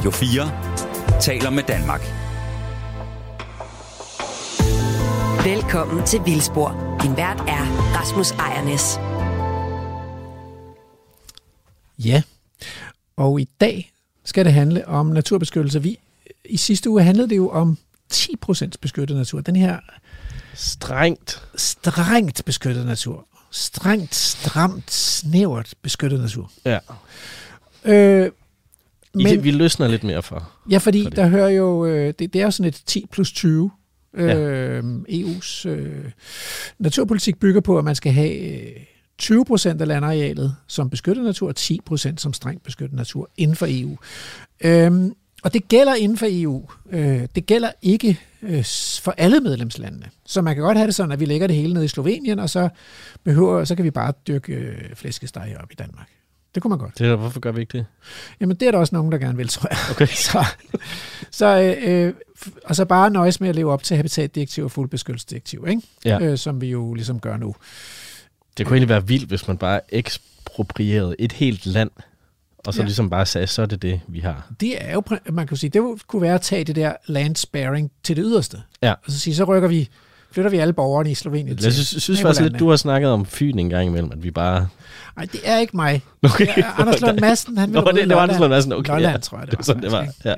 Radio 4 taler med Danmark. Velkommen til Vildspor. Din vært er Rasmus Ejernes. Ja, og i dag skal det handle om naturbeskyttelse. Vi, I sidste uge handlede det jo om 10% beskyttet natur. Den her Strengt. strengt beskyttet natur. Strengt, stramt, snævert beskyttet natur. Ja. Øh, men, Men, vi løsner lidt mere for. ja, fordi for det. der hører jo, øh, det, det er jo sådan et 10 plus 20. Øh, EU's øh, naturpolitik bygger på, at man skal have øh, 20 procent af landarealet som beskyttet natur, og 10 procent som strengt beskyttet natur inden for EU. Øhm, og det gælder inden for EU. Øh, det gælder ikke øh, for alle medlemslandene. Så man kan godt have det sådan, at vi lægger det hele ned i Slovenien, og så, behøver, så kan vi bare dyrke øh, flæskesteg op i Danmark. Det kunne man godt. Det er, hvorfor gør vi ikke det? Jamen, det er der også nogen, der gerne vil, tror jeg. Okay. Så, så, øh, øh, og så bare nøjes med at leve op til habitatdirektiv og fuldbeskyttelsesdirektiv, ikke? Ja. Øh, som vi jo ligesom gør nu. Det kunne egentlig være vildt, hvis man bare eksproprierede et helt land, og så Ja. ligesom bare sagde, så er det det, vi har. Det er jo, man kan sige, det kunne være at tage det der land sparing til det yderste. Ja. Og så sige, så rykker vi, flytter vi alle borgerne i Slovenien Jeg synes, synes faktisk lidt, du har snakket om Fyn en gang imellem, at vi bare... Nej, det er ikke mig. Okay. Det er Anders Lund Madsen, han vil Nå, det- det var Anders. Lund Madsen, okay, Lolland, ja. tror jeg, det, Det var sådan, det var, ja.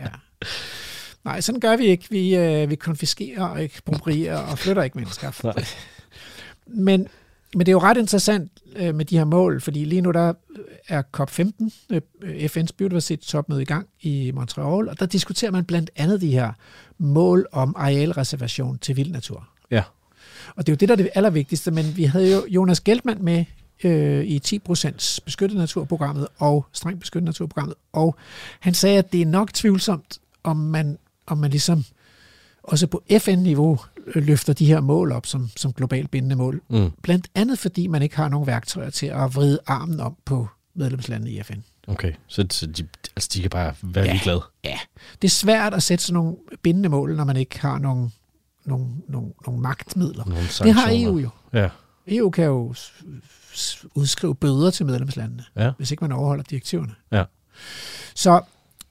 Nej, sådan gør vi ikke. Vi, øh, vi konfiskerer og eksproprierer og flytter ikke mennesker. Nej. Men, men det er jo ret interessant øh, med de her mål, fordi lige nu der er COP15, øh, FN's biodiversitetstopmøde i gang i Montreal, og der diskuterer man blandt andet de her mål om arealreservation til vild natur. Ja. Og det er jo det, der er det allervigtigste, men vi havde jo Jonas Geltmann med øh, i 10% beskyttet naturprogrammet og strengt beskyttet naturprogrammet, og han sagde, at det er nok tvivlsomt, om man, om man ligesom også på FN-niveau øh, løfter de her mål op som, som globalt bindende mål. Mm. Blandt andet fordi man ikke har nogen værktøjer til at vride armen om på medlemslandene i FN. Okay, så, så de, altså, de kan bare være Ja. ja. ligeglade. Ja, det er svært at sætte sådan nogle bindende mål, når man ikke har nogen, nogen, nogen, nogen magtmidler. Nogle Det har. EU jo. Ja. EU kan jo udskrive bøder til medlemslandene, Ja. hvis ikke man overholder direktiverne. Ja. Så,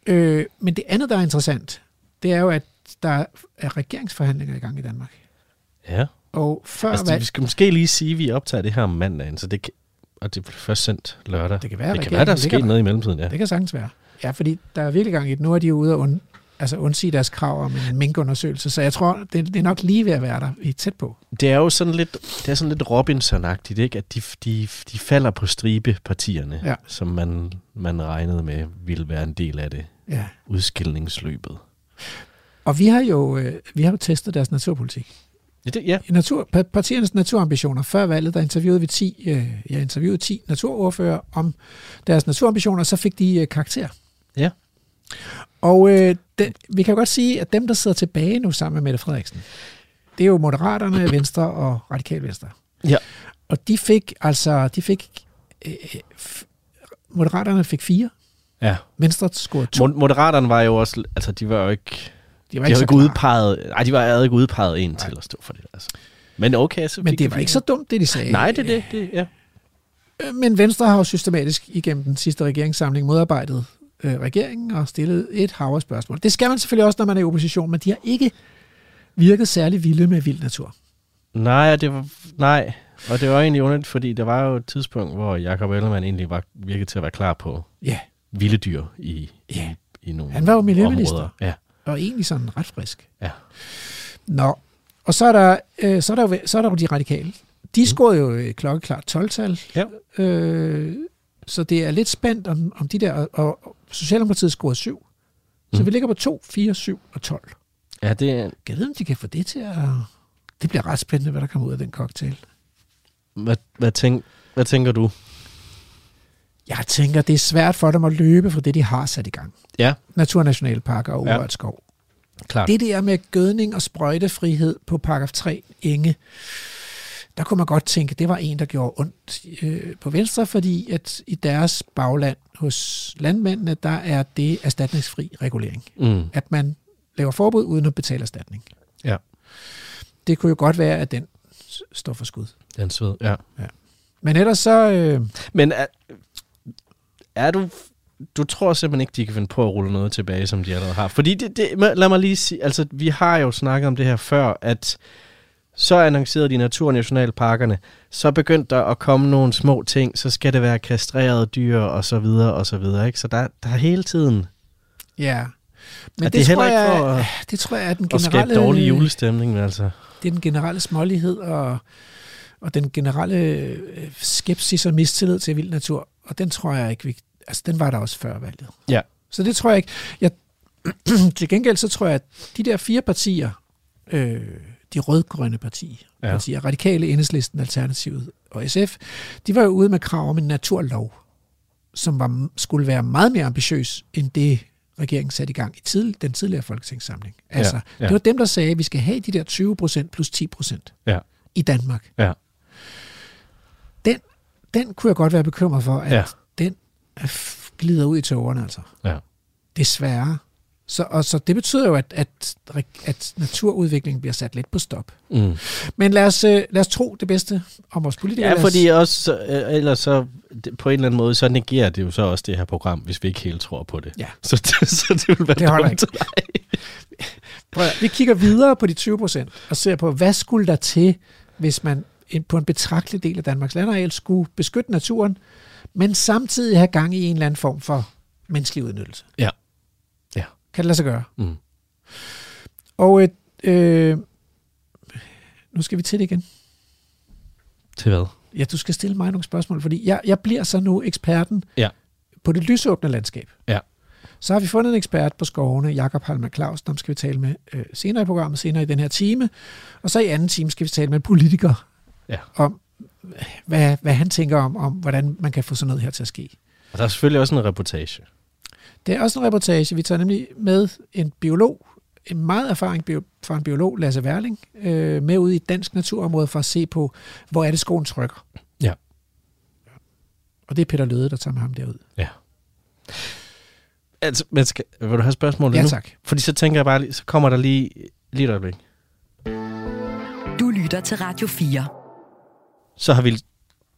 øh, men det andet, der er interessant, det er jo, at der er regeringsforhandlinger i gang i Danmark. Ja. Og før Altså, valg, vi skal måske lige sige, at vi optager det her om mandagen, så det kan, og det bliver først sendt lørdag. Det kan være, det kan være der er sket noget i mellemtiden, ja. det kan sagtens være. Ja, fordi der er virkelig gang i det. Nu er de jo ude og und, altså undsige deres krav om en minkundersøgelse, så jeg tror, det, det er nok lige ved at være der. Vi er tæt på. Det er jo sådan lidt, det er sådan lidt Robinson-agtigt, ikke? at de, de, de falder på stribepartierne, Ja. som man, man regnede med ville være en del af det Ja. udskillingsløbet. Og vi har jo øh, vi har jo testet deres naturpolitik. Ja, det, ja. Natur, pa- partiernes naturambitioner. Før valget, der interviewede vi 10, øh, jeg interviewede 10 naturordfører om deres naturambitioner, så fik de øh, karakter. Ja. Og øh, det, vi kan jo godt sige, at dem, der sidder tilbage nu sammen med Mette Frederiksen, det er jo Moderaterne, Venstre og Radikal Venstre. Ja. Og de fik altså, de fik, øh, f- Moderaterne fik fire, ja. Venstre scorede to. Mo- Moderaterne var jo også, altså de var jo ikke, De de var ikke så ikke udpeget, nej, de var ikke udpeget en til at stå for det. Altså. Men okay, så Men det de var ikke så dumt, det de sagde. Nej, det er det, det, ja. Øh, Men Venstre har jo systematisk igennem den sidste regeringssamling modarbejdet øh, regeringen og stillet et hav af spørgsmål. Det skal man selvfølgelig også, når man er i opposition, men de har ikke virket særlig vilde med vild natur. Nej, det var, nej, og det var egentlig underligt, fordi der var jo et tidspunkt, hvor Jacob Ellemann egentlig var, virkede til at være klar på Ja, vilde dyr i, Ja. i, i nogle Han var jo miljøminister. områder. Ja. og egentlig sådan ret frisk. Ja. Nå, og så er der, øh, så er der, jo, så er der jo de radikale. De scorede jo et klokkeklart 12-tal. Ja. Øh, så det er lidt spændt om, om de der, og, og Socialdemokratiet scorede 7. Så Mm. vi ligger på 2, 4, 7 og 12. ja, det er, Jeg ved, om de kan få det til at... Det bliver ret spændende, hvad der kommer ud af den cocktail. hvad, hvad, tænk, hvad tænker du? Jeg tænker, det er svært for dem at løbe fra det, de har sat i gang. Ja, Naturnationalparker og Ja. urørt skov. klart. Det der med gødning og sprøjtefrihed på paragraf 3 enge, der kunne man godt tænke, det var en, der gjorde ondt øh, på Venstre, fordi at i deres bagland hos landmændene, der er det erstatningsfri regulering. Mm. At man laver forbud uden at betale erstatning. Ja. Det kunne jo godt være, at den står for skud. Den sved, ja. Men ellers så... Øh, Men er, er du du tror simpelthen ikke, de kan finde på at rulle noget tilbage, som de allerede har. Fordi det, det, lad mig lige sige, altså vi har jo snakket om det her før, at så annoncerede de naturnationalparkerne, så begyndte der at komme nogle små ting, så skal det være kastrerede dyr og så videre og så videre, ikke? Så der, der er hele tiden... Ja. Men Er det, det tror ikke jeg, for at- det tror jeg er den At skabe generelle, dårlig julestemning, men altså... det er den generelle smålighed og, og den generelle øh, skepsis og mistillid til vild natur. Og den tror jeg ikke, vi, altså den var der også før valget. Ja. Så det tror jeg ikke. Jeg, til gengæld så tror jeg, at de der fire partier, øh, de rødgrønne partier, Ja. partier, Radikale, Enhedslisten, Alternativet og SF, de var jo ude med krav om en naturlov, som var, skulle være meget mere ambitiøs end det, regeringen satte i gang i tid, den tidligere folketingssamling. Altså, ja. ja. det var dem, der sagde, at vi skal have de der 20 procent plus 10 procent Ja. i Danmark. Ja. Den, den kunne jeg godt være bekymret for, at Ja. den er glider ud i tågerne, altså. Ja. Desværre. Så, og så det betyder jo, at, at, at naturudviklingen bliver sat lidt på stop. Mm. Men lad os, øh, lad os tro det bedste om vores politikere. Ja, fordi også, så, øh, ellers så på en eller anden måde, så negerer det jo så også det her program, hvis vi ikke helt tror på det. Ja. Så, det, så det vil være Det holder dumt. Nej. Prøv, at- vi kigger videre på de 20 procent og ser på, hvad skulle der til, hvis man på en betragtelig del af Danmarks landareal skulle beskytte naturen, men samtidig have gang i en eller anden form for menneskelig udnyttelse. Ja. Kan det lade sig gøre? Mm. Og øh, øh, nu skal vi til det igen. Til hvad? Ja, du skal stille mig nogle spørgsmål, fordi jeg, jeg bliver så nu eksperten Ja. på det lysåbne landskab. Ja. Så har vi fundet en ekspert på skovene, Jakob Halman Clausen, ham skal vi tale med øh, senere i programmet, senere i den her time. Og så i anden time skal vi tale med en politiker Ja. om, hvad, hvad han tænker om, om, hvordan man kan få sådan noget her til at ske. Og der er selvfølgelig også en reportage. Det er også en reportage. Vi tager nemlig med en biolog, en meget erfaring bio, fra en biolog, Lasse Werling, øh, med ud i et dansk naturområde for at se på, hvor er det skoen trykker. Ja. Og det er Peter Løde, der tager med ham derud. Ja. Altså, men skal, vil du have spørgsmål Ja, nu? tak. Fordi så tænker jeg bare, så kommer der lige, lige et øjeblik. Du lytter til Radio 4. Så har vi,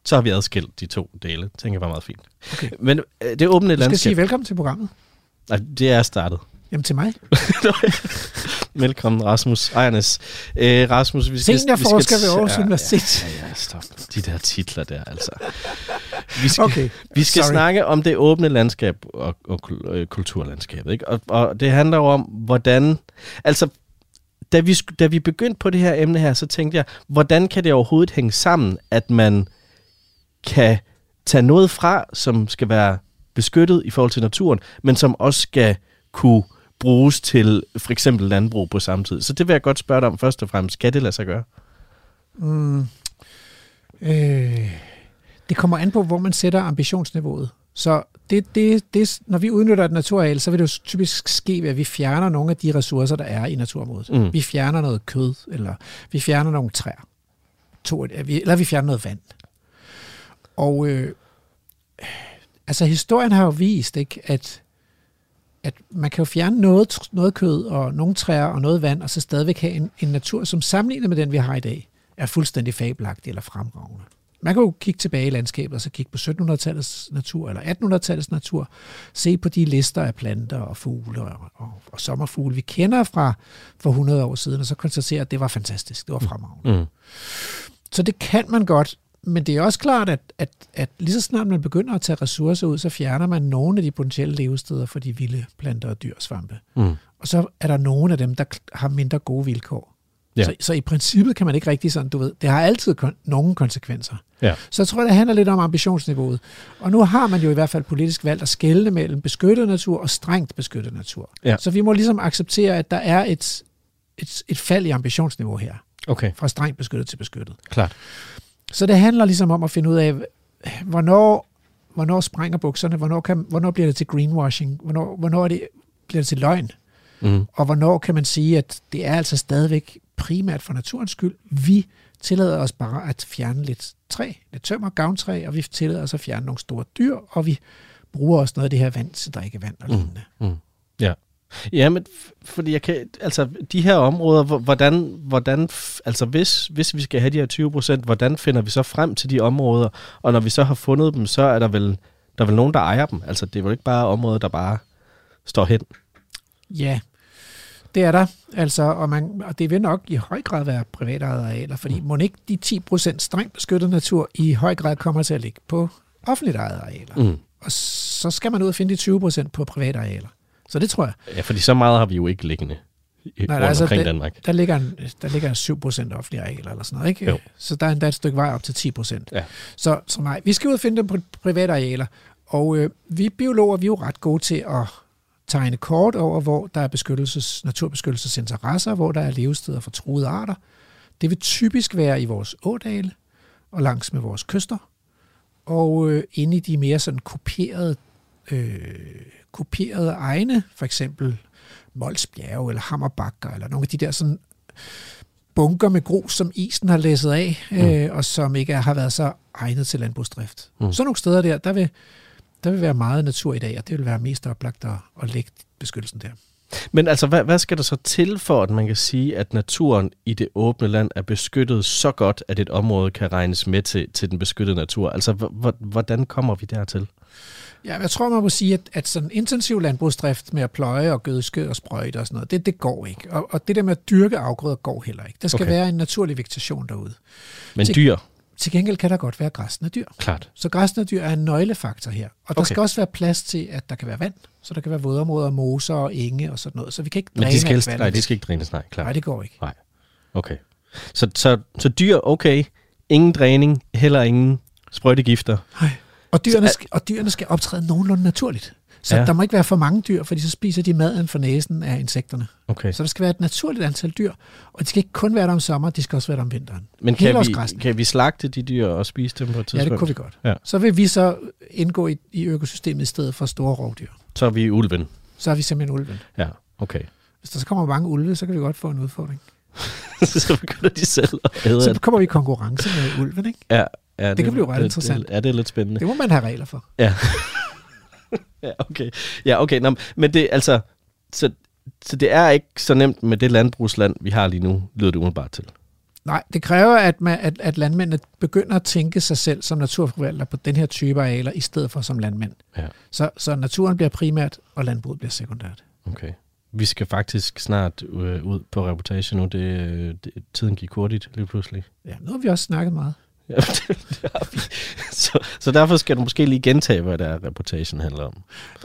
så har vi adskilt de to dele. tænker jeg var meget fint. Okay. Men øh, det åbne Du skal landskab... sige velkommen til programmet. Nej, det er startet. Jamen til mig. Velkommen, Rasmus Ejernes. Øh, Rasmus, vi skal... Seniorforsker vi skal- ved Aarhus ja, Universitet. Ja, ja, stop. De der titler der, altså. Vi skal, Okay. vi skal Sorry. snakke om det åbne landskab og, og øh, kulturlandskabet. Ikke? Og, og det handler jo om, hvordan... Altså, da vi, da vi begyndte på det her emne her, så tænkte jeg, hvordan kan det overhovedet hænge sammen, at man kan tage noget fra, som skal være beskyttet i forhold til naturen, men som også skal kunne bruges til for eksempel landbrug på samme tid. Så det vil jeg godt spørge dig om først og fremmest. Kan det lade sig gøre? Mm. Øh, det kommer an på, hvor man sætter ambitionsniveauet. Så det, det, det, når vi udnytter et naturareal, så vil det jo typisk ske ved, at vi fjerner nogle af de ressourcer, der er i naturområdet. Mm. Vi fjerner noget kød, eller vi fjerner nogle træer. To, eller vi fjerner noget vand. Og øh, altså historien har jo vist, ikke, at, at man kan jo fjerne noget, noget kød og nogle træer og noget vand, og så stadigvæk have en, en natur, som sammenlignet med den, vi har i dag, er fuldstændig fabelagtig eller fremragende. Man kan jo kigge tilbage i landskabet og så kigge på 1700-tallets natur eller 1800-tallets natur, se på de lister af planter og fugle og, og, og sommerfugle, vi kender fra for 100 år siden, og så konstatere, at det var fantastisk, det var fremragende. Mm. Så det kan man godt, men det er også klart, at, at, at lige så snart man begynder at tage ressourcer ud, så fjerner man nogle af de potentielle levesteder for de vilde planter og dyr og svampe. Mm. Og så er der nogle af dem, der har mindre gode vilkår. Ja. Så, så i princippet kan man ikke rigtig sådan, du ved, det har altid kon- nogle konsekvenser. Ja. Så jeg tror, det handler lidt om ambitionsniveauet. Og nu har man jo i hvert fald politisk valgt at skelne mellem beskyttet natur og strengt beskyttet natur. Ja. Så vi må ligesom acceptere, at der er et, et, et fald i ambitionsniveau her, Okay, fra strengt beskyttet til beskyttet. klart. Så det handler ligesom om at finde ud af, hvornår, hvornår springer bukserne, hvornår, kan, hvornår bliver det til greenwashing, hvornår, hvornår er det, bliver det til løgn, Mm. og hvornår kan man sige, at det er altså stadigvæk primært for naturens skyld. Vi tillader os bare at fjerne lidt træ, lidt tømmer, gavntræ, og vi tillader os at fjerne nogle store dyr, og vi bruger også noget af det her vand til drikkevand og Mm. lignende. Mm. Ja. Ja, men fordi jeg kan, altså de her områder, hvor- hvordan, hvordan, altså hvis, hvis vi skal have de her 20 procent, hvordan finder vi så frem til de områder? Og når vi så har fundet dem, så er der vel Der er vel nogen, der ejer dem. Altså, det er vel ikke bare områder, der bare står hen. Ja, det er der. Altså, og, man, og det vil nok i høj grad være privatejede arealer, fordi må ikke de 10% strengt beskyttet natur i høj grad kommer til at ligge på offentligt ejede arealer. Mm. Og så skal man ud og finde de 20% på private arealer. Så det tror jeg. Ja, fordi så meget har vi jo ikke liggende i, Nej, rundt altså, omkring det- Danmark. Der ligger, en, der ligger 7% offentlige arealer eller sådan noget, ikke? Jo. Så der er endda et stykke vej op til 10%. Ja. Så, så nej, vi skal ud og finde dem på private arealer. Og øh, vi biologer, vi er jo ret gode til at tegne kort over, hvor der er beskyttelses, naturbeskyttelsesinteresser, hvor der er levesteder for truede arter. Det vil typisk være i vores ådale og langs med vores kyster. Og øh, inde i de mere sådan kuperede, øh, kuperede egne, for eksempel Mols Bjerge eller Hammerbakker, eller nogle af de der sådan bunker med grus, som isen har læsset af, mm. øh, og som ikke er, har været så egnet til landbrugsdrift. Mm. Mm. Så nogle steder der, der vil, der vil være meget natur i dag, og det vil være mest oplagt at, at lægge beskyttelsen der. Men altså, hvad, hvad skal der så til for, at man kan sige, at naturen i det åbne land er beskyttet så godt, at et område kan regnes med til, til den beskyttede natur? Altså, hvordan kommer vi dertil? Ja, jeg tror, man må sige, at, at sådan intensiv landbrugsdrift med at pløje og gødske og sprøjte og sådan noget, det, det går ikke. Og, og det der med at dyrke afgrøder går heller ikke. Der skal Okay. være en naturlig vegetation derude. Men Til- dyr, Til gengæld kan der godt være græsne dyr. klart. Så græsne dyr er en nøglefaktor her. Og der Okay. skal også være plads til, at der kan være vand. Så der kan være vådområder, moser og enge og sådan noget. Så vi kan ikke Men dræne de skal, helst, nej, de skal ikke drænes, nej, klart. Nej, det går ikke. Okay. Så, så, så dyr, okay. Ingen dræning, heller ingen sprøjtegifter. Og dyrene, skal, og dyrene skal optræde nogenlunde naturligt. Så Ja. ja. der må ikke være for mange dyr, fordi så spiser de maden for næsen af insekterne. Okay. Så der skal være et naturligt antal dyr, og de skal ikke kun være der om sommeren, de skal også være der om vinteren. Men kan vi, kan vi slagte de dyr og spise dem på et Ja, tidspunkt? det kunne vi godt. Ja. Så vil vi så indgå i, i økosystemet i stedet for store rovdyr. Så er vi ulven. Så er vi simpelthen ulven. Ja, okay. Hvis der så kommer mange ulve, så kan vi godt få en udfordring. så begynder de selv at æde Så kommer vi i konkurrence med ulven, ikke? Ja, ja, kan blive ret det, interessant. Det, ja, det er lidt spændende. Det må man have regler for. Ja. ja, okay. Ja, okay. Nå, men det altså... Så, så det er ikke så nemt med det landbrugsland, vi har lige nu, lyder det umiddelbart til. Nej, det kræver, at, man, at, at landmændene begynder at tænke sig selv som naturforvalter på den her type arealer, i stedet for som landmænd. Ja. Så, så naturen bliver primært, og landbruget bliver sekundært. Okay. Vi skal faktisk snart øh, ud på reportage nu. Det, det, tiden gik hurtigt lige pludselig. Ja, nu har vi også snakket meget. Ja, det, det har vi. Så, så derfor skal du måske lige gentage, hvad der er, reportagen handler om.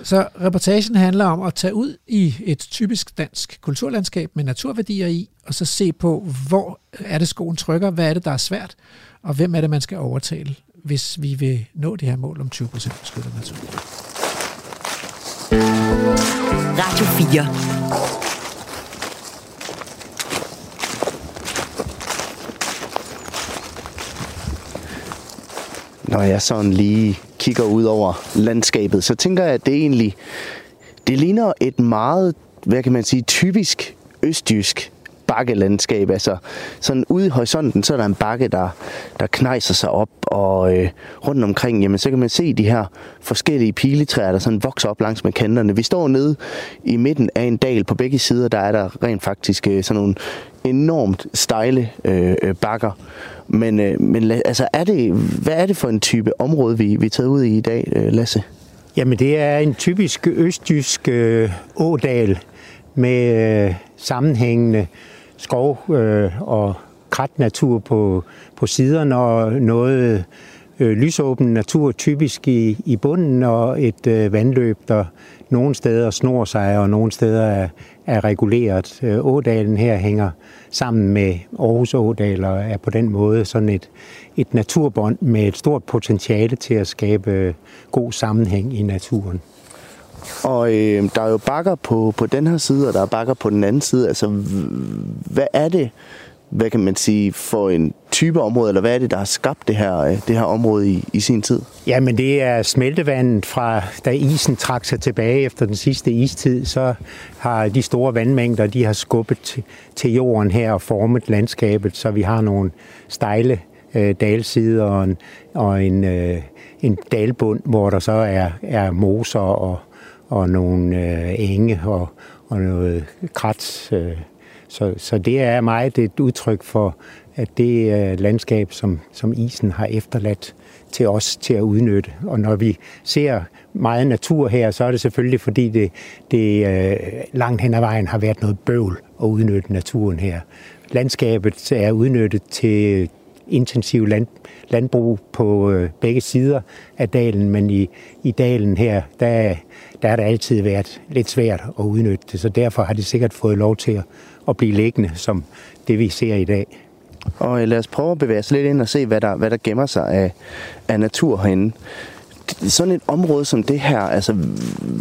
Så reportagen handler om at tage ud i et typisk dansk kulturlandskab med naturværdier i, og så se på, hvor er det skoen trykker, hvad er det, der er svært, og hvem er det, man skal overtale, hvis vi vil nå det her mål om 20% beskyttet natur. Radio 4. Når jeg sådan lige kigger ud over landskabet, så tænker jeg, at det egentlig det ligner et meget, hvad kan man sige, typisk østjysk bakkelandskab. Altså sådan ude i horisonten, så er der en bakke, der, der knejser sig op, og øh, rundt omkring, jamen, så kan man se de her forskellige piletræer, der sådan vokser op langs med kanterne. Vi står nede i midten af en dal på begge sider, der er der rent faktisk øh, sådan nogle enormt stejle øh, øh, bakker. Men, øh, men altså, er det, hvad er det for en type område, vi, vi er taget ud i i dag, øh, Lasse? Jamen det er en typisk østjysk øh, ådal med øh, sammenhængende skov øh, og kratnatur på, på siderne og noget øh, lysåben natur typisk i, i bunden og et øh, vandløb, der nogle steder snor sig og nogle steder er, er reguleret. Øh, Ådalen her hænger sammen med Aarhus Ådal og er på den måde sådan et, et naturbånd med et stort potentiale til at skabe øh, god sammenhæng i naturen. Og øh, der er jo bakker på, på den her side, og der er bakker på den anden side. Altså, hvad er det, hvad kan man sige, for en type område, eller hvad er det, der har skabt det her, øh, det her område i, i sin tid? Jamen det er smeltevandet fra, da isen trak sig tilbage efter den sidste istid, så har de store vandmængder, de har skubbet til, jorden her og formet landskabet, så vi har nogle stejle øh, dalsider og en, og en, øh, en dalbund, hvor der så er, er moser og, og nogle øh, enge og, og noget krat. Øh. Så, så det er meget et udtryk for at det øh, landskab, som, som isen har efterladt til os til at udnytte. Og når vi ser meget natur her, så er det selvfølgelig, fordi det, det øh, langt hen ad vejen har været noget bøvl at udnytte naturen her. Landskabet er udnyttet til intensiv land, landbrug på øh, begge sider af dalen, men i, i dalen her, der, der har det altid været lidt svært at udnytte det, så derfor har det sikkert fået lov til at, at blive liggende, som det vi ser i dag. Og øh, lad os prøve at bevæge os lidt ind og se, hvad der, hvad der gemmer sig af, af natur herinde. Sådan et område som det her, altså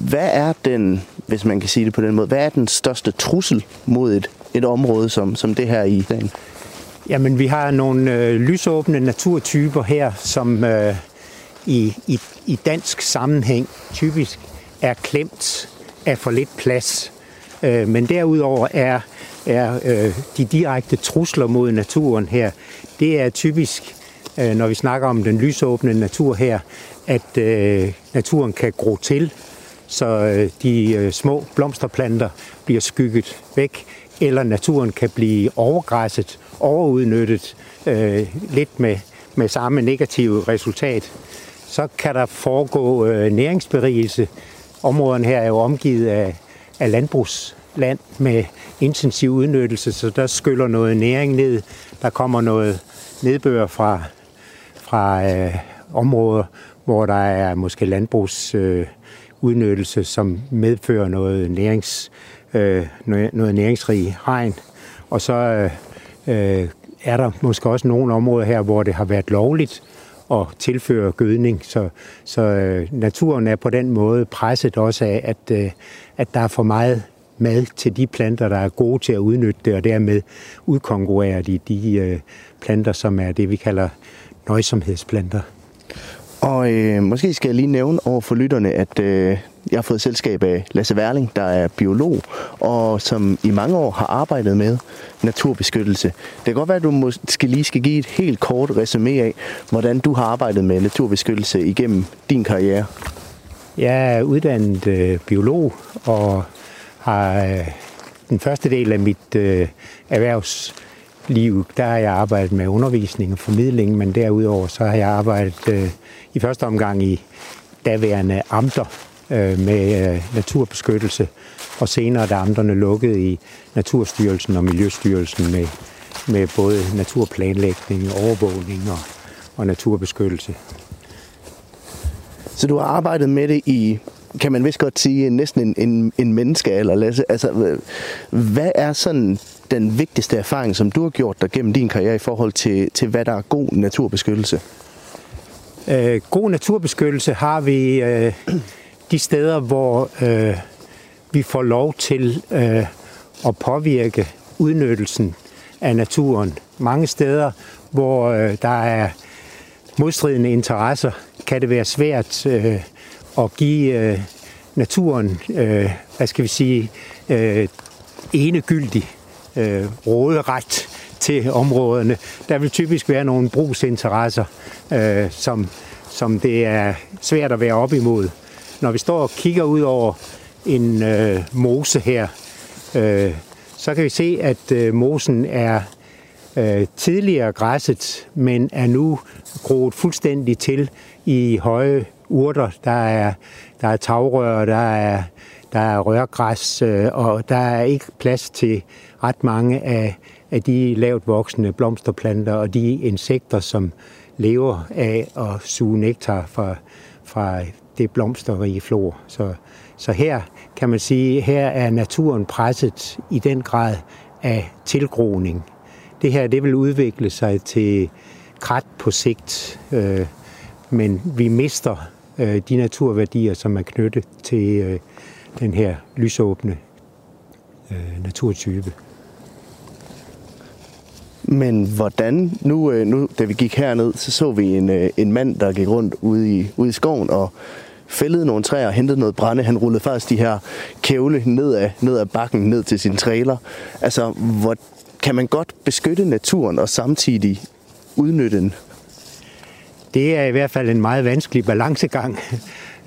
hvad er den, hvis man kan sige det på den måde, hvad er den største trussel mod et, et område som, som det her i dagen? Jamen, vi har nogle øh, lysåbne naturtyper her, som øh, i, i, i dansk sammenhæng typisk er klemt af for lidt plads. Øh, men derudover er, er øh, de direkte trusler mod naturen her, det er typisk, øh, når vi snakker om den lysåbne natur her, at øh, naturen kan gro til, så øh, de øh, små blomsterplanter bliver skygget væk, eller naturen kan blive overgræsset, overudnyttet, øh, lidt med, med samme negative resultat. Så kan der foregå øh, næringsberigelse. Områderne her er jo omgivet af, af landbrugs land med intensiv udnyttelse, så der skyller noget næring ned. Der kommer noget nedbør fra, fra øh, områder, hvor der er måske landbrugsudnyttelse, øh, som medfører noget, nærings, øh, noget, noget næringsrig regn. Og så øh, øh, er der måske også nogle områder her, hvor det har været lovligt at tilføre gødning. Så, så øh, naturen er på den måde presset også af, at, øh, at der er for meget mad til de planter, der er gode til at udnytte det, og dermed udkonkurrerer de de øh, planter, som er det, vi kalder nøjsomhedsplanter. Og øh, måske skal jeg lige nævne over for lytterne, at øh, jeg har fået selskab af Lasse Werling, der er biolog, og som i mange år har arbejdet med naturbeskyttelse. Det kan godt være, at du måske lige skal give et helt kort resume af, hvordan du har arbejdet med naturbeskyttelse igennem din karriere. Jeg er uddannet øh, biolog og har øh, den første del af mit øh, erhvervsliv, der har jeg arbejdet med undervisning og formidling, men derudover så har jeg arbejdet øh, i første omgang i daværende amter øh, med øh, naturbeskyttelse, og senere da amterne lukkede i Naturstyrelsen og Miljøstyrelsen med, med både naturplanlægning, overvågning og, og naturbeskyttelse. Så du har arbejdet med det i, kan man vist godt sige, næsten en, en, en menneskealder, Lasse. Altså, hvad er sådan den vigtigste erfaring, som du har gjort dig gennem din karriere i forhold til, til hvad der er god naturbeskyttelse? Øh, god naturbeskyttelse har vi øh, de steder, hvor øh, vi får lov til øh, at påvirke udnyttelsen af naturen. Mange steder, hvor øh, der er modstridende interesser, kan det være svært øh, at give øh, naturen, øh, hvad skal vi sige, øh, enegyldig øh, råderet til områderne. Der vil typisk være nogle brugsinteresser, øh, som, som det er svært at være op imod. Når vi står og kigger ud over en øh, mose her, øh, så kan vi se, at øh, mosen er øh, tidligere græsset, men er nu groet fuldstændig til i høje urter. Der er, der er tagrør, der er, der er rørgræs, øh, og der er ikke plads til ret mange af, af de lavt voksende blomsterplanter og de insekter, som lever af at suge nektar fra, fra det blomsterrige flor. Så, så her kan man sige, her er naturen presset i den grad af tilgroning. Det her det vil udvikle sig til krat på sigt, øh, men vi mister øh, de naturværdier, som er knyttet til øh, den her lysåbne øh, naturtype. Men hvordan, nu, øh, nu da vi gik herned, så så vi en, øh, en mand, der gik rundt ude i, ude i skoven og fældede nogle træer og hentede noget brænde. Han rullede faktisk de her kævle ned af, ned af bakken, ned til sin trailer. Altså, hvor kan man godt beskytte naturen og samtidig udnytte den? Det er i hvert fald en meget vanskelig balancegang.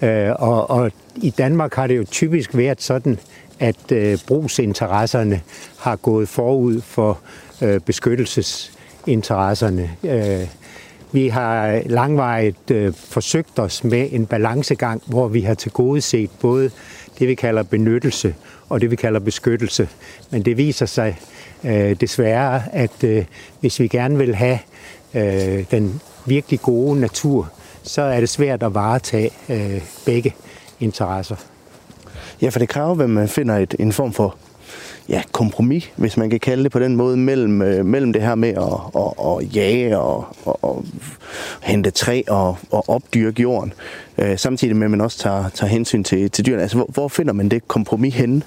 Øh, og, og i Danmark har det jo typisk været sådan, at øh, brugsinteresserne har gået forud for øh, beskyttelsesinteresserne. Øh, vi har langvejt øh, forsøgt os med en balancegang, hvor vi har til gode set både det, vi kalder benyttelse og det, vi kalder beskyttelse. Men det viser sig øh, desværre, at øh, hvis vi gerne vil have øh, den virkelig gode natur, så er det svært at varetage øh, begge interesser. Ja, for det kræver, at man finder et, en form for ja, kompromis, hvis man kan kalde det på den måde, mellem, øh, mellem det her med at, at, at jage og, og, og hente træ og, og opdyrke jorden, øh, samtidig med, at man også tager, tager hensyn til, til dyrene. Altså, hvor, hvor finder man det kompromis henne?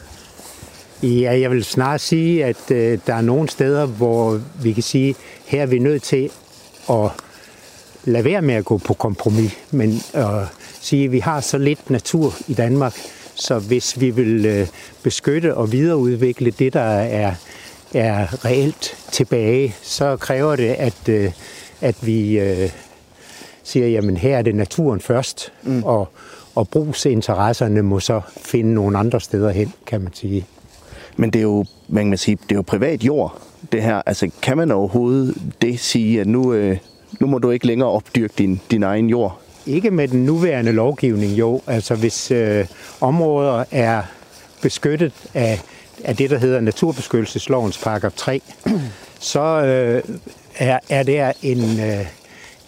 Ja, jeg vil snart sige, at øh, der er nogle steder, hvor vi kan sige, her er vi nødt til at lade være med at gå på kompromis, men at sige, at vi har så lidt natur i Danmark, så hvis vi vil øh, beskytte og videreudvikle det, der er, er reelt tilbage, så kræver det, at, øh, at vi øh, siger, jamen her er det naturen først, mm. og, og brugsinteresserne må så finde nogle andre steder hen, kan man sige. Men det er jo, man kan sige, det er jo privat jord, det her. Altså, kan man overhovedet det sige, at nu, øh, nu må du ikke længere opdyrke din, din egen jord? Ikke med den nuværende lovgivning, jo. Altså, hvis øh, områder er beskyttet af, af det, der hedder Naturbeskyttelseslovens paragraf 3, så øh, er, er der en, øh,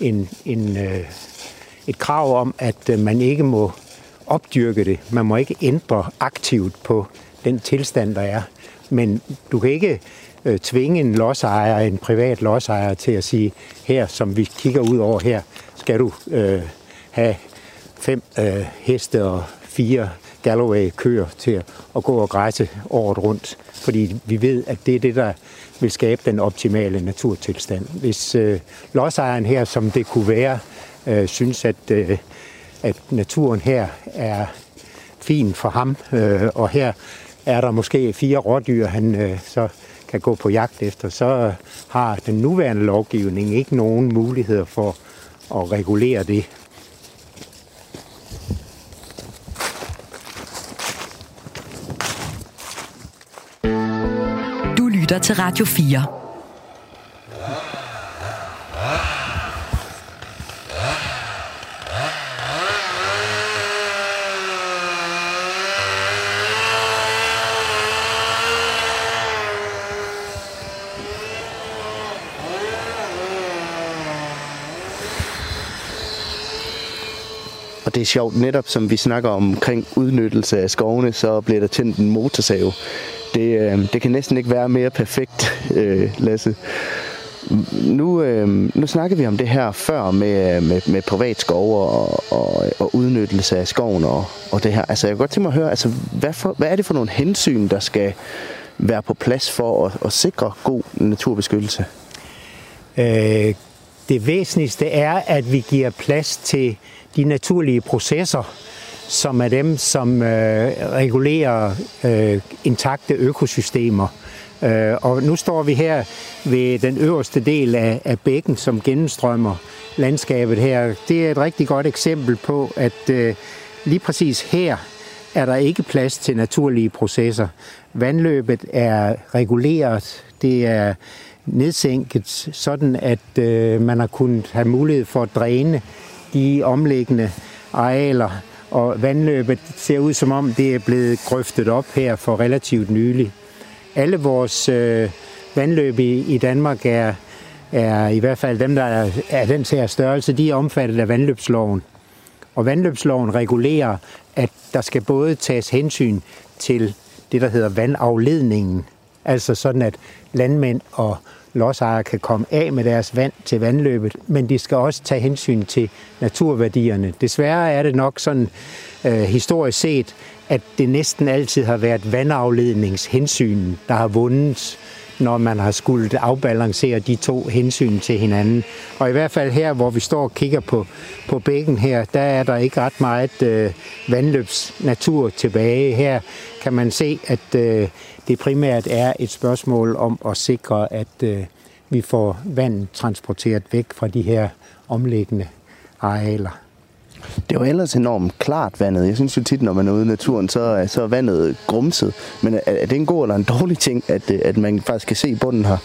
en, en, øh, et krav om, at øh, man ikke må opdyrke det. Man må ikke ændre aktivt på den tilstand, der er. Men du kan ikke øh, tvinge en lodsejer, en privat lodsejer, til at sige, her, som vi kigger ud over her, skal du øh, have fem øh, heste og fire Galloway-køer til at gå og græsse året rundt. Fordi vi ved, at det er det, der vil skabe den optimale naturtilstand. Hvis øh, lodsejeren her, som det kunne være, øh, synes, at, øh, at naturen her er fin for ham, øh, og her er der måske fire rådyr, han øh, så kan gå på jagt efter, så har den nuværende lovgivning ikke nogen muligheder for at regulere det. Du lytter til Radio 4. Og det er sjovt, netop som vi snakker om omkring udnyttelse af skovene, så bliver der tændt en motorsave. Det, øh, det kan næsten ikke være mere perfekt, øh, Lasse. Nu, øh, nu snakker vi om det her før med, øh, med, med privat skov og, og, og udnyttelse af skoven og, og det her. Altså, jeg kan godt tænke mig at høre, altså, hvad, for, hvad er det for nogle hensyn, der skal være på plads for at, at sikre god naturbeskyttelse? Øh, det væsentligste er, at vi giver plads til de naturlige processer, som er dem, som øh, regulerer øh, intakte økosystemer. Øh, og nu står vi her ved den øverste del af, af bækken, som gennemstrømmer landskabet her. Det er et rigtig godt eksempel på, at øh, lige præcis her er der ikke plads til naturlige processer. Vandløbet er reguleret, det er nedsænket, sådan at øh, man har kunnet have mulighed for at dræne de omliggende arealer, og vandløbet ser ud som om det er blevet grøftet op her for relativt nylig. Alle vores øh, vandløb i, i Danmark er, er i hvert fald dem, der er, er den her størrelse, de er omfattet af vandløbsloven. Og vandløbsloven regulerer, at der skal både tages hensyn til det, der hedder vandafledningen, altså sådan, at landmænd og lodsejere kan komme af med deres vand til vandløbet, men de skal også tage hensyn til naturværdierne. Desværre er det nok sådan øh, historisk set, at det næsten altid har været vandafledningshensyn, der har vundet, når man har skulle afbalancere de to hensyn til hinanden. Og i hvert fald her, hvor vi står og kigger på, på bækken her, der er der ikke ret meget øh, vandløbsnatur tilbage. Her kan man se, at øh, det primært er et spørgsmål om at sikre, at øh, vi får vand transporteret væk fra de her omliggende arealer. Det er jo ellers enormt klart vandet. Jeg synes jo tit, når man er ude i naturen, så er, så er vandet grumset. Men er, er det en god eller en dårlig ting, at, at man faktisk kan se bunden her?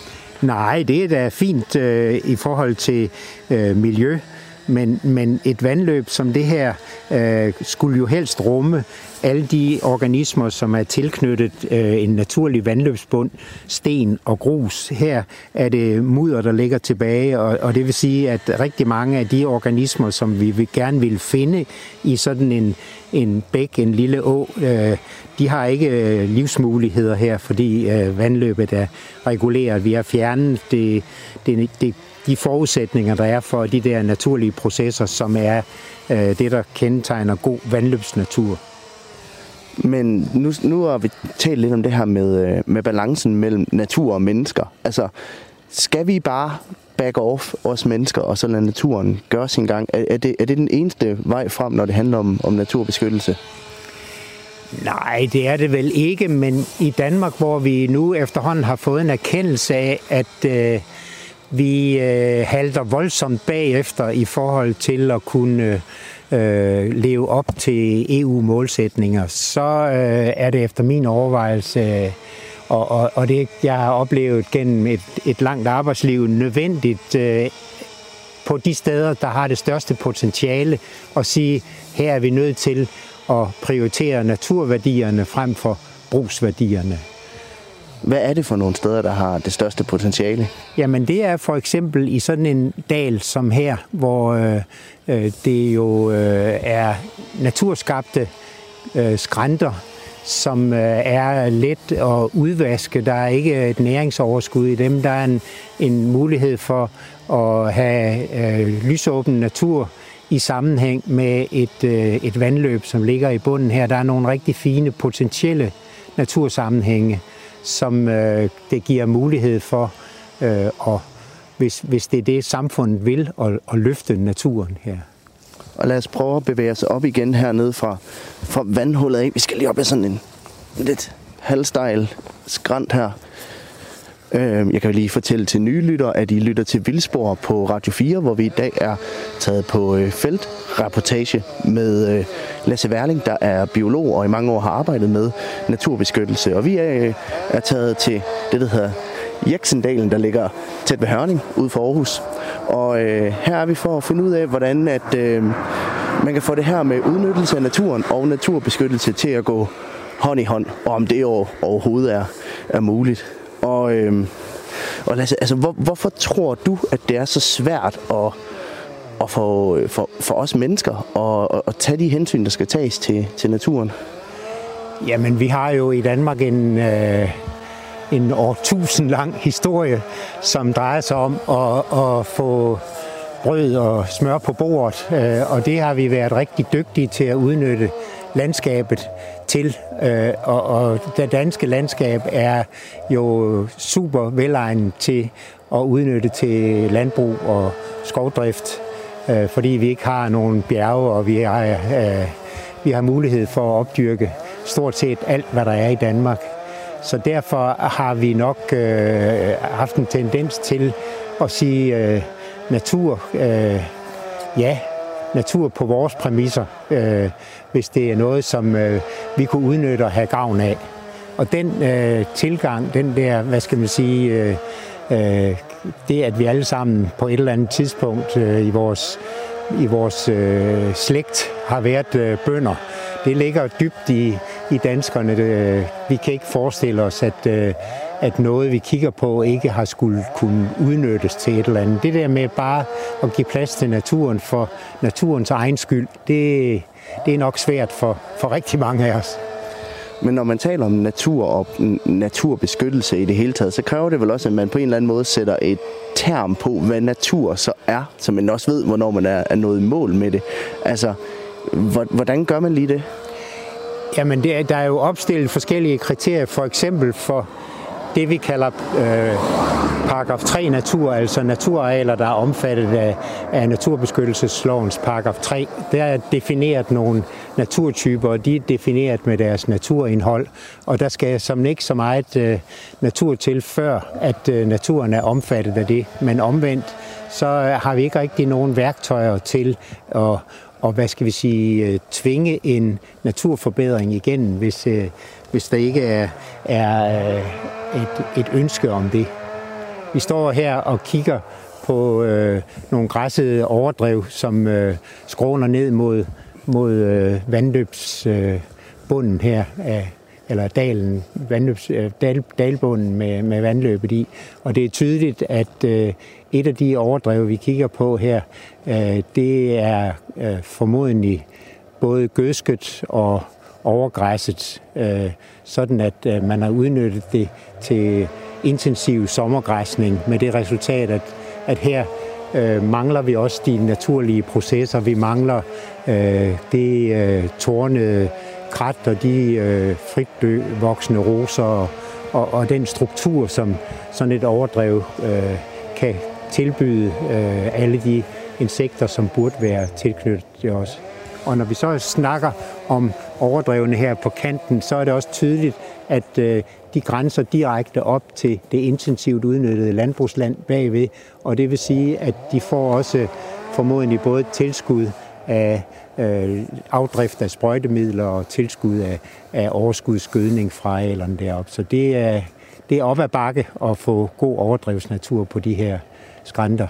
Nej, det er da fint øh, i forhold til øh, miljø, men, men et vandløb som det her øh, skulle jo helst rumme alle de organismer, som er tilknyttet øh, en naturlig vandløbsbund, sten og grus. Her er det mudder, der ligger tilbage, og, og det vil sige, at rigtig mange af de organismer, som vi vil, gerne vil finde i sådan en, en bæk, en lille å, øh, de har ikke øh, livsmuligheder her, fordi øh, vandløbet er reguleret. Vi har fjernet det, det, det, de forudsætninger, der er for de der naturlige processer, som er øh, det, der kendetegner god vandløbsnatur. Men nu, nu har vi talt lidt om det her med, øh, med balancen mellem natur og mennesker. Altså, skal vi bare back off os mennesker, og så lade naturen gøre sin gang? Er, er, det, er det den eneste vej frem, når det handler om, om naturbeskyttelse? Nej, det er det vel ikke, men i Danmark, hvor vi nu efterhånden har fået en erkendelse af, at øh, vi øh, halter voldsomt bagefter i forhold til at kunne øh, leve op til EU-målsætninger, så øh, er det efter min overvejelse, øh, og, og, og det jeg har oplevet gennem et, et langt arbejdsliv, nødvendigt øh, på de steder, der har det største potentiale, at sige, her er vi nødt til at prioritere naturværdierne frem for brugsværdierne. Hvad er det for nogle steder, der har det største potentiale? Jamen det er for eksempel i sådan en dal som her, hvor øh, øh, det jo øh, er naturskabte øh, skrænter, som øh, er let at udvaske. Der er ikke et næringsoverskud i dem. Der er en, en mulighed for at have øh, lysåben natur i sammenhæng med et, øh, et vandløb, som ligger i bunden her. Der er nogle rigtig fine potentielle natursammenhænge som øh, det giver mulighed for, øh, at, hvis, hvis det er det, samfundet vil, at, at løfte naturen her. Og lad os prøve at bevæge os op igen hernede fra, fra vandhullet af. Vi skal lige op ad sådan en lidt halvstejl skrant her. Øh, jeg kan lige fortælle til nye lytter, at I lytter til Vildspor på Radio 4, hvor vi i dag er taget på øh, feltreportage med øh, Lasse Werling, der er biolog og i mange år har arbejdet med naturbeskyttelse. Og vi er, øh, er taget til det, der hedder Jeksendalen, der ligger tæt ved Hørning, ude for Aarhus. Og øh, her er vi for at finde ud af, hvordan at, øh, man kan få det her med udnyttelse af naturen og naturbeskyttelse til at gå hånd i hånd, og om det overhovedet er, er muligt. Og, øh, og Lasse, altså, hvor, hvorfor tror du, at det er så svært at, at få, øh, for, for os mennesker at, at, at tage de hensyn, der skal tages til, til naturen? Jamen, vi har jo i Danmark en, øh, en årtusind lang historie, som drejer sig om at, at få brød og smør på bordet, øh, og det har vi været rigtig dygtige til at udnytte landskabet til. Øh, og, og det danske landskab er jo super velegnet til at udnytte til landbrug og skovdrift, øh, fordi vi ikke har nogen bjerge, og vi har, øh, vi har mulighed for at opdyrke stort set alt, hvad der er i Danmark. Så derfor har vi nok øh, haft en tendens til at sige øh, natur, øh, ja, natur på vores præmisser, øh, hvis det er noget, som øh, vi kunne udnytte og have gavn af. Og den øh, tilgang, den der, hvad skal man sige, øh, øh, det at vi alle sammen på et eller andet tidspunkt øh, i vores, i vores øh, slægt har været øh, bønder, det ligger dybt i, i danskerne. Det, vi kan ikke forestille os, at, øh, at noget, vi kigger på, ikke har skulle kunne udnyttes til et eller andet. Det der med bare at give plads til naturen for naturens egen skyld, det, det er nok svært for, for rigtig mange af os. Men når man taler om natur og naturbeskyttelse i det hele taget, så kræver det vel også, at man på en eller anden måde sætter et term på, hvad natur så er, så man også ved, hvornår man er, er nået i mål med det. Altså, hvordan gør man lige det? Jamen, det er, der er jo opstillet forskellige kriterier, for eksempel for det, vi kalder øh, paragraf 3 natur, altså naturarealer, der er omfattet af, af naturbeskyttelseslovens paragraf 3. Der er defineret nogle naturtyper, og de er defineret med deres naturindhold, og der skal som ikke så meget øh, natur til, før at øh, naturen er omfattet af det. Men omvendt, så har vi ikke rigtig nogen værktøjer til at og hvad skal vi sige, øh, tvinge en naturforbedring igennem, hvis, øh, hvis der ikke er, er øh, et, et ønske om det. vi står her og kigger på øh, nogle græssede overdrev, som øh, skråner ned mod, mod øh, vandløbsbunden øh, her af, eller dalen, vandløbs, øh, dal, dalbunden med, med vandløbet i. Og det er tydeligt, at øh, et af de overdrev, vi kigger på her, øh, det er øh, formodentlig både gødsket og overgræsset, øh, sådan at man har udnyttet det til intensiv sommergræsning med det resultat, at, at her øh, mangler vi også de naturlige processer. Vi mangler øh, det øh, tårnede krat og de øh, frit voksende roser og, og, og den struktur, som sådan et overdrev øh, kan tilbyde øh, alle de insekter, som burde være tilknyttet til os. Og når vi så snakker om overdrevene her på kanten, så er det også tydeligt, at øh, de grænser direkte op til det intensivt udnyttede landbrugsland bagved. Og det vil sige, at de får også formodentlig både tilskud af øh, afdrift af sprøjtemidler og tilskud af, af overskudsgødning fra arealerne deroppe. Så det er, det er op ad bakke at få god overdrevsnatur på de her skrænter.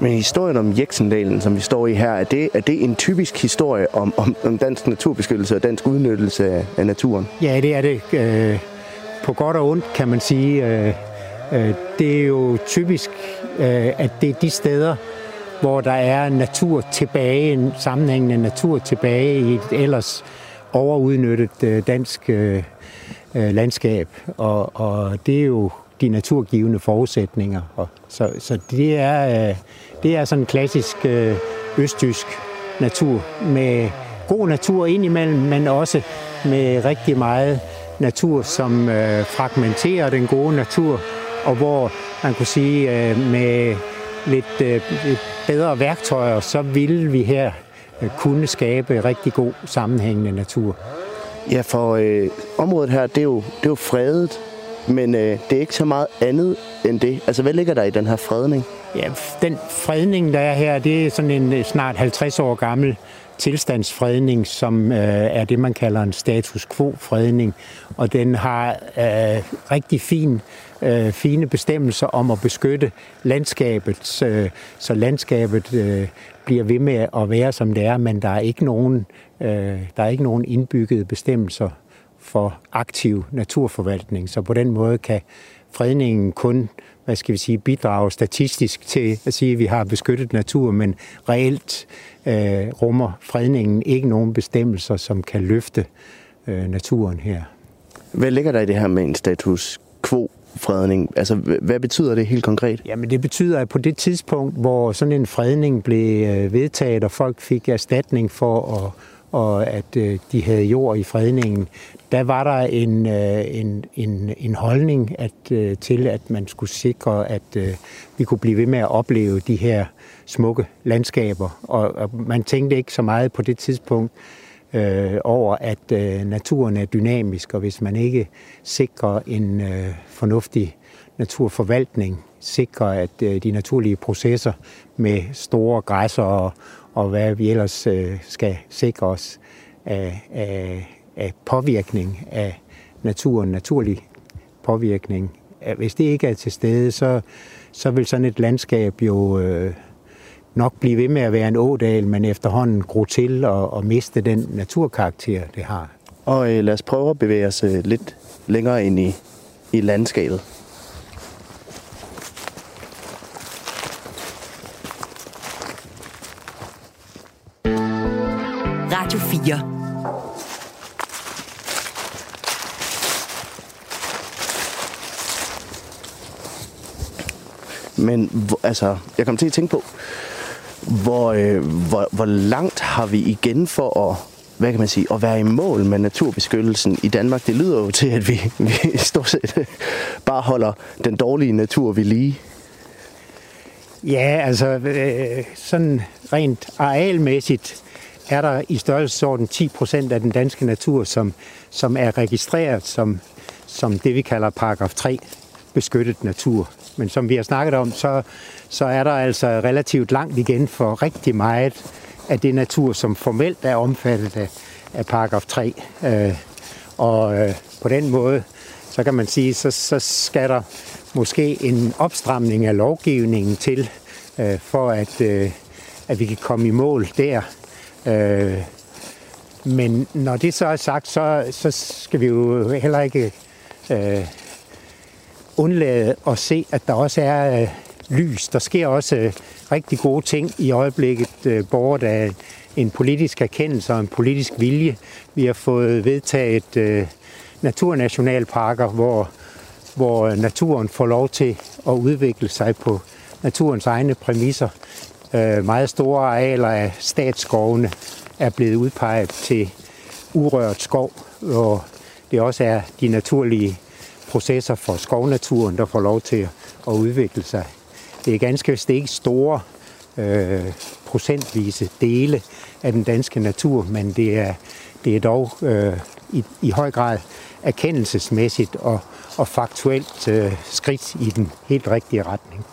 Men historien om Jeksendalen, som vi står i her, er det, er det en typisk historie om, om, om dansk naturbeskyttelse og dansk udnyttelse af, af naturen? Ja, det er det. Øh, på godt og ondt, kan man sige. Øh, øh, det er jo typisk, at det er de steder, hvor der er natur tilbage, en sammenhængende natur tilbage i et ellers overudnyttet dansk landskab. Og, og det er jo de naturgivende forudsætninger. Og så, så det er øh, det er sådan en klassisk øh, østtysk natur med god natur indimellem, men også med rigtig meget natur, som øh, fragmenterer den gode natur, og hvor man kunne sige, øh, med lidt, øh, lidt bedre værktøjer, så ville vi her øh, kunne skabe rigtig god sammenhængende natur. Ja, for øh, området her, det er, jo, det er jo fredet, men øh, det er ikke så meget andet end det. Altså, hvad ligger der i den her fredning? Ja, den fredning, der er her, det er sådan en øh, snart 50 år gammel tilstandsfredning, som øh, er det, man kalder en status quo-fredning. Og den har øh, rigtig fin, øh, fine bestemmelser om at beskytte landskabet, øh, så landskabet øh, bliver ved med at være, som det er, men der er ikke nogen, øh, der er ikke nogen indbyggede bestemmelser for aktiv naturforvaltning. Så på den måde kan fredningen kun hvad skal vi sige, bidrage statistisk til at sige, at vi har beskyttet natur, men reelt øh, rummer fredningen ikke nogen bestemmelser, som kan løfte øh, naturen her. Hvad ligger der i det her med en status quo fredning? Altså, hvad betyder det helt konkret? Jamen, det betyder, at på det tidspunkt, hvor sådan en fredning blev øh, vedtaget, og folk fik erstatning for at og at øh, de havde jord i fredningen, der var der en, øh, en, en, en holdning at, øh, til, at man skulle sikre, at øh, vi kunne blive ved med at opleve de her smukke landskaber. Og, og man tænkte ikke så meget på det tidspunkt øh, over, at øh, naturen er dynamisk, og hvis man ikke sikrer en øh, fornuftig naturforvaltning, sikrer, at øh, de naturlige processer med store græsser og, og hvad vi ellers øh, skal sikre os af, af, af påvirkning af naturen, naturlig påvirkning. Hvis det ikke er til stede, så, så vil sådan et landskab jo øh, nok blive ved med at være en ådal, men efterhånden gro til og, og miste den naturkarakter, det har. Og øh, lad os prøve at bevæge os øh, lidt længere ind i, i landskabet. Radio 4. Men altså, jeg kommer til at tænke på, hvor, øh, hvor, hvor langt har vi igen for at, hvad kan man sige, at være i mål med naturbeskyttelsen i Danmark? Det lyder jo til, at vi, vi stort set bare holder den dårlige natur ved lige. Ja, altså øh, sådan rent arealmæssigt er der i størrelsesorden 10 procent af den danske natur, som, som er registreret som, som det, vi kalder paragraf 3 beskyttet natur. Men som vi har snakket om, så, så er der altså relativt langt igen for rigtig meget af det natur, som formelt er omfattet af, af paragraf 3. Øh, og øh, på den måde, så kan man sige, så, så skal der måske en opstramning af lovgivningen til, øh, for at, øh, at vi kan komme i mål der. Øh, men når det så er sagt, så, så skal vi jo heller ikke øh, undlade at se, at der også er øh, lys. Der sker også øh, rigtig gode ting i øjeblikket, øh, borget af en politisk erkendelse og en politisk vilje. Vi har fået vedtaget øh, naturnationalparker, hvor, hvor øh, naturen får lov til at udvikle sig på naturens egne præmisser. Øh, meget store arealer af statsskovene er blevet udpeget til urørt skov, hvor det også er de naturlige processer for skovnaturen, der får lov til at udvikle sig. Det er ganske vist ikke store øh, procentvise dele af den danske natur, men det er, det er dog øh, i, i høj grad erkendelsesmæssigt og, og faktuelt øh, skridt i den helt rigtige retning.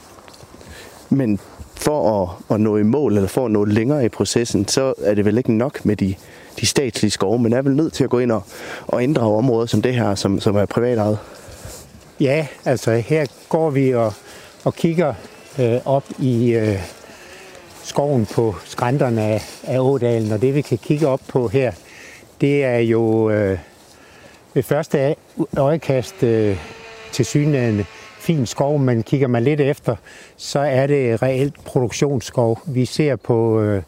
Men for at, at nå i mål, eller for at nå længere i processen, så er det vel ikke nok med de, de statslige skove, men er vel nødt til at gå ind og, og inddrage områder som det her, som, som er privatejet? Ja, altså her går vi og, og kigger øh, op i øh, skoven på skrænterne af, af Ådalen, og det vi kan kigge op på her, det er jo øh, ved første øjekast øh, til synligheden fin skov, men kigger man lidt efter, så er det reelt produktionsskov. Vi ser på øh,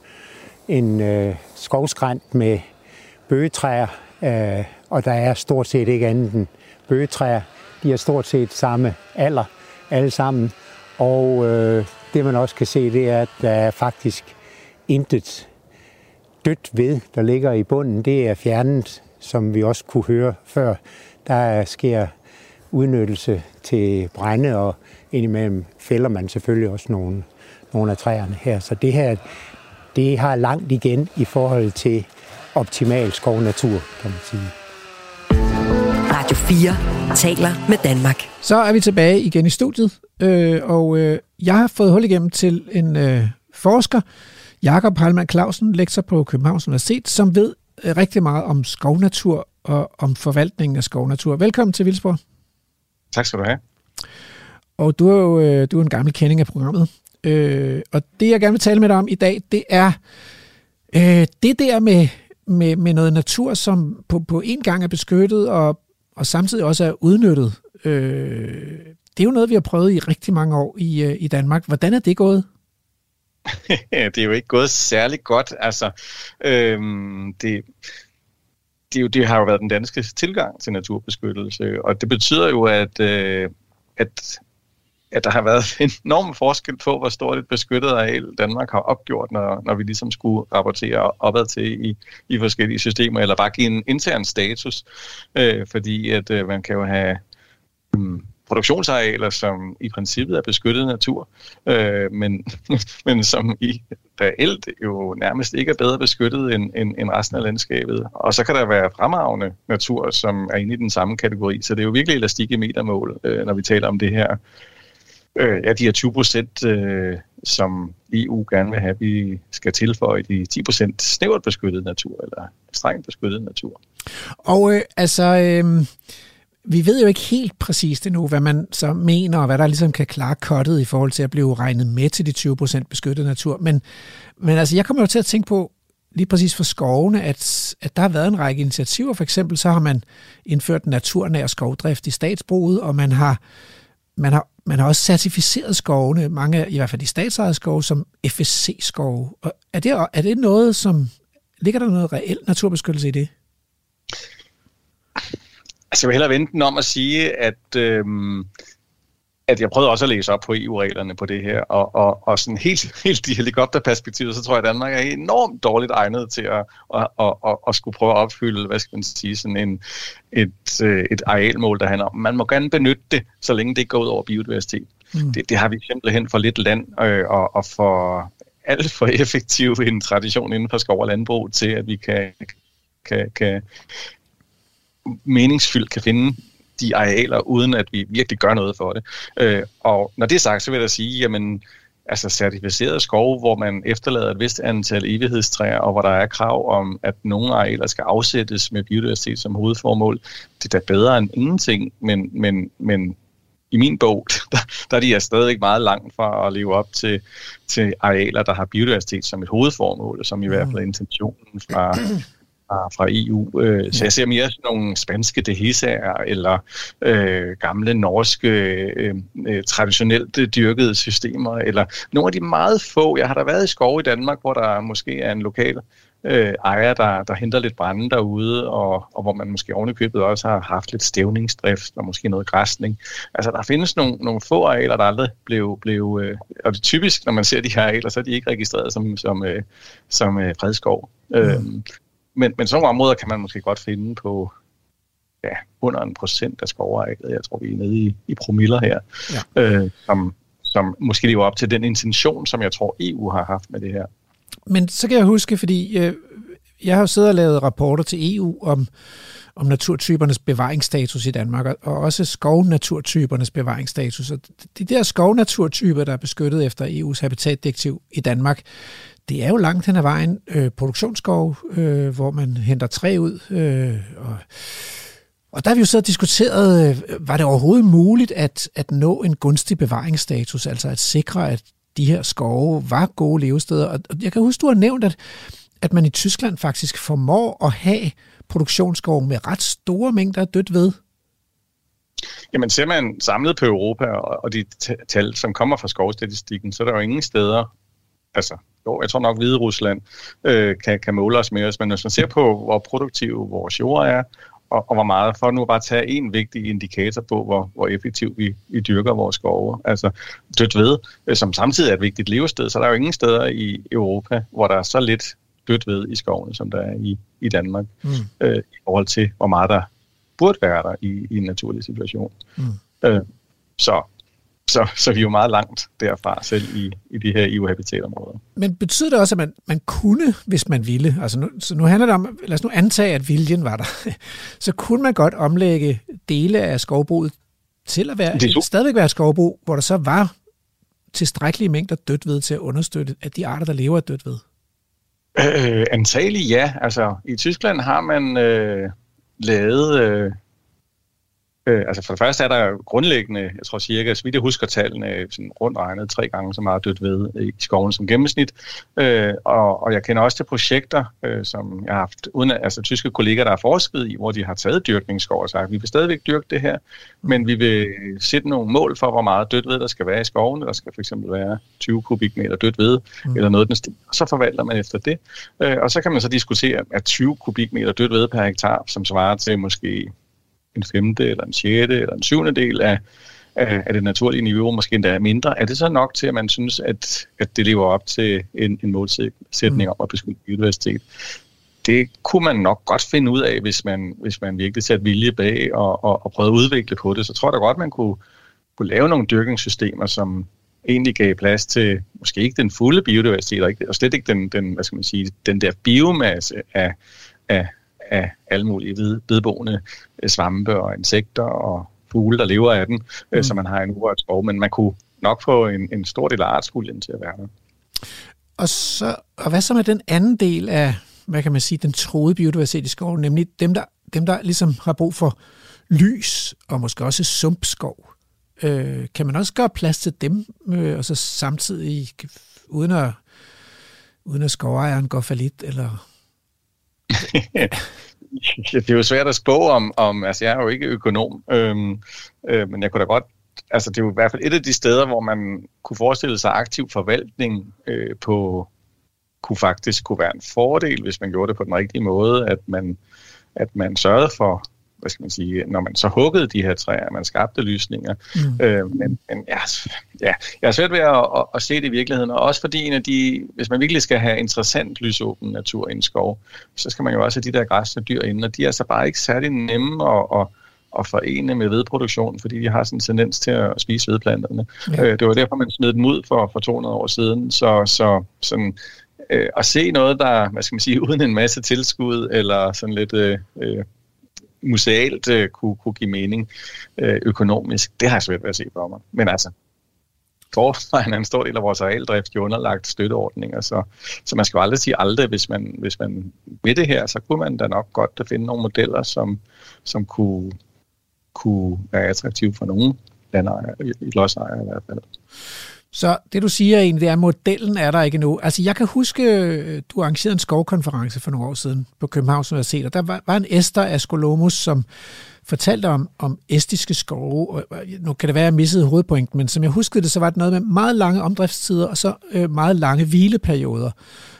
en øh, skovskrænt med bøgetræer, øh, og der er stort set ikke andet end bøgetræer. De har stort set samme alder, alle sammen. Og øh, det man også kan se, det er, at der er faktisk intet dødt ved, der ligger i bunden. Det er fjernet, som vi også kunne høre før. Der sker udnyttelse til brænde, og indimellem fælder man selvfølgelig også nogle, nogle af træerne her. Så det her, det har langt igen i forhold til optimal skovnatur, kan man sige. Radio 4 taler med Danmark. Så er vi tilbage igen i studiet, øh, og øh, jeg har fået hul igennem til en øh, forsker, Jakob Heilmann Clausen, lektor på Københavns Universitet, som ved øh, rigtig meget om skovnatur og om forvaltningen af skovnatur. Velkommen til Vildsborg. Tak skal du have. Og du er jo øh, du er en gammel kending af programmet. Øh, og det, jeg gerne vil tale med dig om i dag, det er øh, det der med, med, med noget natur, som på, på en gang er beskyttet og, og samtidig også er udnyttet. Øh, det er jo noget, vi har prøvet i rigtig mange år i, øh, i Danmark. Hvordan er det gået? det er jo ikke gået særlig godt. Altså, øhm, det, det, jo, det har jo været den danske tilgang til naturbeskyttelse, og det betyder jo, at, øh, at, at der har været en enorm forskel på, hvor stort et beskyttet areal Danmark har opgjort, når, når vi ligesom skulle rapportere opad til i, i forskellige systemer, eller bare give en intern status, øh, fordi at øh, man kan jo have... Øh, produktionsarealer, som i princippet er beskyttet natur, øh, men, men som i reelt jo nærmest ikke er bedre beskyttet end, end, end resten af landskabet. Og så kan der være fremragende natur, som er inde i den samme kategori. Så det er jo virkelig elastik i metermål, øh, når vi taler om det her. Øh, ja, de her 20 procent, øh, som EU gerne vil have, vi skal tilføje de 10 procent snævert beskyttet natur, eller strengt beskyttet natur. Og øh, altså... Øh vi ved jo ikke helt præcist endnu, hvad man så mener, og hvad der ligesom kan klare kottet i forhold til at blive regnet med til de 20% beskyttet natur. Men, men altså, jeg kommer jo til at tænke på, lige præcis for skovene, at, at der har været en række initiativer. For eksempel så har man indført naturnær skovdrift i statsbruget, og man har, man har, man har også certificeret skovene, mange, i hvert fald de statsejede skove, som FSC-skove. Og er det, er det noget, som... Ligger der noget reelt naturbeskyttelse i det? Altså, jeg vil hellere vente den om at sige, at, øhm, at jeg prøvede også at læse op på EU-reglerne på det her, og, og, og sådan helt, helt i helikopterperspektivet, så tror jeg, at Danmark er enormt dårligt egnet til at, at, at, at, at skulle prøve at opfylde, hvad skal man sige, sådan en, et, øh, et arealmål, der handler om, man må gerne benytte det, så længe det ikke går ud over biodiversitet. Mm. Det, det har vi simpelthen for lidt land øh, og, og for alt for effektiv en tradition inden for skov og landbrug til, at vi kan, kan, kan meningsfyldt kan finde de arealer, uden at vi virkelig gør noget for det. Øh, og når det er sagt, så vil jeg sige, jamen, altså certificeret skov, hvor man efterlader et vist antal evighedstræer, og hvor der er krav om, at nogle arealer skal afsættes med biodiversitet som hovedformål, det er da bedre end ingenting, men, men, men i min bog, der, der er de er stadig meget langt fra at leve op til, til arealer, der har biodiversitet som et hovedformål, som i hvert fald er intentionen fra, fra, fra EU. Øh, så jeg ser mere sådan nogle spanske dehisager eller øh, gamle norske øh, øh, traditionelt dyrkede systemer, eller nogle af de meget få, jeg har da været i skov i Danmark, hvor der måske er en lokal øh, ejer, der, der henter lidt brænde derude, og, og hvor man måske ovenikøbet også har haft lidt stævningsdrift og måske noget græsning. Altså der findes nogle, nogle få arealer, der aldrig blev, blev øh, og det er typisk, når man ser de her arealer, så er de ikke registreret som, som, øh, som øh, fredskov. Mm. Øhm, men, men sådan nogle områder kan man måske godt finde på ja, under en procent af skovarealet. Jeg tror, vi er nede i, i promiller her, ja. øh, som, som måske lever op til den intention, som jeg tror, EU har haft med det her. Men så kan jeg huske, fordi øh, jeg har jo siddet og lavet rapporter til EU om, om naturtypernes bevaringsstatus i Danmark, og også skovnaturtypernes bevaringsstatus. Og de der skovnaturtyper, der er beskyttet efter EU's habitatdirektiv i Danmark, det er jo langt hen ad vejen øh, produktionsskov, øh, hvor man henter træ ud. Øh, og, og der har vi jo så diskuteret, øh, var det overhovedet muligt at, at nå en gunstig bevaringsstatus, altså at sikre, at de her skove var gode levesteder. Og jeg kan huske, du har nævnt, at, at man i Tyskland faktisk formår at have produktionsskov med ret store mængder af dødt ved. Jamen ser man samlet på Europa og de tal, som kommer fra skovstatistikken, så er der jo ingen steder, altså jo, jeg tror nok, Hvide Rusland øh, kan, kan måle os med os, men hvis man ser på, hvor produktive vores jord er, og, og hvor meget, for nu bare tage en vigtig indikator på, hvor, hvor effektivt vi, vi dyrker vores skove. Altså dødt ved, øh, som samtidig er et vigtigt levested, så der er jo ingen steder i Europa, hvor der er så lidt dødt ved i skovene, som der er i, i Danmark, mm. øh, i forhold til, hvor meget der burde være der i, i en naturlig situation. Mm. Øh, så så, så vi er jo meget langt derfra selv i, i de her EU-habitatområder. Men betyder det også, at man, man kunne, hvis man ville, altså nu, så nu handler det om, lad os nu antage, at viljen var der, så kunne man godt omlægge dele af skovbruget til at være, det stadigvæk være skovbrug, hvor der så var tilstrækkelige mængder dødt ved til at understøtte at de arter, der lever af dødt ved? Øh, antagelig ja. Altså, i Tyskland har man øh, lavet øh, Øh, altså for det første er der grundlæggende, jeg tror cirka, så vidt jeg husker tallene, sådan rundt regnet tre gange så meget dødt ved i skoven som gennemsnit. Øh, og, og jeg kender også til projekter, øh, som jeg har haft, uden, altså tyske kolleger, der har forsket i, hvor de har taget dyrkningsskov og sagt, vi vil stadigvæk dyrke det her, men vi vil sætte nogle mål for, hvor meget dødt ved der skal være i skoven. Der skal fx være 20 kubikmeter dødt ved, mm. eller noget den stil. Og så forvalter man efter det. Øh, og så kan man så diskutere, at 20 kubikmeter dødt ved per hektar, som svarer til måske en femte, eller en sjette, eller en syvende del af, af, af det naturlige niveau, måske endda mindre, er det så nok til, at man synes, at, at det lever op til en, en målsætning mm. om at beskytte biodiversitet? Det kunne man nok godt finde ud af, hvis man, hvis man virkelig satte vilje bag og, og, og prøvede at udvikle på det. Så tror jeg da godt, man kunne, kunne lave nogle dyrkningssystemer, som egentlig gav plads til måske ikke den fulde biodiversitet, og, ikke, og slet ikke den, den, hvad skal man sige, den der biomasse af, af, af alle mulige vedboende øh, svampe og insekter og fugle, der lever af den, øh, mm. så man har en urørt skov, men man kunne nok få en, en stor del af artspuljen til at være der. Og, så, og hvad så med den anden del af, hvad kan man sige, den troede biodiversitet i skoven, nemlig dem, der, dem, der ligesom har brug for lys og måske også sumpskov. Øh, kan man også gøre plads til dem, øh, og så samtidig uden at, uden at skovejeren går for lidt, eller det er jo svært at spå om, om altså jeg er jo ikke økonom, øhm, øh, men jeg kunne da godt, altså det er jo i hvert fald et af de steder, hvor man kunne forestille sig aktiv forvaltning øh, på, kunne faktisk kunne være en fordel, hvis man gjorde det på den rigtige måde, at man, at man sørgede for hvad skal man sige, når man så huggede de her træer, man skabte lysninger. Mm. Øh, men men ja, ja, jeg er svært ved at, at, at se det i virkeligheden, og også fordi en af de, hvis man virkelig skal have interessant lysåben natur i en skov, så skal man jo også have de der græsne dyr inde, og de er så bare ikke særlig nemme at, at, at forene med vedproduktion, fordi de har sådan en tendens til at spise vedplanterne. Ja. Øh, det var derfor, man smed dem ud for, for 200 år siden, så, så sådan, øh, at se noget, der, hvad skal man sige, uden en masse tilskud, eller sådan lidt øh, øh musealt øh, kunne, kunne give mening øh, økonomisk, det har jeg svært ved at se for mig. Men altså, forvejen er en stor del af vores arealdrift jo underlagt støtteordninger, så, så man skal jo aldrig sige aldrig, hvis man, hvis man ved det her, så kunne man da nok godt finde nogle modeller, som, som kunne, kunne være attraktive for nogen. landejere, i lodsejere i hvert fald. Så det du siger egentlig, det er, at modellen er der ikke nu. Altså jeg kan huske, øh, du arrangerede en skovkonference for nogle år siden på Københavns Universitet, og der var, var en Esther Askolomus, som fortalte om, om estiske skove, og nu kan det være, at jeg missede hovedpointen, men som jeg huskede det, så var det noget med meget lange omdriftstider, og så øh, meget lange hvileperioder.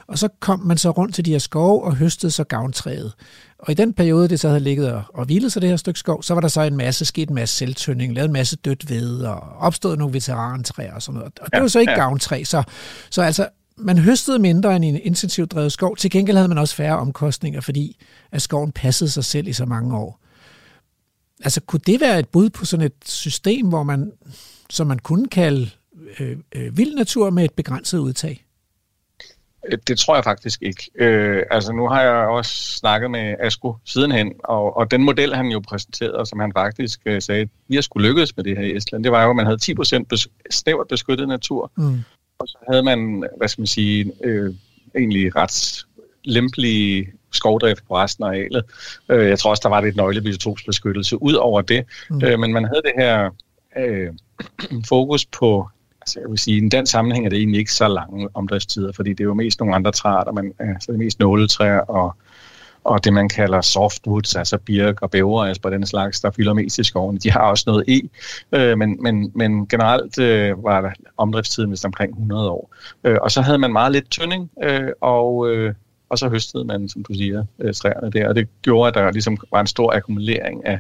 Og så kom man så rundt til de her skove og høstede så gavntræet. Og i den periode, det så havde ligget og, og hvilet sig det her stykke skov, så var der så en masse, sket en masse selvtønding, lavet en masse dødt ved, og opstået nogle veterantræer og sådan noget. Og det var så ikke ja. gavntræ, så, så altså, man høstede mindre end i en intensivt drevet skov. Til gengæld havde man også færre omkostninger, fordi at skoven passede sig selv i så mange år. Altså, kunne det være et bud på sådan et system, hvor man, som man kunne kalde øh, øh, vild natur med et begrænset udtag? Det tror jeg faktisk ikke. Øh, altså nu har jeg også snakket med Asko sidenhen, og, og den model, han jo præsenterede, som han faktisk øh, sagde, vi har skulle lykkes med det her i Estland, det var jo, at man havde 10% bes- snævert beskyttet natur, mm. og så havde man, hvad skal man sige, øh, egentlig ret lempelige skovdrift på resten af arealet. Øh, jeg tror også, der var lidt nøglebiotomsbeskyttelse ud over det, mm. øh, men man havde det her øh, fokus på altså jeg vil sige, i den sammenhæng er det egentlig ikke så lange omdriftstider, fordi det er jo mest nogle andre træer, man, altså det er mest nåletræer og, og det, man kalder softwoods, altså birk og bæver, altså på den slags, der fylder mest i skoven. De har også noget e, øh, men, men, men generelt øh, var omdriftstiden vist omkring 100 år. Øh, og så havde man meget lidt tynding, øh, og, øh, og så høstede man, som du siger, øh, træerne der, og det gjorde, at der ligesom var en stor akkumulering af,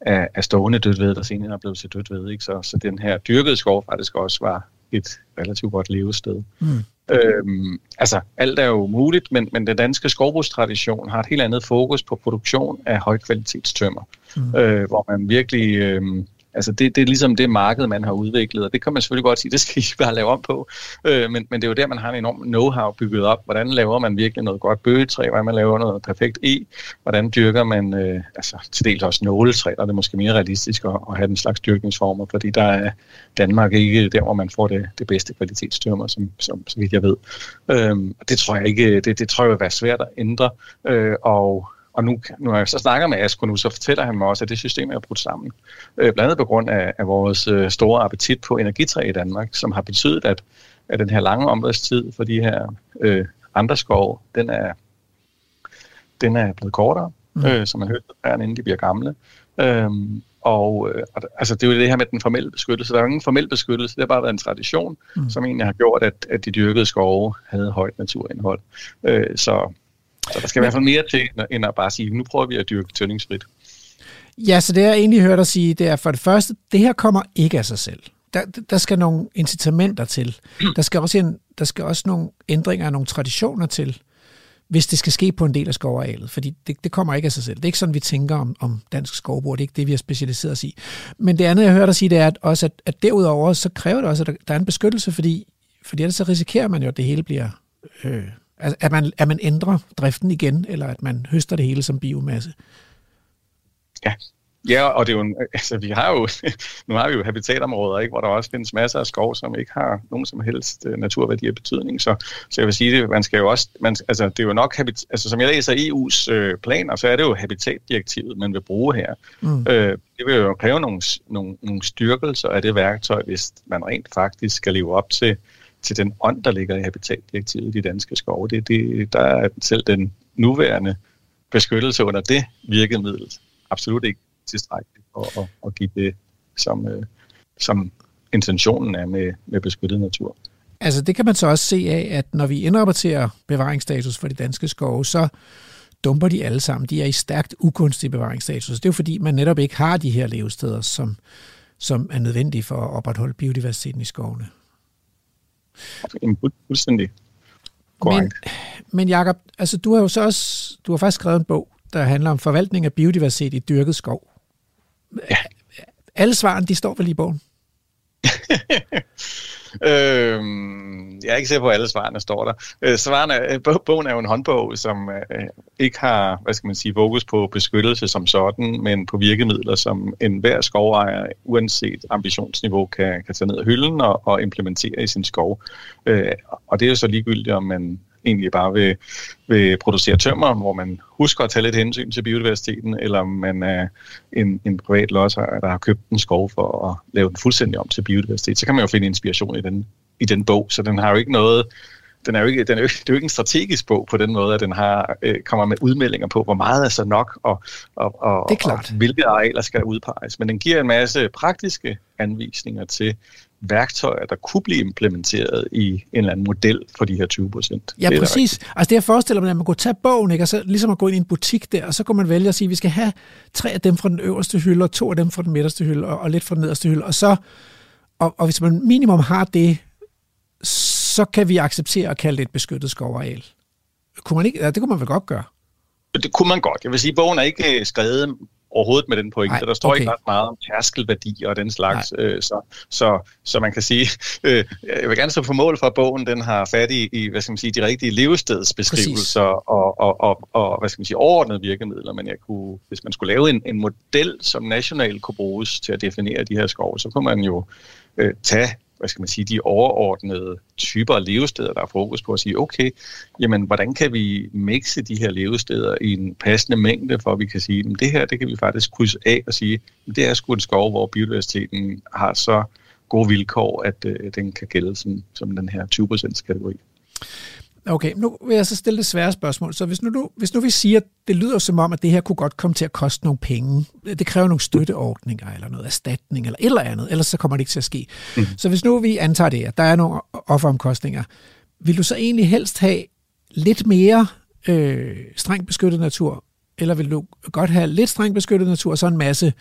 af, af stående dødved, der senere er blevet til dødved. Ikke? Så, så den her dyrkede skov faktisk også var et relativt godt levested. Mm. Øhm, altså, alt er jo muligt, men, men den danske skovbrugstradition har et helt andet fokus på produktion af højkvalitetstømmer, mm. øh, hvor man virkelig øh, Altså det, det er ligesom det marked, man har udviklet, og det kan man selvfølgelig godt sige, det skal I bare lave om på. Øh, men, men det er jo der, man har en enorm know-how bygget op. Hvordan laver man virkelig noget godt bøgetræ? Hvordan man laver noget perfekt e? Hvordan dyrker man øh, altså, til dels også nåletræ? Der er det måske mere realistisk at, at have den slags dyrkningsformer, fordi der er Danmark ikke der, hvor man får det, det bedste kvalitetstømmer, som, som, så vidt jeg ved. Øh, det tror jeg ikke, det, det tror jeg vil være svært at ændre. Øh, og og nu, nu har jeg så snakket med Asko nu, så fortæller han mig også, at det system er brudt sammen. Øh, blandt andet på grund af, af vores øh, store appetit på energitræ i Danmark, som har betydet, at, at den her lange områdstid for de her øh, andre skove, den er, den er blevet kortere, mm. øh, så man hører træerne, inden de bliver gamle. Øhm, og øh, altså, det er jo det her med den formelle beskyttelse. Der er jo ingen formel beskyttelse, det har bare været en tradition, mm. som egentlig har gjort, at, at de dyrkede skove havde højt naturindhold. Øh, så så der skal i hvert fald mere til, end at bare sige, nu prøver vi at dyrke tøndingsfrit. Ja, så det jeg egentlig hørt dig sige, det er for det første, det her kommer ikke af sig selv. Der, der skal nogle incitamenter til. Der skal, også en, der skal også nogle ændringer af nogle traditioner til, hvis det skal ske på en del af skovarealet. Fordi det, det kommer ikke af sig selv. Det er ikke sådan, vi tænker om, om dansk skovbrug. Det er ikke det, vi har specialiseret os i. Men det andet, jeg hørte dig sige, det er at også, at, at derudover, så kræver det også, at der er en beskyttelse, fordi, fordi ellers så risikerer man jo, at det hele bliver øh, at man, at man ændrer driften igen, eller at man høster det hele som biomasse. Ja, Ja, og det er jo, altså, vi har jo, nu har vi jo habitatområder, ikke, hvor der også findes masser af skov, som ikke har nogen som helst uh, naturværdi af betydning. Så, så jeg vil sige, det, man skal jo også, man, altså, det er jo nok, habit, altså, som jeg læser EU's øh, planer, så er det jo habitatdirektivet, man vil bruge her. Mm. Øh, det vil jo kræve nogle, nogle, nogle styrkelser af det værktøj, hvis man rent faktisk skal leve op til til den ånd, der ligger i habitatdirektivet i de danske skove. Det, det, der er selv den nuværende beskyttelse under det virkemiddel absolut ikke tilstrækkeligt for at, at give det, som, øh, som intentionen er med, med beskyttet natur. Altså det kan man så også se af, at når vi indrapporterer bevaringsstatus for de danske skove, så dumper de alle sammen. De er i stærkt ukunstig bevaringsstatus. Det er jo fordi, man netop ikke har de her levesteder, som, som er nødvendige for at opretholde biodiversiteten i skovene. Fuldstændig Men, men Jacob, altså du har jo så også, du har faktisk skrevet en bog, der handler om forvaltning af biodiversitet i dyrket skov. Ja. Alle svarene, de står vel i bogen? Øh, jeg er ikke sikker på, at alle svarene står der. Øh, svarene, bogen er jo en håndbog, som øh, ikke har, hvad skal man sige, fokus på beskyttelse som sådan, men på virkemidler, som enhver skovejer, uanset ambitionsniveau, kan, kan tage ned af hylden og, og implementere i sin skov. Øh, og det er jo så ligegyldigt, om man egentlig bare vil, vil producere tømmer, hvor man husker at tage lidt hensyn til biodiversiteten, eller om man er en, en privat lodsejer, der har købt en skov for at lave den fuldstændig om til biodiversitet, så kan man jo finde inspiration i den, i den bog. Så den har jo ikke noget den er jo ikke, den er jo, det er jo ikke en strategisk bog på den måde, at den har, øh, kommer med udmeldinger på, hvor meget er så nok, og, og, og, det er klart. og hvilke arealer skal udpeges. Men den giver en masse praktiske anvisninger til værktøjer, der kunne blive implementeret i en eller anden model for de her 20 procent. Ja, præcis. Altså det jeg forestiller mig, at man kunne tage bogen, ikke? og så ligesom at gå ind i en butik der, og så kunne man vælge at sige, at vi skal have tre af dem fra den øverste hylde, og to af dem fra den midterste hylde, og, og lidt fra den nederste hylde, og så, og, og hvis man minimum har det, så kan vi acceptere at kalde det et beskyttet skovareal. Kunne man ikke? Ja, det kunne man vel godt gøre. Det kunne man godt. Jeg vil sige, at bogen er ikke øh, skrevet overhovedet med den pointe. Nej, der står okay. ikke ret meget om tærskelværdi og den slags. Øh, så, så, så man kan sige, øh, jeg vil gerne stå på mål for, at bogen den har fat i, i hvad skal man sige, de rigtige levestedsbeskrivelser og, og, og, og, hvad skal man sige, overordnede virkemidler. Men jeg kunne, hvis man skulle lave en, en model, som nationalt kunne bruges til at definere de her skove, så kunne man jo øh, tage hvad skal man sige, de overordnede typer af levesteder, der er fokus på at sige, okay, jamen, hvordan kan vi mixe de her levesteder i en passende mængde, for at vi kan sige, at det her, det kan vi faktisk krydse af og sige, det er sgu en skov, hvor biodiversiteten har så gode vilkår, at øh, den kan gælde som, som den her 20% kategori. Okay, nu vil jeg så stille det svære spørgsmål. Så hvis nu, du, hvis nu vi siger, at det lyder som om, at det her kunne godt komme til at koste nogle penge, det kræver nogle støtteordninger eller noget erstatning eller et eller andet, ellers så kommer det ikke til at ske. Mm. Så hvis nu vi antager det, at der er nogle offeromkostninger, vil du så egentlig helst have lidt mere øh, strengt beskyttet natur, eller vil du godt have lidt strengt beskyttet natur, og så en masse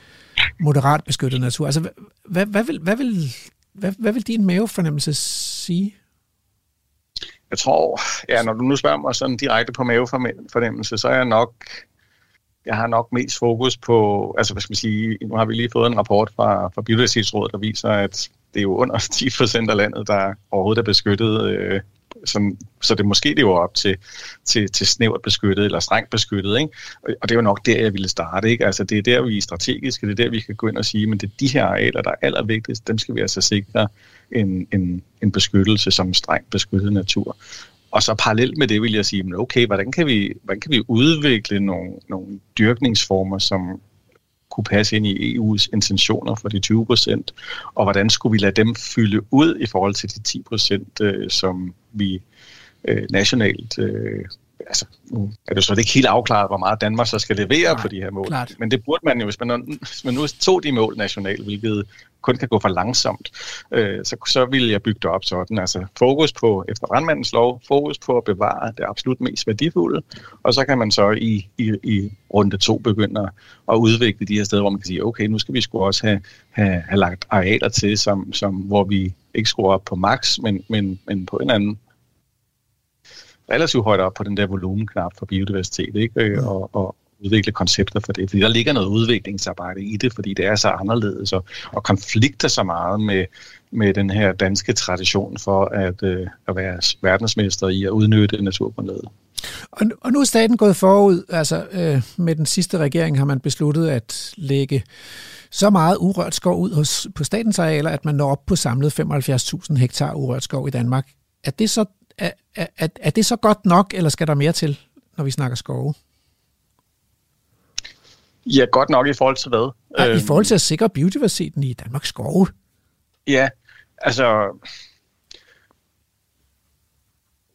moderat beskyttet natur? Altså, hvad, hvad, vil, hvad, vil, hvad, hvad vil din mavefornemmelse sige? Jeg tror, ja, når du nu spørger mig sådan direkte på mavefornemmelse, så er jeg nok, jeg har nok mest fokus på, altså hvad skal man sige, nu har vi lige fået en rapport fra, fra Biodiversitetsrådet, der viser, at det er jo under 10 procent af landet, der overhovedet er beskyttet, øh, som, så det måske lever op til, til, til snævert beskyttet eller strengt beskyttet. Ikke? Og, og det er jo nok der, jeg ville starte. Ikke? Altså, det er der, vi er strategiske, det er der, vi kan gå ind og sige, men det er de her arealer, der er allervigtigst, dem skal vi altså sikre en, en, en beskyttelse som strengt beskyttet natur. Og så parallelt med det vil jeg sige, men okay, hvordan kan vi, hvordan kan vi udvikle nogle, nogle dyrkningsformer, som kunne passe ind i EU's intentioner for de 20 procent, og hvordan skulle vi lade dem fylde ud i forhold til de 10 procent, øh, som vi øh, nationalt øh, altså, nu er det så ikke helt afklaret, hvor meget Danmark så skal levere Nej, på de her mål. Klart. Men det burde man jo, hvis man, hvis man nu tog de mål nationalt, hvilket kun kan gå for langsomt, øh, så, så ville jeg bygge det op sådan. Altså fokus på, efter brandmandens lov, fokus på at bevare det absolut mest værdifulde, og så kan man så i, i, i runde to begynde at udvikle de her steder, hvor man kan sige, okay, nu skal vi sgu også have, have, have lagt arealer til, som, som, hvor vi ikke skruer op på max, men, men, men på en anden relativt højt op på den der volumenknap for biodiversitet, ikke? Mm. Og, og udvikle koncepter for det. Fordi der ligger noget udviklingsarbejde i det, fordi det er så anderledes og, og konflikter så meget med, med den her danske tradition for at, øh, at være verdensmester i at udnytte naturgrundlaget. Og, og nu er staten gået forud, altså øh, med den sidste regering har man besluttet at lægge så meget urørt skov ud hos, på statens arealer, at man når op på samlet 75.000 hektar urørt skov i Danmark. Er det så er, er, er det så godt nok, eller skal der mere til, når vi snakker skove? Ja, godt nok i forhold til hvad? Ja, I forhold til at sikre biodiversiteten i Danmarks skove. Ja, altså...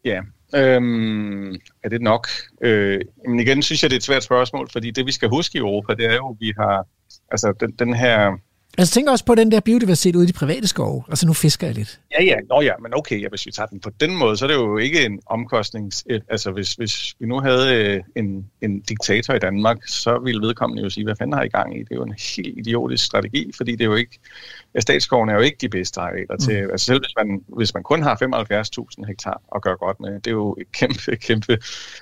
Ja, øhm, er det nok? Øh, men igen synes jeg, det er et svært spørgsmål, fordi det vi skal huske i Europa, det er jo, at vi har... Altså den, den her Altså tænk også på den der biodiversitet ude i de private skove. Altså nu fisker jeg lidt. Ja, ja. Nå ja, men okay, ja, hvis vi tager den på den måde, så er det jo ikke en omkostnings... Altså hvis, hvis vi nu havde øh, en, en diktator i Danmark, så ville vedkommende jo sige, hvad fanden har I gang i? Det er jo en helt idiotisk strategi, fordi det er jo ikke... Statsskoven er jo ikke de bedste arealer til... Mm. Altså selv hvis man, hvis man kun har 75.000 hektar at gøre godt med, det er jo et kæmpe, kæmpe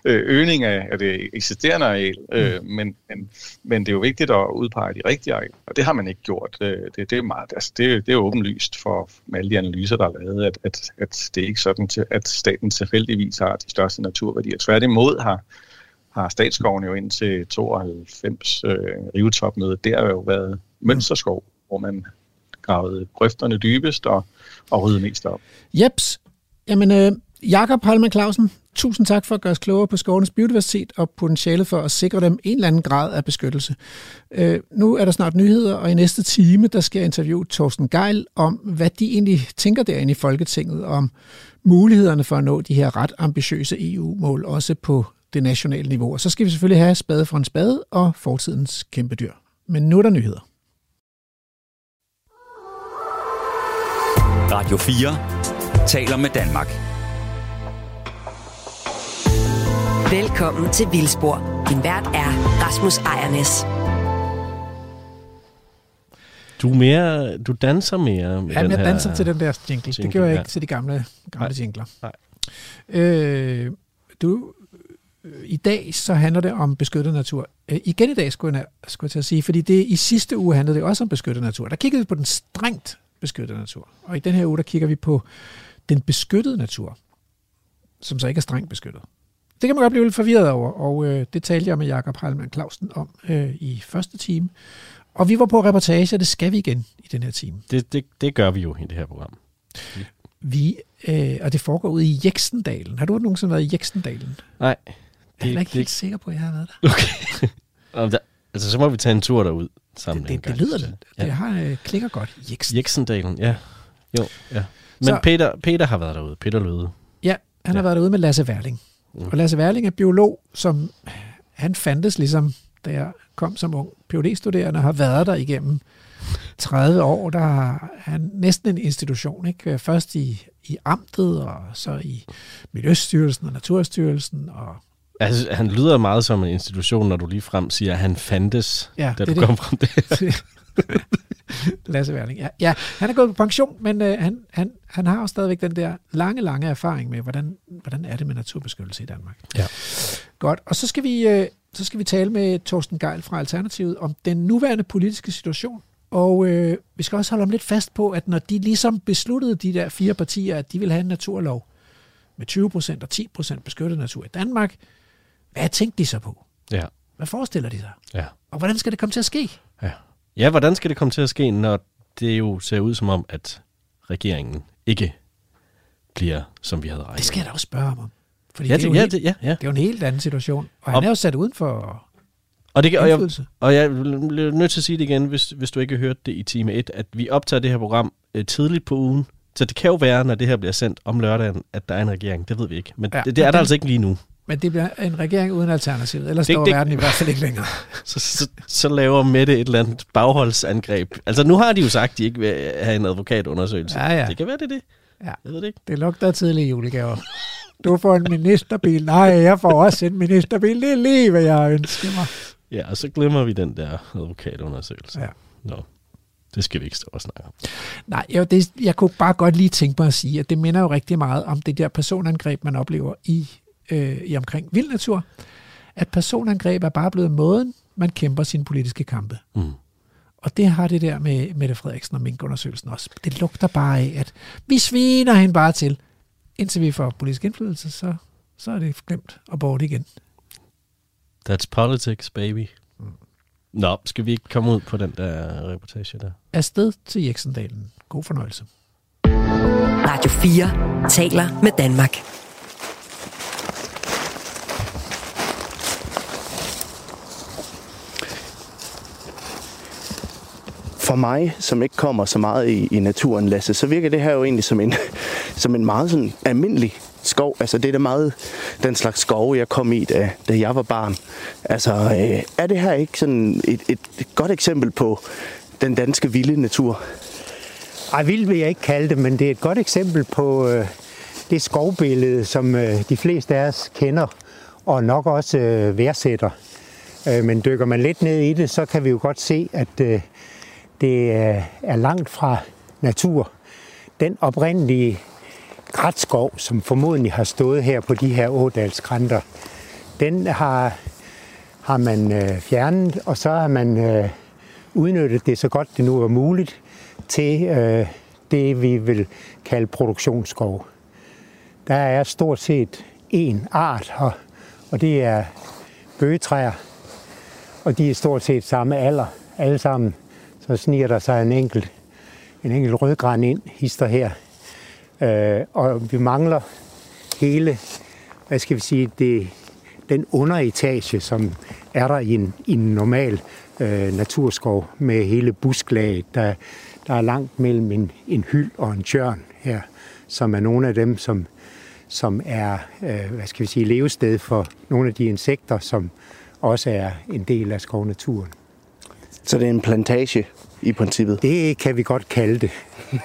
øh, øgning af, af det eksisterende areal. Mm. men, men, men det er jo vigtigt at udpege de rigtige arealer, og det har man ikke gjort det, det, er meget, altså det, det er åbenlyst for med alle de analyser, der er lavet, at, at, at det er ikke sådan, til, at staten tilfældigvis har de største naturværdier. Tværtimod har, har statsskoven jo indtil 92 øh, rivetopmøde, der har jo været mønsterskov, hvor man gravet grøfterne dybest og, og rydde mest op. Jeps. Jamen, øh, Jakob Halman Clausen, tusind tak for at gøre os klogere på skovenes biodiversitet og potentiale for at sikre dem en eller anden grad af beskyttelse. Øh, nu er der snart nyheder, og i næste time, der skal jeg interviewe Thorsten Geil om, hvad de egentlig tænker derinde i Folketinget om mulighederne for at nå de her ret ambitiøse EU-mål, også på det nationale niveau. Og så skal vi selvfølgelig have spade for en spade og fortidens kæmpe dyr. Men nu er der nyheder. Radio 4 taler med Danmark. Velkommen til Vildspor. Din vært er Rasmus Ejernes. Du, er mere, du danser mere med Ja, den jeg her... danser til den der jingle. jingle, det gjorde jeg ja. ikke til de gamle, gamle Nej. jingler. Nej. Øh, du, øh, I dag så handler det om beskyttet natur. Øh, igen i dag skulle jeg, skulle jeg til at sige, fordi det, i sidste uge handlede det også om beskyttet natur. Der kiggede vi på den strengt beskyttede natur. Og i den her uge, der kigger vi på den beskyttede natur, som så ikke er strengt beskyttet. Det kan man godt blive lidt forvirret over, og øh, det talte jeg med Jakob Heilmann Clausen om øh, i første time. Og vi var på reportage, og det skal vi igen i den her time. Det, det, det gør vi jo i det her program. Vi, øh, og det foregår ude i Jeksendalen. Har du nogensinde været i Jeksendalen? Nej. Jeg er ikke det, helt sikker på, at jeg har været der. Okay. Altså, så må vi tage en tur derud sammen. Det, en det, gang, det lyder, det, jeg. det har, øh, klinger godt. Jeksen. Jeksendalen, ja. Jo, ja. Men Så- Peter, Peter har været derude. Peter Løde. Ja, han har Ja. været derude med Lasse Werling. Mm. Og Lasse Werling er biolog, som han fandtes ligesom, da jeg kom som ung phd studerende har været der igennem 30 år. Der har han næsten en institution. Ikke? Først i, i amtet, og så i Miljøstyrelsen og Naturstyrelsen. Og, Altså, han lyder meget som en institution, når du lige frem siger, at han fandtes, ja, da det du er kom frem det. Lasse Werling. Ja, ja, han er gået på pension, men øh, han, han, han har jo stadigvæk den der lange, lange erfaring med, hvordan, hvordan er det med naturbeskyttelse i Danmark. Ja. Godt, og så skal vi, øh, så skal vi tale med Torsten Geil fra Alternativet om den nuværende politiske situation. Og øh, vi skal også holde om lidt fast på, at når de ligesom besluttede, de der fire partier, at de vil have en naturlov med 20 procent og 10 procent beskyttet natur i Danmark, hvad tænkte de så på? Ja, Hvad forestiller de sig? ja, Og hvordan skal det komme til at ske? ja. Ja, hvordan skal det komme til at ske, når det jo ser ud som om, at regeringen ikke bliver, som vi havde regnet Det skal jeg da også spørge ham om. Fordi Ja, det, er det, ja, helt, det, ja, ja. det er jo en helt anden situation. Og han Og- er jo sat uden for Og, det, og, jeg, og jeg bliver nødt til at sige det igen, hvis, hvis du ikke har hørt det i time 1, at vi optager det her program øh, tidligt på ugen. Så det kan jo være, når det her bliver sendt om lørdagen, at der er en regering. Det ved vi ikke. Men Ja, det, det er der den- altså ikke lige nu. Men det bliver en regering uden alternativ. Ellers Det- står det- verden i hvert fald ikke længere. Så, så, så laver Mette et eller andet bagholdsangreb. Altså nu har de jo sagt, at de ikke vil have en advokatundersøgelse. Ja, ja. Det kan være, det er det. Ja. Jeg ved det ikke. Det lugter tidlige julegaver. Du får en ministerbil. Nej, jeg får også en ministerbil. Det er lige, hvad jeg ønsker mig. Ja, og så glemmer vi den der advokatundersøgelse. Ja. Nå, det skal vi ikke stå og snakke om. Nej, jeg, det, jeg kunne bare godt lige tænke mig at sige, at det minder jo rigtig meget om det der personangreb, man oplever i, øh, i omkring vild natur. At personangreb er bare blevet måden, man kæmper sine politiske kampe. Mm. Og det har det der med Mette Frederiksen og minkundersøgelsen også. Det lugter bare af, at vi sviner hende bare til. Indtil vi får politisk indflydelse, så, så er det glemt og bort igen. That's politics, baby. Nå, skal vi ikke komme ud på den der reportage der? Afsted til Jeksendalen. God fornøjelse. Radio 4 taler med Danmark. For mig, som ikke kommer så meget i, i naturen, Lasse, så virker det her jo egentlig som en, som en meget sådan almindelig skov. Altså det er da meget den slags skove, jeg kom i, da, da jeg var barn. Altså øh, er det her ikke sådan et, et, et godt eksempel på den danske vilde natur? Ej, vildt vil jeg ikke kalde det, men det er et godt eksempel på øh, det skovbillede, som øh, de fleste af os kender og nok også øh, værdsætter. Øh, men dykker man lidt ned i det, så kan vi jo godt se, at øh, det øh, er langt fra natur. Den oprindelige grætskov, som formodentlig har stået her på de her ådalskrænter, den har, har man øh, fjernet, og så har man øh, udnyttet det så godt det nu er muligt til øh, det, vi vil kalde produktionsskov. Der er stort set én art her, og det er bøgetræer, og de er stort set samme alder, alle sammen. Så sniger der sig en enkelt, en enkelt rødgran ind, hister her. Øh, og vi mangler hele hvad skal vi sige, det, den underetage, som er der i en, i en normal øh, naturskov med hele busklaget, der, der er langt mellem en, en hyld og en tjørn her, som er nogle af dem, som, som er, øh, hvad skal vi sige, levested for nogle af de insekter, som også er en del af skovnaturen. Så det er en plantage i princippet? Det kan vi godt kalde det.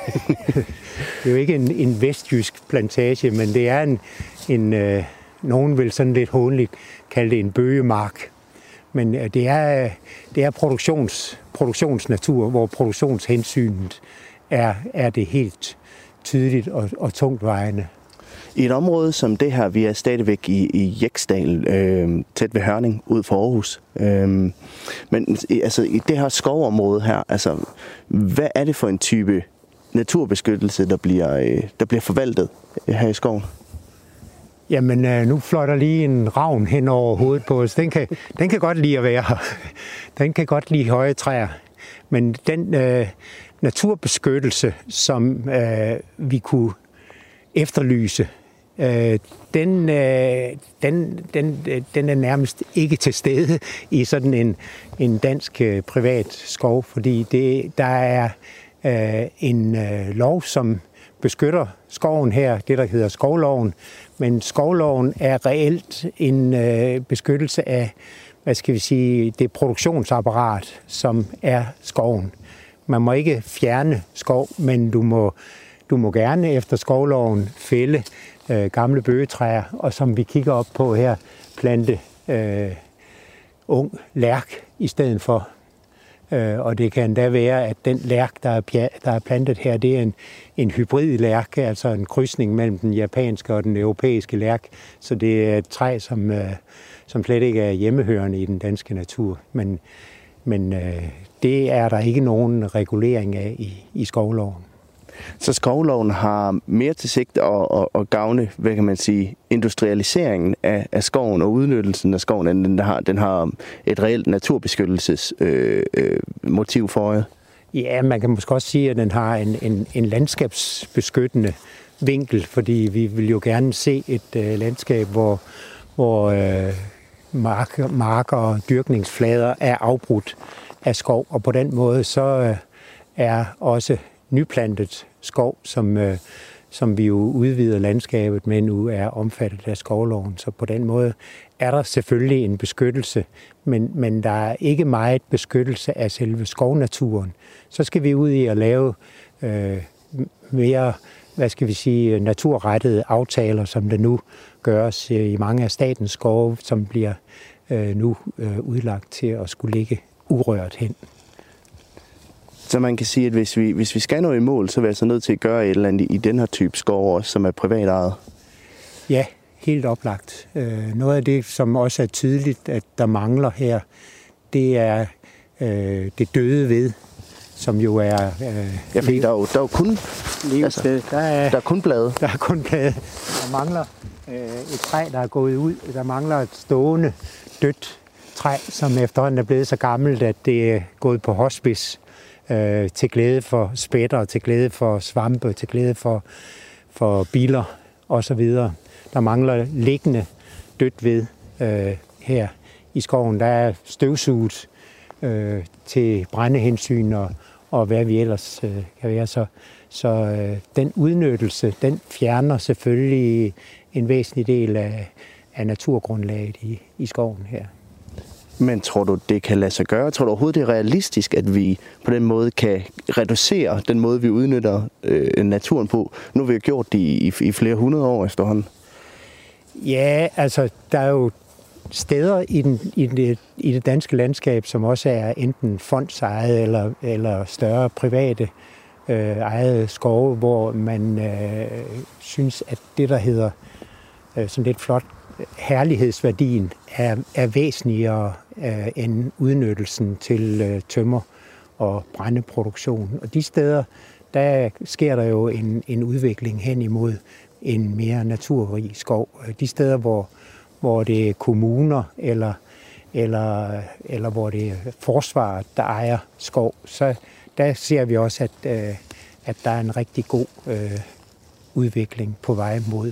det er jo ikke en, en vestjysk plantage, men det er en, en øh, nogen vil sådan lidt håndligt kalde det en bøgemark. Men øh, det er, det er produktions, produktionsnatur, hvor produktionshensynet er, er det helt tydeligt og, og tungt vejende. I et område som det her, vi er stadigvæk i, i Jeksdal, øh, tæt ved Hørning, ud for Aarhus. Øh, men altså, i det her skovområde her, altså, hvad er det for en type naturbeskyttelse, der bliver, øh, der bliver forvaltet her i skoven? Jamen, øh, nu fløjter lige en ravn hen over hovedet på os. Den kan, den kan godt lide at være her. Den kan godt lide høje træer. Men den øh, naturbeskyttelse, som øh, vi kunne efterlyse, øh, den, øh, den, den, øh, den er nærmest ikke til stede i sådan en, en dansk øh, privat skov, fordi det, der er øh, en øh, lov, som beskytter skoven her, det der hedder skovloven, men skovloven er reelt en øh, beskyttelse af, hvad skal vi sige, det produktionsapparat, som er skoven. Man må ikke fjerne skov, men du må, du må gerne efter skovloven fælde øh, gamle bøgetræer, og som vi kigger op på her, plante øh, ung lærk i stedet for. Øh, og det kan endda være, at den lærk, der er, der er plantet her, det er en, en hybrid lærk, altså en krydsning mellem den japanske og den europæiske lærk. Så det er et træ, som, øh, som slet ikke er hjemmehørende i den danske natur. Men, men øh, det er der ikke nogen regulering af i, i skovloven. Så skovloven har mere til sigt at, at, at gavne, hvad kan man sige, industrialiseringen af, af skoven og udnyttelsen af skoven, end den har, den har et reelt naturbeskyttelsesmotiv øh, øh, motiv for øje. Ja, man kan måske også sige, at den har en, en, en landskabsbeskyttende vinkel, fordi vi vil jo gerne se et øh, landskab, hvor, hvor øh, marker, marker og dyrkningsflader er afbrudt af skov, og på den måde så øh, er også nyplantet skov, som, øh, som vi jo udvider landskabet med nu, er omfattet af skovloven. Så på den måde er der selvfølgelig en beskyttelse, men, men der er ikke meget beskyttelse af selve skovnaturen. Så skal vi ud i at lave øh, mere hvad skal vi sige, naturrettede aftaler, som der nu gøres øh, i mange af statens skove, som bliver øh, nu øh, udlagt til at skulle ligge urørt hen. Så man kan sige, at hvis vi, hvis vi skal nå i mål, så er vi altså nødt til at gøre et eller andet i den her type skov også, som er privat ejet. Ja, helt oplagt. Øh, noget af det, som også er tydeligt, at der mangler her, det er øh, det døde ved, som jo er... Øh, ja, fordi der er jo, der er jo kun, altså, der, er, der er kun blade. Der er kun blade. Der mangler øh, et træ, der er gået ud. Der mangler et stående, dødt træ, som efterhånden er blevet så gammelt, at det er gået på hospice øh, til glæde for spætter, til glæde for svampe, til glæde for, for biler osv. Der mangler liggende dødt ved øh, her i skoven. Der er støvsuget øh, til brændehensyn og, og hvad vi ellers øh, kan være. Så, så øh, den udnyttelse, den fjerner selvfølgelig en væsentlig del af, af naturgrundlaget i, i skoven her. Men tror du, det kan lade sig gøre? Tror du overhovedet, det er realistisk, at vi på den måde kan reducere den måde, vi udnytter øh, naturen på? Nu har vi jo gjort det i, i flere hundrede år efterhånden. Ja, altså, der er jo steder i, den, i, det, i det danske landskab, som også er enten fondsejet eller, eller større private øh, ejede skove, hvor man øh, synes, at det, der hedder øh, sådan lidt flot herlighedsværdien er, er væsentligere end udnyttelsen til øh, tømmer og brændeproduktion. Og de steder, der sker der jo en, en udvikling hen imod en mere naturrig skov. Øh, de steder, hvor, hvor det er kommuner eller, eller, eller hvor det er forsvaret, der ejer skov, så der ser vi også, at, øh, at der er en rigtig god øh, udvikling på vej mod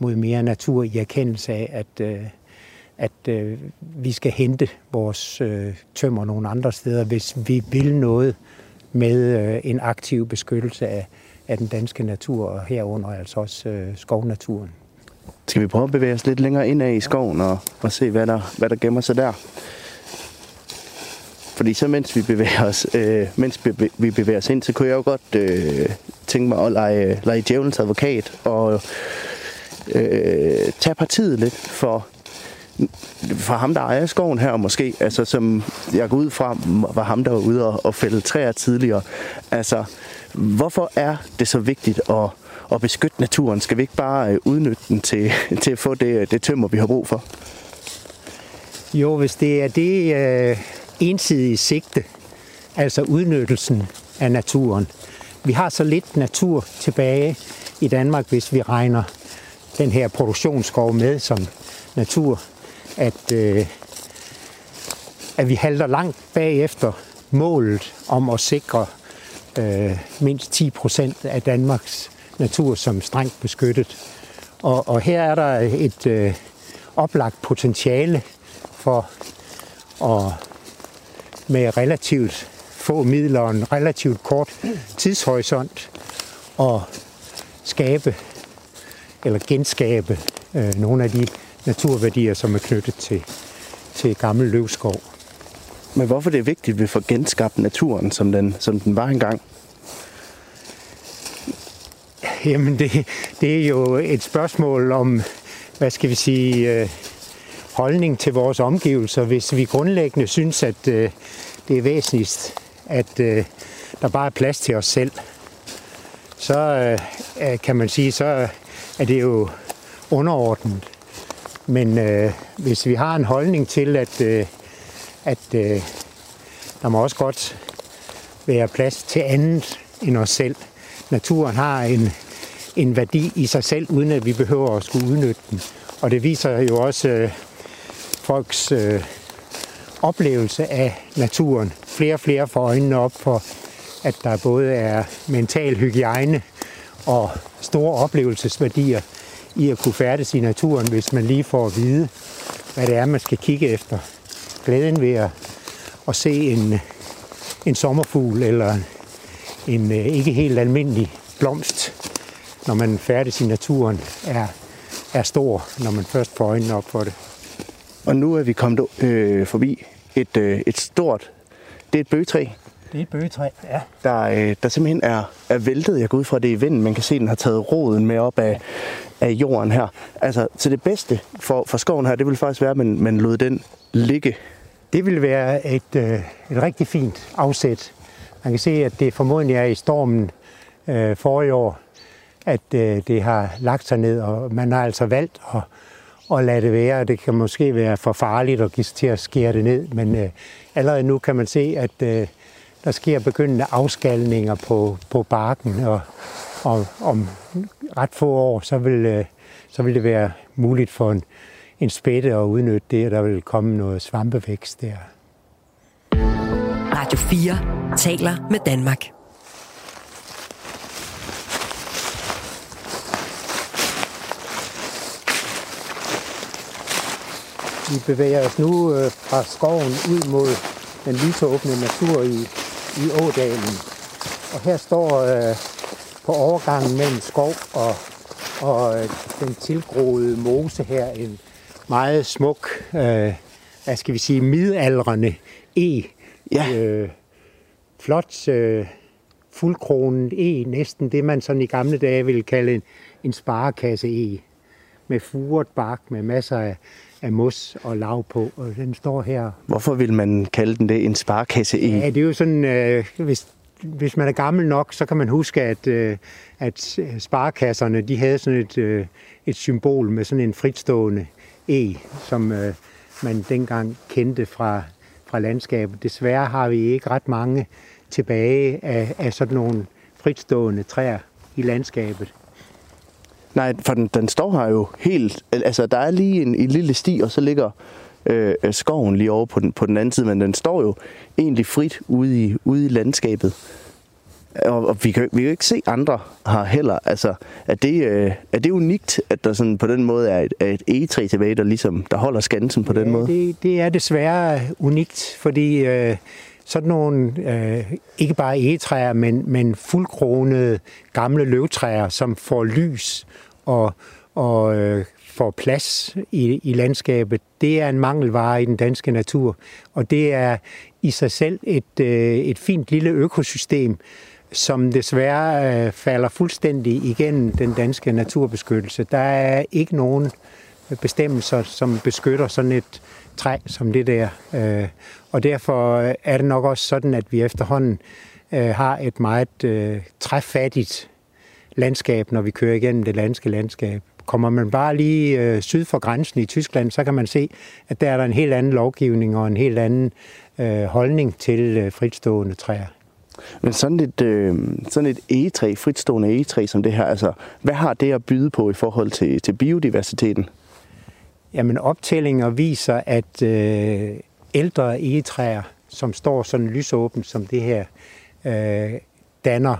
mod mere natur i erkendelse af, at, øh, at øh, vi skal hente vores øh, tømmer nogle andre steder, hvis vi vil noget med øh, en aktiv beskyttelse af, af den danske natur, og herunder altså også øh, skovnaturen. Skal vi prøve at bevæge os lidt længere ind i skoven og, og se, hvad der, hvad der gemmer sig der? Fordi så mens vi bevæger os, øh, mens vi bevæger os ind, så kunne jeg jo godt øh, tænke mig at lege, lege djævelens advokat og øh, tage partiet lidt for, for ham, der ejer skoven her måske. Altså som jeg går ud fra, var ham, der var ude og, og fælde træer tidligere. Altså, hvorfor er det så vigtigt at, at beskytte naturen? Skal vi ikke bare øh, udnytte den til, til at få det, det tømmer, vi har brug for? Jo, hvis det er det øh, ensidige sigte, altså udnyttelsen af naturen. Vi har så lidt natur tilbage i Danmark, hvis vi regner den her produktionsskov med som natur, at, øh, at vi halter langt bagefter målet om at sikre øh, mindst 10 procent af Danmarks natur som strengt beskyttet. Og, og her er der et øh, oplagt potentiale for at med relativt få midler og en relativt kort tidshorisont at skabe eller genskabe øh, nogle af de naturværdier, som er knyttet til, til gammel løvskov. Men hvorfor det er vigtigt, at vi får genskabt naturen, som den, som den var engang? Jamen, det, det er jo et spørgsmål om, hvad skal vi sige, øh, holdning til vores omgivelser. Hvis vi grundlæggende synes, at øh, det er væsentligst, at øh, der bare er plads til os selv, så øh, kan man sige, så er det jo underordnet. Men øh, hvis vi har en holdning til, at, øh, at øh, der må også godt være plads til andet end os selv. Naturen har en, en værdi i sig selv, uden at vi behøver at skulle udnytte den. Og det viser jo også øh, folks øh, oplevelse af naturen. Flere og flere får øjnene op for, at der både er mental hygiejne og store oplevelsesværdier i at kunne færdes i naturen, hvis man lige får at vide, hvad det er, man skal kigge efter. Glæden ved at, at se en, en sommerfugl eller en øh, ikke helt almindelig blomst, når man færdes i naturen, er, er stor, når man først får øjnene op for det. Og nu er vi kommet øh, forbi et, øh, et stort, det er et bøgetræ. Det er et bøgetræ, ja. Der, øh, der simpelthen er, er væltet. Jeg går ud fra, det i vinden. Man kan se, at den har taget roden med op af, af jorden her. Altså, så det bedste for, for skoven her, det vil faktisk være, at man, man lod den ligge. Det vil være et, øh, et rigtig fint afsæt. Man kan se, at det formodentlig er i stormen øh, forrige år, at øh, det har lagt sig ned, og man har altså valgt at, at lade det være. Det kan måske være for farligt at give til at skære det ned, men øh, allerede nu kan man se, at øh, der sker begyndende afskalninger på, på barken, og, og om ret få år, så vil, øh, så vil det være muligt for en, en spætte at udnytte det, og der vil komme noget svampevækst der. Radio 4 taler med Danmark. Vi bevæger os nu øh, fra skoven ud mod den lysåbne natur i, i Ådalen. Og her står øh, på overgangen mellem skov og, og øh, den tilgroede mose her en meget smuk, øh, hvad skal vi sige, midaldrende e. Ja. Øh, flot øh, fuldkronet e, næsten det man sådan i gamle dage ville kalde en, en sparekasse e. Med furet bark med masser af, af mos og lav på, og den står her. Hvorfor vil man kalde den det en sparekasse e? Ja, det er jo sådan, øh, hvis, hvis man er gammel nok, så kan man huske, at, øh, at øh, sparekasserne, de havde sådan et, øh, et symbol med sådan en fritstående e, som man dengang kendte fra, fra landskabet. Desværre har vi ikke ret mange tilbage af, af sådan nogle fritstående træer i landskabet. Nej, for den, den står her jo helt... Altså, der er lige en, en lille sti, og så ligger øh, skoven lige over på den, på den anden side, men den står jo egentlig frit ude i, ude i landskabet. Og, og vi, kan, vi kan jo ikke se andre her heller. Altså, er det, øh, er det unikt, at der sådan på den måde er et, er et egetræ tilbage, der, ligesom, der holder skansen på ja, den måde? Det, det er desværre unikt, fordi øh, sådan nogle, øh, ikke bare egetræer, men, men fuldkronede gamle løvtræer, som får lys og, og øh, får plads i, i landskabet, det er en mangelvare i den danske natur. Og det er i sig selv et, øh, et fint lille økosystem, som desværre øh, falder fuldstændig igennem den danske naturbeskyttelse. Der er ikke nogen bestemmelser, som beskytter sådan et træ som det der. Øh, og derfor er det nok også sådan, at vi efterhånden har et meget træfattigt landskab, når vi kører igennem det landske landskab. Kommer man bare lige øh, syd for grænsen i Tyskland, så kan man se, at der er der en helt anden lovgivning og en helt anden øh, holdning til øh, fritstående træer. Men sådan et, øh, sådan et egetræ, fritstående egetræ som det her, altså, hvad har det at byde på i forhold til, til biodiversiteten? Jamen optællinger viser, at øh, ældre egetræer, som står sådan lysåbent som det her, øh, danner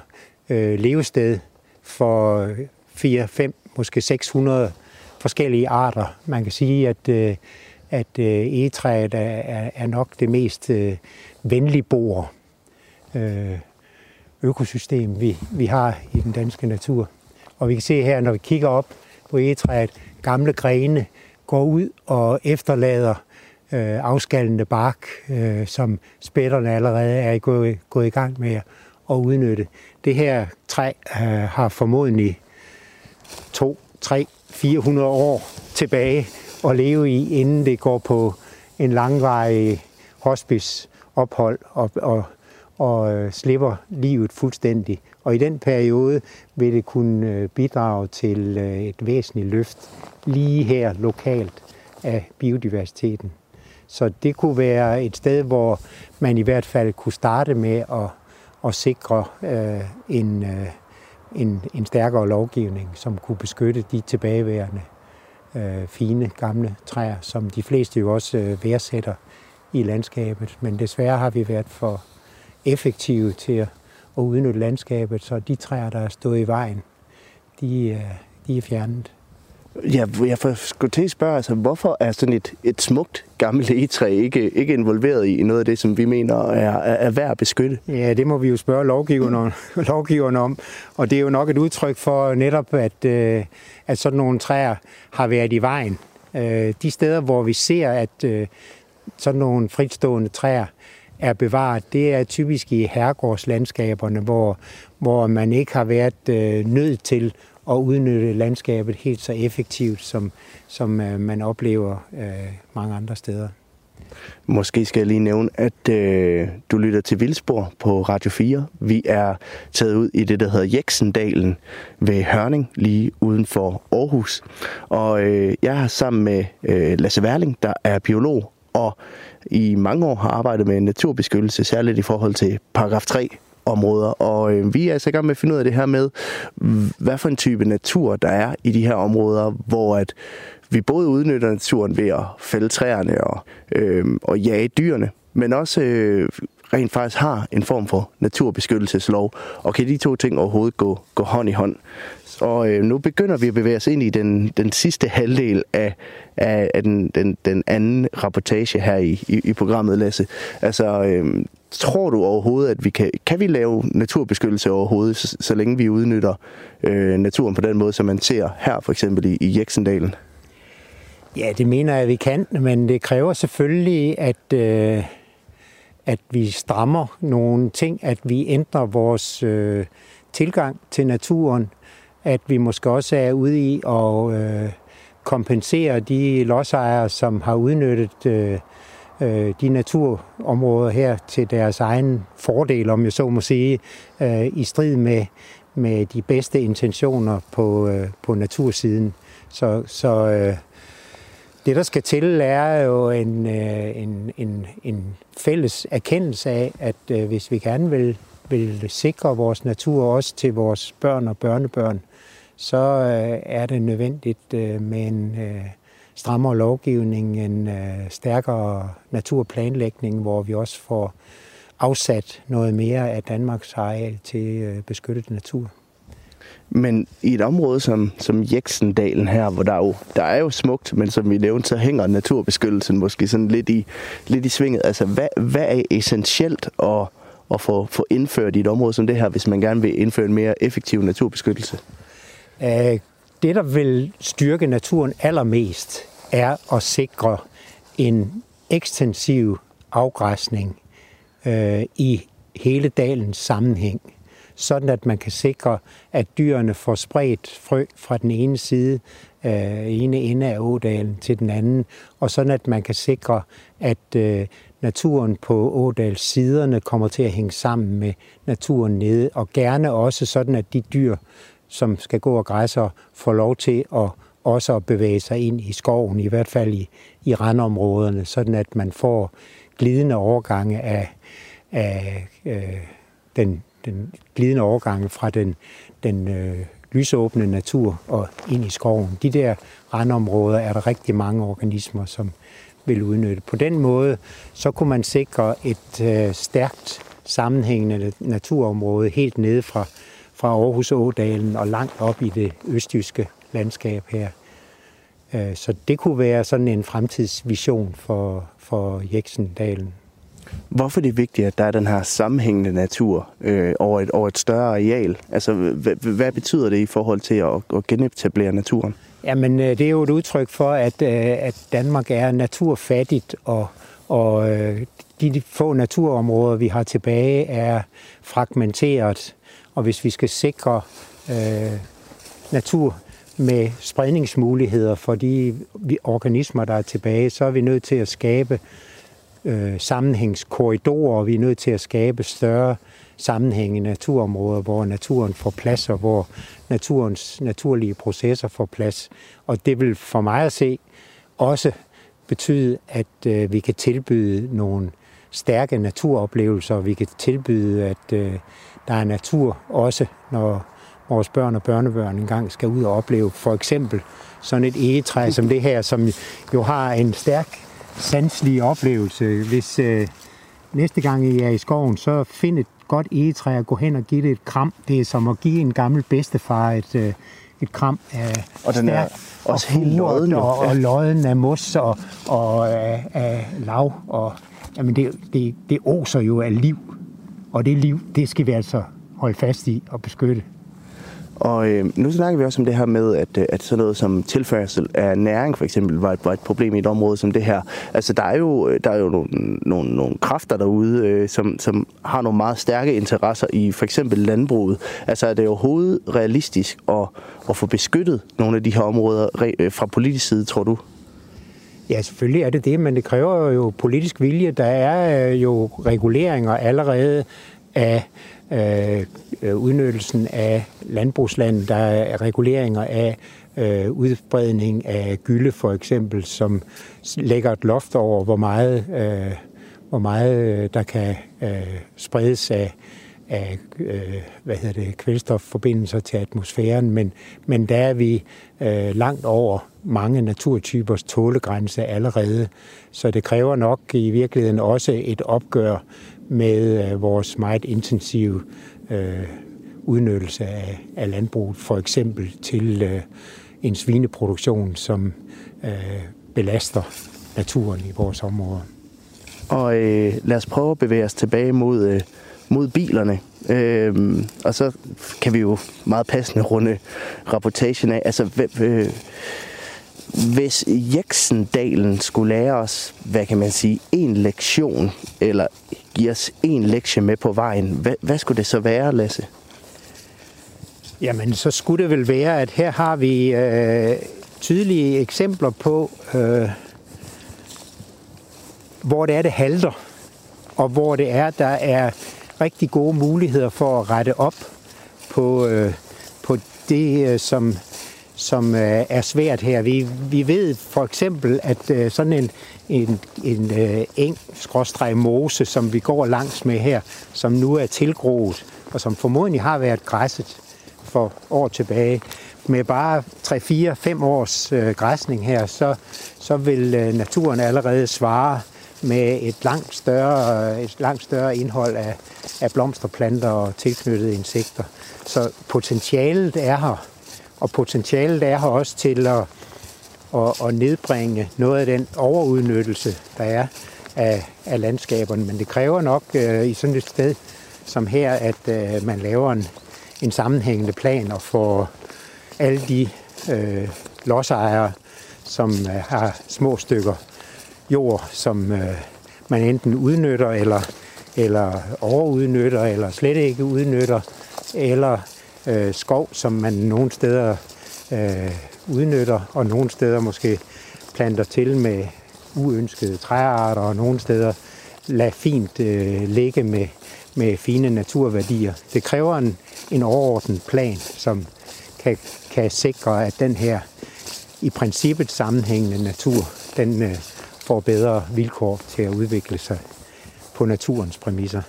øh, levested for 4, 5, måske 600 forskellige arter. Man kan sige, at, øh, at øh, egetræet er, er nok det mest øh, venlige øh, økosystem, vi, vi har i den danske natur. Og vi kan se her, når vi kigger op på egetræet, gamle grene går ud og efterlader øh, afskallende bark, øh, som spætterne allerede er gået, gået i gang med at udnytte. Det her træ øh, har formodentlig 2, 3, 400 år tilbage at leve i, inden det går på en langvarig hospice ophold og, og og øh, slipper livet fuldstændig. Og i den periode vil det kunne øh, bidrage til øh, et væsentligt løft lige her lokalt af biodiversiteten. Så det kunne være et sted, hvor man i hvert fald kunne starte med at, at sikre øh, en, øh, en, en stærkere lovgivning, som kunne beskytte de tilbageværende øh, fine gamle træer, som de fleste jo også øh, værdsætter i landskabet. Men desværre har vi været for effektive til at, at udnytte landskabet, så de træer, der er stået i vejen, de, øh, de er fjernet. Ja, jeg får skulle til at spørge, altså, hvorfor er sådan et, et smukt gammelt egetræ ikke, ikke involveret i noget af det, som vi mener er, er, værd at beskytte? Ja, det må vi jo spørge lovgiverne, lovgiverne om. Og det er jo nok et udtryk for netop, at, øh, at sådan nogle træer har været i vejen. Øh, de steder, hvor vi ser, at øh, sådan nogle fritstående træer er bevaret, det er typisk i herregårdslandskaberne, hvor, hvor man ikke har været øh, nødt til at udnytte landskabet helt så effektivt, som, som øh, man oplever øh, mange andre steder. Måske skal jeg lige nævne, at øh, du lytter til Vildspor på Radio 4. Vi er taget ud i det, der hedder Jeksendalen ved Hørning, lige uden for Aarhus. Og øh, jeg er sammen med øh, Lasse Werling, der er biolog og i mange år har arbejdet med naturbeskyttelse, særligt i forhold til paragraf 3 områder, og øh, vi er altså i gang med at finde ud af det her med, hvad for en type natur der er i de her områder, hvor at vi både udnytter naturen ved at fælde træerne og, øh, og jage dyrene, men også øh, rent faktisk har en form for naturbeskyttelseslov, og kan de to ting overhovedet gå, gå hånd i hånd. Og øh, nu begynder vi at bevæge os ind i den, den sidste halvdel af, af, af den, den, den anden rapportage her i, i, i programmet, Lasse. Altså, øh, tror du overhovedet, at vi kan, kan vi lave naturbeskyttelse overhovedet, så, så længe vi udnytter øh, naturen på den måde, som man ser her for eksempel i, i Jeksendalen? Ja, det mener jeg, at vi kan, men det kræver selvfølgelig, at, øh, at vi strammer nogle ting, at vi ændrer vores øh, tilgang til naturen, at vi måske også er ude i at øh, kompensere de lodsejere, som har udnyttet øh, øh, de naturområder her til deres egen fordel, om jeg så må sige, øh, i strid med, med de bedste intentioner på, øh, på natursiden. Så, så øh, det, der skal til, er jo en, øh, en, en, en fælles erkendelse af, at øh, hvis vi gerne vil, vil sikre vores natur også til vores børn og børnebørn, så øh, er det nødvendigt øh, med en øh, strammere lovgivning, en stærkere naturplanlægning, hvor vi også får afsat noget mere af Danmarks areal til øh, beskyttet natur. Men i et område som, som Jeksendalen her, hvor der, jo, der er jo smukt, men som vi nævnte, så hænger naturbeskyttelsen måske sådan lidt i, lidt i svinget. Altså, hvad, hvad er essentielt at, at få, få indført i et område som det her, hvis man gerne vil indføre en mere effektiv naturbeskyttelse? Det, der vil styrke naturen allermest, er at sikre en ekstensiv afgræsning øh, i hele dalens sammenhæng sådan at man kan sikre, at dyrene får spredt frø fra den ene side, øh, ene ende af ådalen til den anden, og sådan at man kan sikre, at øh, naturen på ådals siderne kommer til at hænge sammen med naturen nede, og gerne også sådan, at de dyr, som skal gå og græsser, får lov til at også at bevæge sig ind i skoven, i hvert fald i, i randområderne, sådan at man får glidende overgange af, af øh, den den glidende overgange fra den, den øh, lysåbne natur og ind i skoven. De der randområder er der rigtig mange organismer, som vil udnytte. På den måde, så kunne man sikre et øh, stærkt sammenhængende naturområde helt nede fra, fra Aarhus Ådalen og langt op i det østjyske landskab her. Øh, så det kunne være sådan en fremtidsvision for, for Jeksendalen. Hvorfor det er vigtigt, at der er den her sammenhængende natur øh, over, et, over et større areal? Altså, hvad, hvad betyder det i forhold til at, at genetablere naturen? Jamen, øh, det er jo et udtryk for, at, øh, at Danmark er naturfattigt, og, og de få naturområder, vi har tilbage, er fragmenteret. Og hvis vi skal sikre øh, natur med spredningsmuligheder for de organismer, der er tilbage, så er vi nødt til at skabe øh, sammenhængskorridorer, og vi er nødt til at skabe større sammenhæng i naturområder, hvor naturen får plads, og hvor naturens naturlige processer får plads. Og det vil for mig at se også betyde, at øh, vi kan tilbyde nogle stærke naturoplevelser, vi kan tilbyde, at øh, der er natur også, når vores børn og børnebørn engang skal ud og opleve for eksempel sådan et egetræ som det her, som jo har en stærk sanselig oplevelse. Hvis øh, næste gang I er i skoven, så find et godt egetræ og gå hen og give det et kram. Det er som at give en gammel bedstefar et, øh, et kram af Og den er også og helt lodden. Og, og lodden af mos og, og af, af lav. Og, jamen det, det, det oser jo af liv. Og det liv, det skal vi altså holde fast i og beskytte. Og øh, nu snakker vi også om det her med, at, øh, at sådan noget som tilførsel af næring for eksempel var et, var et problem i et område som det her. Altså der er jo, øh, der er jo nogle, nogle, nogle kræfter derude, øh, som, som har nogle meget stærke interesser i for eksempel landbruget. Altså er det overhovedet realistisk at, at få beskyttet nogle af de her områder øh, fra politisk side, tror du? Ja, selvfølgelig er det det, men det kræver jo politisk vilje. Der er øh, jo reguleringer allerede af Øh, øh, udnyttelsen af landbrugsland. Der er reguleringer af øh, udbredning af gylde for eksempel, som lægger et loft over, hvor meget, øh, hvor meget øh, der kan øh, spredes af, af øh, hvad hedder det, kvælstofforbindelser til atmosfæren, men, men der er vi øh, langt over mange naturtypers tålegrænse allerede. Så det kræver nok i virkeligheden også et opgør med øh, vores meget intensive øh, udnyttelse af, af landbruget, for eksempel til øh, en svineproduktion, som øh, belaster naturen i vores område. Og øh, lad os prøve at bevæge os tilbage mod, øh, mod bilerne. Øh, og så kan vi jo meget passende runde rapportagen af. Altså, øh, hvis Jeksendalen skulle lære os, hvad kan man sige, en lektion, eller give os en lektie med på vejen, hvad, hvad skulle det så være, Lasse? Jamen, så skulle det vel være, at her har vi øh, tydelige eksempler på, øh, hvor det er, det halter, og hvor det er, der er rigtig gode muligheder for at rette op på, øh, på det, øh, som som øh, er svært her. Vi, vi ved for eksempel, at øh, sådan en, en, en øh, eng skråstreg mose, som vi går langs med her, som nu er tilgroet, og som formodentlig har været græsset for år tilbage, med bare 3-4-5 års øh, græsning her, så, så vil øh, naturen allerede svare med et langt større, et langt større indhold af, af blomsterplanter og tilknyttede insekter. Så potentialet er her, og potentialet er her også til at, at, at nedbringe noget af den overudnyttelse, der er af, af landskaberne. Men det kræver nok øh, i sådan et sted som her, at øh, man laver en, en sammenhængende plan og får alle de øh, lodsejere, som øh, har små stykker jord, som øh, man enten udnytter eller, eller overudnytter, eller slet ikke udnytter, eller øh, skov, som man nogle steder øh, udnytter, og nogle steder måske planter til med uønskede træarter, og nogle steder lader fint øh, ligge med, med fine naturværdier. Det kræver en, en overordnet plan, som kan, kan sikre, at den her i princippet sammenhængende natur, den øh, får bedre vilkår til at udvikle sig på naturens præmisser.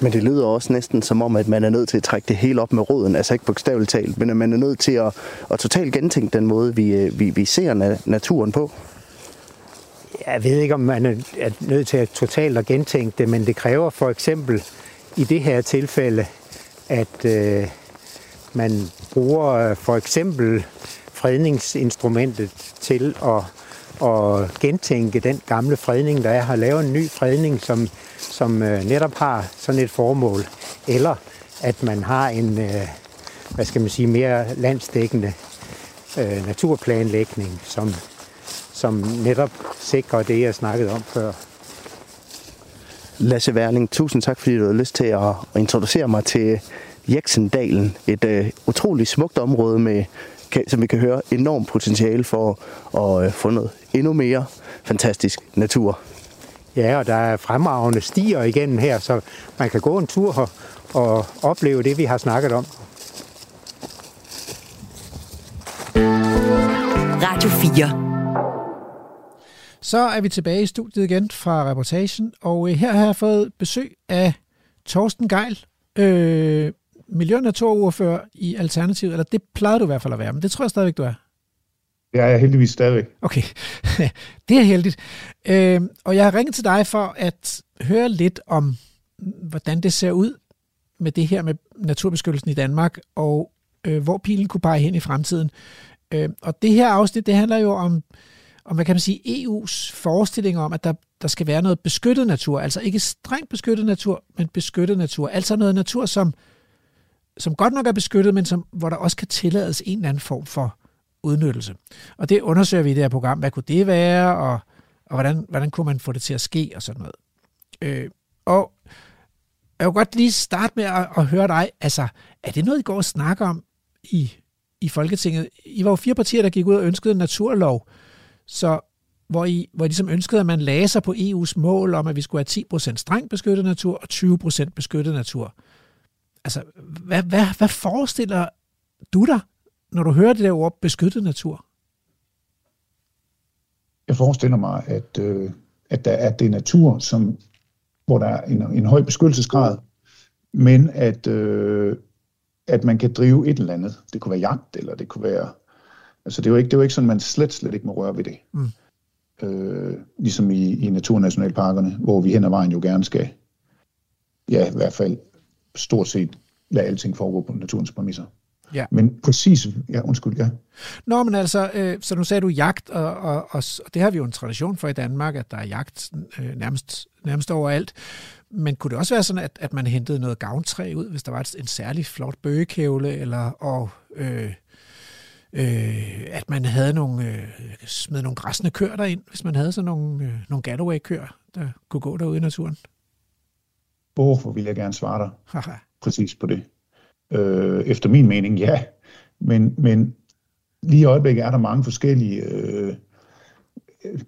Men det lyder også næsten som om, at man er nødt til at trække det hele op med roden, altså ikke bogstaveligt talt, men at man er nødt til at, at totalt gentænke den måde, vi, øh, vi, vi ser naturen på. Jeg ved ikke, om man er nødt til at totalt at gentænke det, men det kræver for eksempel i det her tilfælde, at øh, man bruger øh, for eksempel fredningsinstrumentet til at, at gentænke den gamle fredning, der er, har lave en ny fredning, som, som øh, netop har sådan et formål. Eller at man har en, øh, hvad skal man sige, mere landsdækkende øh, naturplanlægning, som, som netop sikrer det, jeg snakkede om før. Lasse Werling, tusind tak, fordi du havde lyst til at introducere mig til Jeksendalen. Et øh, utroligt smukt område med, som vi kan høre, enormt potentiale for at øh, få noget endnu mere fantastisk natur. Ja, og der er fremragende stier igennem her, så man kan gå en tur her og opleve det, vi har snakket om. Radio 4 så er vi tilbage i studiet igen fra reportagen, og øh, her har jeg fået besøg af Torsten Geil, øh, miljø- og naturordfører i Alternativet, eller det plejede du i hvert fald at være, men det tror jeg stadigvæk, du er. Det er jeg heldigvis stadigvæk. Okay, det er heldigt. Øh, og jeg har ringet til dig for at høre lidt om, hvordan det ser ud med det her med naturbeskyttelsen i Danmark, og øh, hvor pilen kunne pege hen i fremtiden. Øh, og det her afsnit, det handler jo om om hvad kan man sige, EU's forestilling om, at der, der skal være noget beskyttet natur, altså ikke strengt beskyttet natur, men beskyttet natur. Altså noget natur, som, som godt nok er beskyttet, men som, hvor der også kan tillades en eller anden form for udnyttelse. Og det undersøger vi i det her program. Hvad kunne det være, og, og hvordan, hvordan kunne man få det til at ske, og sådan noget. Øh, og jeg vil godt lige starte med at, at høre dig. Altså, er det noget, I går og snakker om i, i Folketinget? I var jo fire partier, der gik ud og ønskede en naturlov, så hvor I, hvor I ligesom ønskede, at man lagde sig på EU's mål om, at vi skulle have 10% strengt beskyttet natur og 20% beskyttet natur. Altså, hvad, hvad, hvad forestiller du dig, når du hører det der ord beskyttet natur? Jeg forestiller mig, at, øh, at der er det natur, som, hvor der er en, en høj beskyttelsesgrad, men at, øh, at man kan drive et eller andet. Det kunne være jagt, eller det kunne være Altså det er jo ikke, det er jo ikke sådan, man slet, slet ikke må røre ved det. Mm. Øh, ligesom i, i naturnationalparkerne, hvor vi hen ad vejen jo gerne skal, ja i hvert fald stort set lade alting foregå på naturens præmisser. Ja. Men præcis, ja, undskyld, ja. Nå, men altså, øh, så nu sagde du jagt, og, og, og, og det har vi jo en tradition for i Danmark, at der er jagt øh, nærmest, nærmest overalt. Men kunne det også være sådan, at, at man hentede noget gavntræ ud, hvis der var en særlig flot bøgekævle, eller og, øh, øh, at man havde nogle, øh, smed nogle græsne køer derind, hvis man havde sådan nogle, øh, nogle Galloway-køer, der kunne gå derude i naturen? Hvorfor vil jeg gerne svare dig præcis på det? Øh, efter min mening, ja. Men, men lige i øjeblikket er der mange forskellige øh,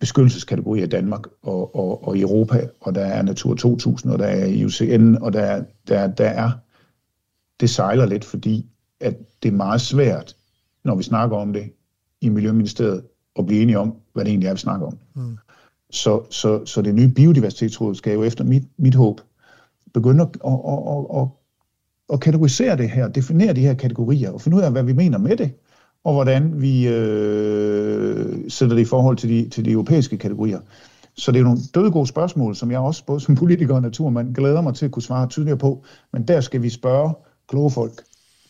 beskyttelseskategorier i Danmark og, og, og i Europa, og der er Natur 2000, og der er IUCN, og der, der, der er, det sejler lidt, fordi at det er meget svært når vi snakker om det i Miljøministeriet, og blive enige om, hvad det egentlig er, vi snakker om. Mm. Så, så, så det nye biodiversitetsråd skal jo efter mit, mit håb begynde at, at, at, at, at kategorisere det her, definere de her kategorier, og finde ud af, hvad vi mener med det, og hvordan vi øh, sætter det i forhold til de, til de europæiske kategorier. Så det er nogle døde gode spørgsmål, som jeg også, både som politiker og naturmand, glæder mig til at kunne svare tydeligere på. Men der skal vi spørge kloge folk,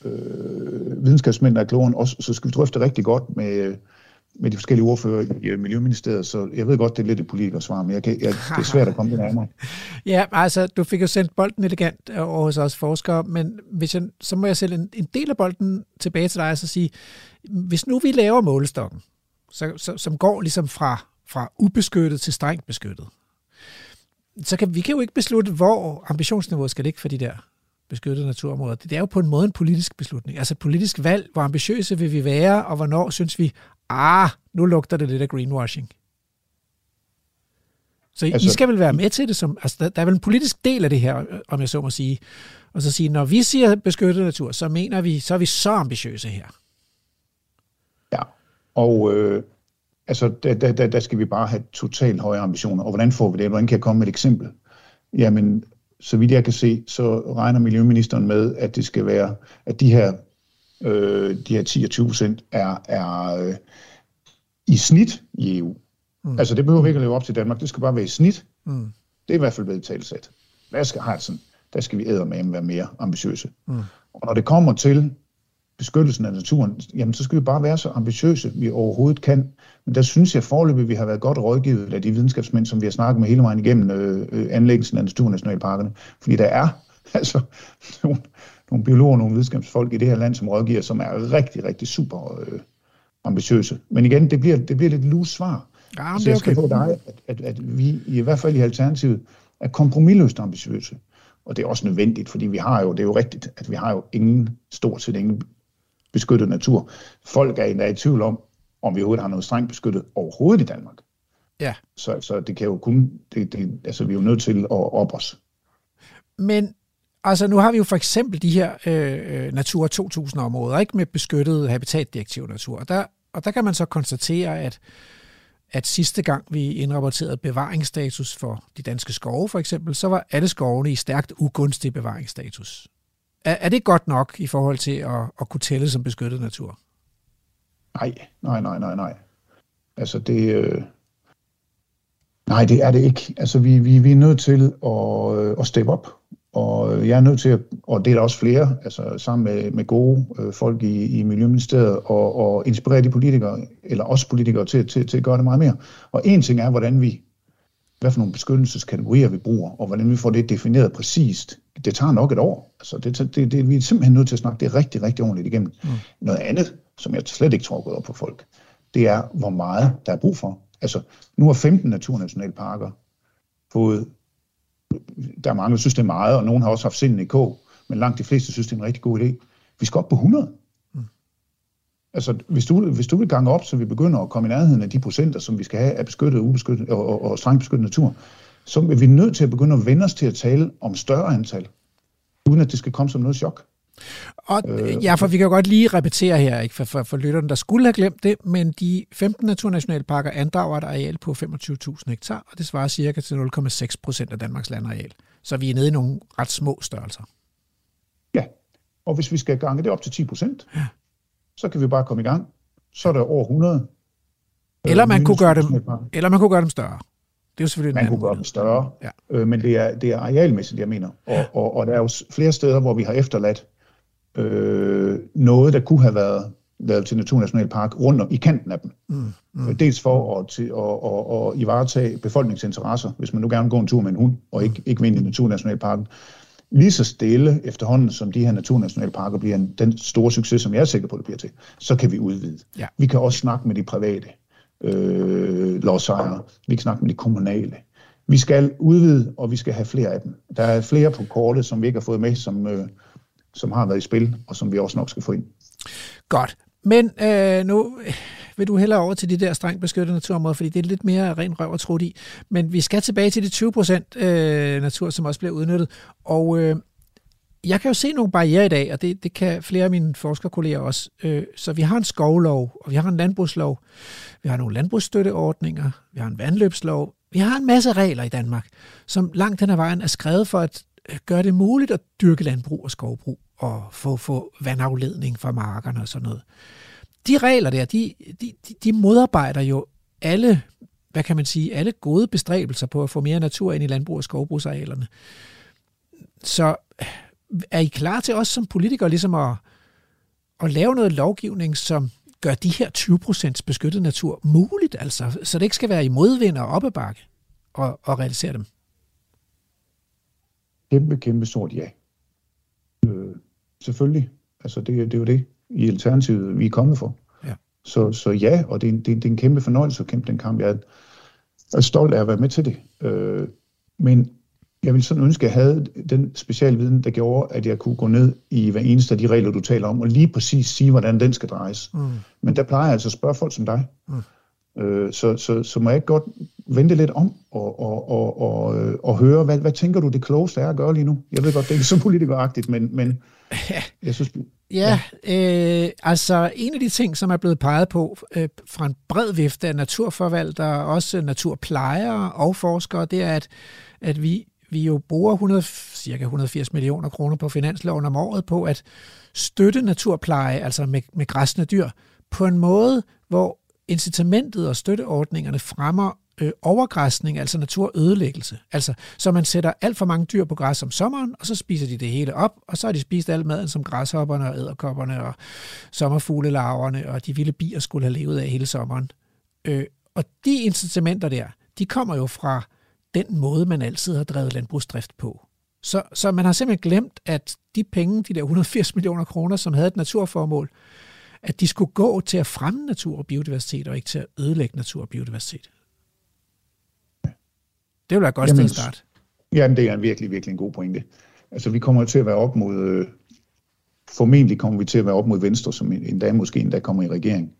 øh, videnskabsmænd, der er klogere end os, så skal vi drøfte rigtig godt med, med de forskellige ordfører i øh, Miljøministeriet, så jeg ved godt, det er lidt et politikersvar, men jeg kan, jeg, det er svært at komme det nærmere. Ja, altså, du fik jo sendt bolden elegant øh, over hos os forskere, men hvis jeg, så må jeg sætte en, en del af bolden tilbage til dig og så sige, hvis nu vi laver målestokken, så, så, som går ligesom fra, fra ubeskyttet til strengt beskyttet, så kan vi kan jo ikke beslutte, hvor ambitionsniveauet skal ligge for de der beskyttede naturområder. Det er jo på en måde en politisk beslutning, altså et politisk valg, hvor ambitiøse vil vi være, og hvornår synes vi, ah, nu lugter det lidt af greenwashing. Så altså, I skal vel være med til det som, altså der, der er vel en politisk del af det her, om jeg så må sige, og så sige, når vi siger beskyttet natur, så mener vi, så er vi så ambitiøse her. Ja, og øh, altså der, der, der, der skal vi bare have totalt høje ambitioner, og hvordan får vi det? Hvordan kan jeg komme med et eksempel? Jamen, så vidt jeg kan se, så regner Miljøministeren med, at det skal være, at de her, øh, de her 10 og 20 procent er, er øh, i snit i EU. Mm. Altså det behøver ikke at leve op til Danmark, det skal bare være i snit. Mm. Det er i hvert fald blevet talsat. Hvad skal sådan? Der skal vi med være mere ambitiøse. Mm. Og når det kommer til beskyttelsen af naturen, jamen så skal vi bare være så ambitiøse, vi overhovedet kan. Men der synes jeg forløbig, vi har været godt rådgivet af de videnskabsmænd, som vi har snakket med hele vejen igennem øh, øh anlæggelsen af naturnationalparkerne. Fordi der er altså nogle, nogle biologer, nogle videnskabsfolk i det her land, som rådgiver, som er rigtig, rigtig super øh, ambitiøse. Men igen, det bliver, det bliver lidt lus svar. Ja, så jeg skal okay. dig, at, at, at vi i hvert fald i Alternativet er kompromilløst ambitiøse. Og det er også nødvendigt, fordi vi har jo, det er jo rigtigt, at vi har jo ingen, stort set ingen beskyttet natur. Folk er endda i tvivl om, om vi overhovedet har noget strengt beskyttet overhovedet i Danmark. Ja. Så, så det kan jo kun, det, det, altså vi er jo nødt til at op os. Men altså nu har vi jo for eksempel de her øh, øh Natura 2000 områder, ikke med beskyttet habitatdirektiv natur. Og der, og der kan man så konstatere, at at sidste gang vi indrapporterede bevaringsstatus for de danske skove for eksempel, så var alle skovene i stærkt ugunstig bevaringsstatus. Er, er det godt nok i forhold til at, at kunne tælle som beskyttet natur? Nej, nej, nej, nej, nej. Altså det... Øh... Nej, det er det ikke. Altså vi, vi, vi er nødt til at, øh, at steppe op. Og jeg er nødt til at, og det er der også flere, altså sammen med, med gode øh, folk i, i Miljøministeriet, og, og inspirere de politikere, eller os politikere, til, til, til at gøre det meget mere. Og en ting er, hvordan vi, hvad for nogle beskyttelseskategorier vi bruger, og hvordan vi får det defineret præcist. Det tager nok et år. Altså det, det, det, vi er simpelthen nødt til at snakke det rigtig, rigtig ordentligt igennem. Mm. Noget andet, som jeg slet ikke tror er gået op på folk, det er, hvor meget der er brug for. Altså, nu har 15 naturnationalparker fået der er mange, der synes, det er meget, og nogen har også haft sinden i kog, men langt de fleste synes, det er en rigtig god idé. Vi skal op på 100. Mm. Altså, hvis du, hvis du vil gange op, så vi begynder at komme i nærheden af de procenter, som vi skal have af beskyttet, ubeskyttet og, og, og strengt beskyttet natur, så er vi nødt til at begynde at vende os til at tale om større antal, uden at det skal komme som noget chok. Og, øh, ja, for vi kan jo godt lige repetere her, ikke, for, for, for lytterne, der skulle have glemt det, men de 15 naturnationalparker andrager et areal på 25.000 hektar, og det svarer cirka til 0,6 procent af Danmarks landareal. Så vi er nede i nogle ret små størrelser. Ja, og hvis vi skal gange det op til 10 procent, ja. så kan vi bare komme i gang. Så er der over 100. Eller man, kunne gøre dem, eller man kunne gøre dem større. Det er jo selvfølgelig Man kunne gøre dem større, ja. øh, men det er, det er arealmæssigt, jeg mener. Og, og, og der er jo flere steder, hvor vi har efterladt øh, noget, der kunne have været lavet til Naturnationalpark rundt om, i kanten af dem. Mm, mm. Dels for at, til, at, at, at, ivaretage befolkningsinteresser, hvis man nu gerne vil gå en tur med en hund, og ikke, ikke vinde i Naturnationalparken. Lige så stille efterhånden, som de her naturnationalparker bliver en, den store succes, som jeg er sikker på, det bliver til, så kan vi udvide. Ja. Vi kan også snakke med de private øh, lodsejere. Vi kan snakke med de kommunale. Vi skal udvide, og vi skal have flere af dem. Der er flere på kortet, som vi ikke har fået med, som, øh, som har været i spil, og som vi også nok skal få ind. Godt. Men øh, nu vil du hellere over til de der strengt beskyttede naturområder, fordi det er lidt mere ren røv og trut i. Men vi skal tilbage til de 20 procent øh, natur, som også bliver udnyttet. Og øh, jeg kan jo se nogle barriere i dag, og det, det kan flere af mine forskerkolleger også. Øh, så vi har en skovlov, og vi har en landbrugslov, vi har nogle landbrugsstøtteordninger, vi har en vandløbslov, vi har en masse regler i Danmark, som langt den ad vejen er skrevet for at øh, gøre det muligt at dyrke landbrug og skovbrug og få, få vandafledning fra markerne og sådan noget. De regler der, de, de, de modarbejder jo alle hvad kan man sige, alle gode bestræbelser på at få mere natur ind i landbrug og skovbrugsarealerne. Så er I klar til os som politikere ligesom at, at lave noget lovgivning, som gør de her 20% beskyttet natur muligt, altså, så det ikke skal være i modvind og oppebakke og, og realisere dem? Kæmpe, kæmpe stort ja. Øh, selvfølgelig. Altså, det, det er jo det i Alternativet, vi er kommet for. Ja. Så, så ja, og det er, en, det, det er en kæmpe fornøjelse at kæmpe den kamp. Jeg er, er stolt af at være med til det. Øh, men jeg ville sådan ønske, at jeg havde den specialviden, der gjorde, at jeg kunne gå ned i hver eneste af de regler, du taler om, og lige præcis sige, hvordan den skal drejes. Mm. Men der plejer jeg altså at spørge folk som dig. Mm. Øh, så, så, så må jeg ikke godt vente lidt om og, og, og, og, øh, og høre, hvad, hvad tænker du det klogeste er at gøre lige nu? Jeg ved godt, det er ikke så politikeragtigt, men, men jeg synes... Ja, ja. Øh, altså en af de ting, som er blevet peget på øh, fra en bred vifte af naturforvaltere, også naturplejere og forskere, det er, at, at vi vi jo bruger 100, cirka 180 millioner kroner på finansloven om året på at støtte naturpleje, altså med, med græsne dyr, på en måde, hvor incitamentet og støtteordningerne fremmer øh, overgræsning, altså naturødelæggelse. Altså, så man sætter alt for mange dyr på græs om sommeren, og så spiser de det hele op, og så har de spist al maden, som græshopperne og æderkopperne og sommerfuglelarverne og de vilde bier skulle have levet af hele sommeren. Øh, og de incitamenter der, de kommer jo fra den måde, man altid har drevet landbrugsdrift på. Så, så man har simpelthen glemt, at de penge, de der 180 millioner kroner, som havde et naturformål, at de skulle gå til at fremme natur og biodiversitet, og ikke til at ødelægge natur og biodiversitet. Det vil være et godt Jamen, sted at starte. Jamen, det er en virkelig, virkelig en god pointe. Altså, vi kommer til at være op mod, øh, formentlig kommer vi til at være op mod Venstre, som endda måske endda kommer i regering.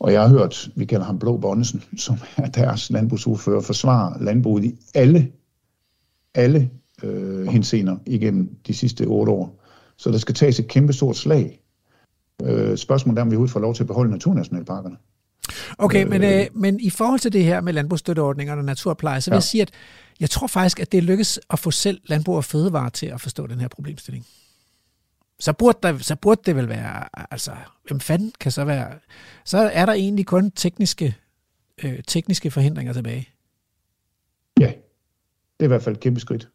Og jeg har hørt, vi kalder ham Blå Bonnesen, som er deres landbrugsordfører, forsvare landbruget i alle, alle øh, henseender igennem de sidste otte år. Så der skal tages et kæmpe stort slag. Øh, spørgsmålet er, om vi overhovedet får lov til at beholde naturnationalparkerne. Okay, øh, men, øh, men i forhold til det her med landbrugsstøtteordningerne og naturpleje, så vil ja. jeg sige, at jeg tror faktisk, at det lykkes at få selv landbrug og fødevare til at forstå den her problemstilling så burde, der, så burde det vel være, altså, hvem fanden kan så være, så er der egentlig kun tekniske, øh, tekniske forhindringer tilbage. Ja, det er i hvert fald et kæmpe skridt.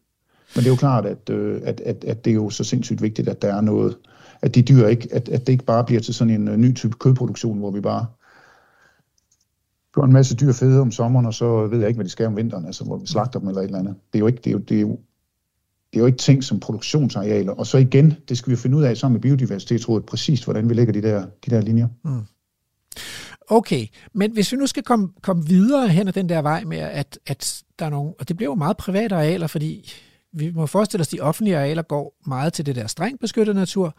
Men det er jo klart, at, øh, at, at, at det er jo så sindssygt vigtigt, at der er noget, at de dyr ikke, at, at det ikke bare bliver til sådan en uh, ny type kødproduktion, hvor vi bare gør en masse dyr fede om sommeren, og så ved jeg ikke, hvad de skal om vinteren, altså hvor vi slagter dem eller et eller andet. Det er jo ikke, det er jo, det er jo det er jo ikke ting som produktionsarealer. Og så igen, det skal vi finde ud af sammen med Biodiversitetsrådet, præcis hvordan vi lægger de der, de der linjer. Mm. Okay, men hvis vi nu skal komme, komme videre hen ad den der vej med, at, at der er nogle, og det bliver jo meget private arealer, fordi vi må forestille os, at de offentlige arealer går meget til det der strengt beskyttede natur,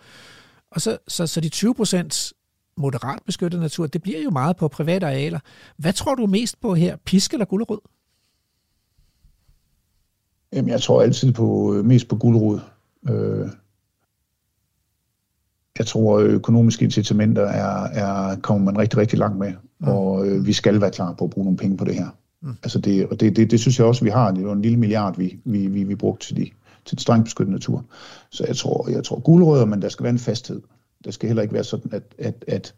og så, så, så de 20 procent moderat beskyttet natur, det bliver jo meget på private arealer. Hvad tror du mest på her, pisk eller gulerod? Jamen, jeg tror altid på øh, mest på guldrod. Øh, jeg tror, økonomiske incitamenter er, er, kommer man rigtig, rigtig langt med, mm. og øh, vi skal være klar på at bruge nogle penge på det her. Mm. Altså det, og det, det, det synes jeg også, vi har. Det er en lille milliard, vi, vi, vi, vi brugte til, de, til den strengt beskyttede natur. Så jeg tror, jeg tror guldrødder, men der skal være en fasthed det skal heller ikke være sådan, at, at, at,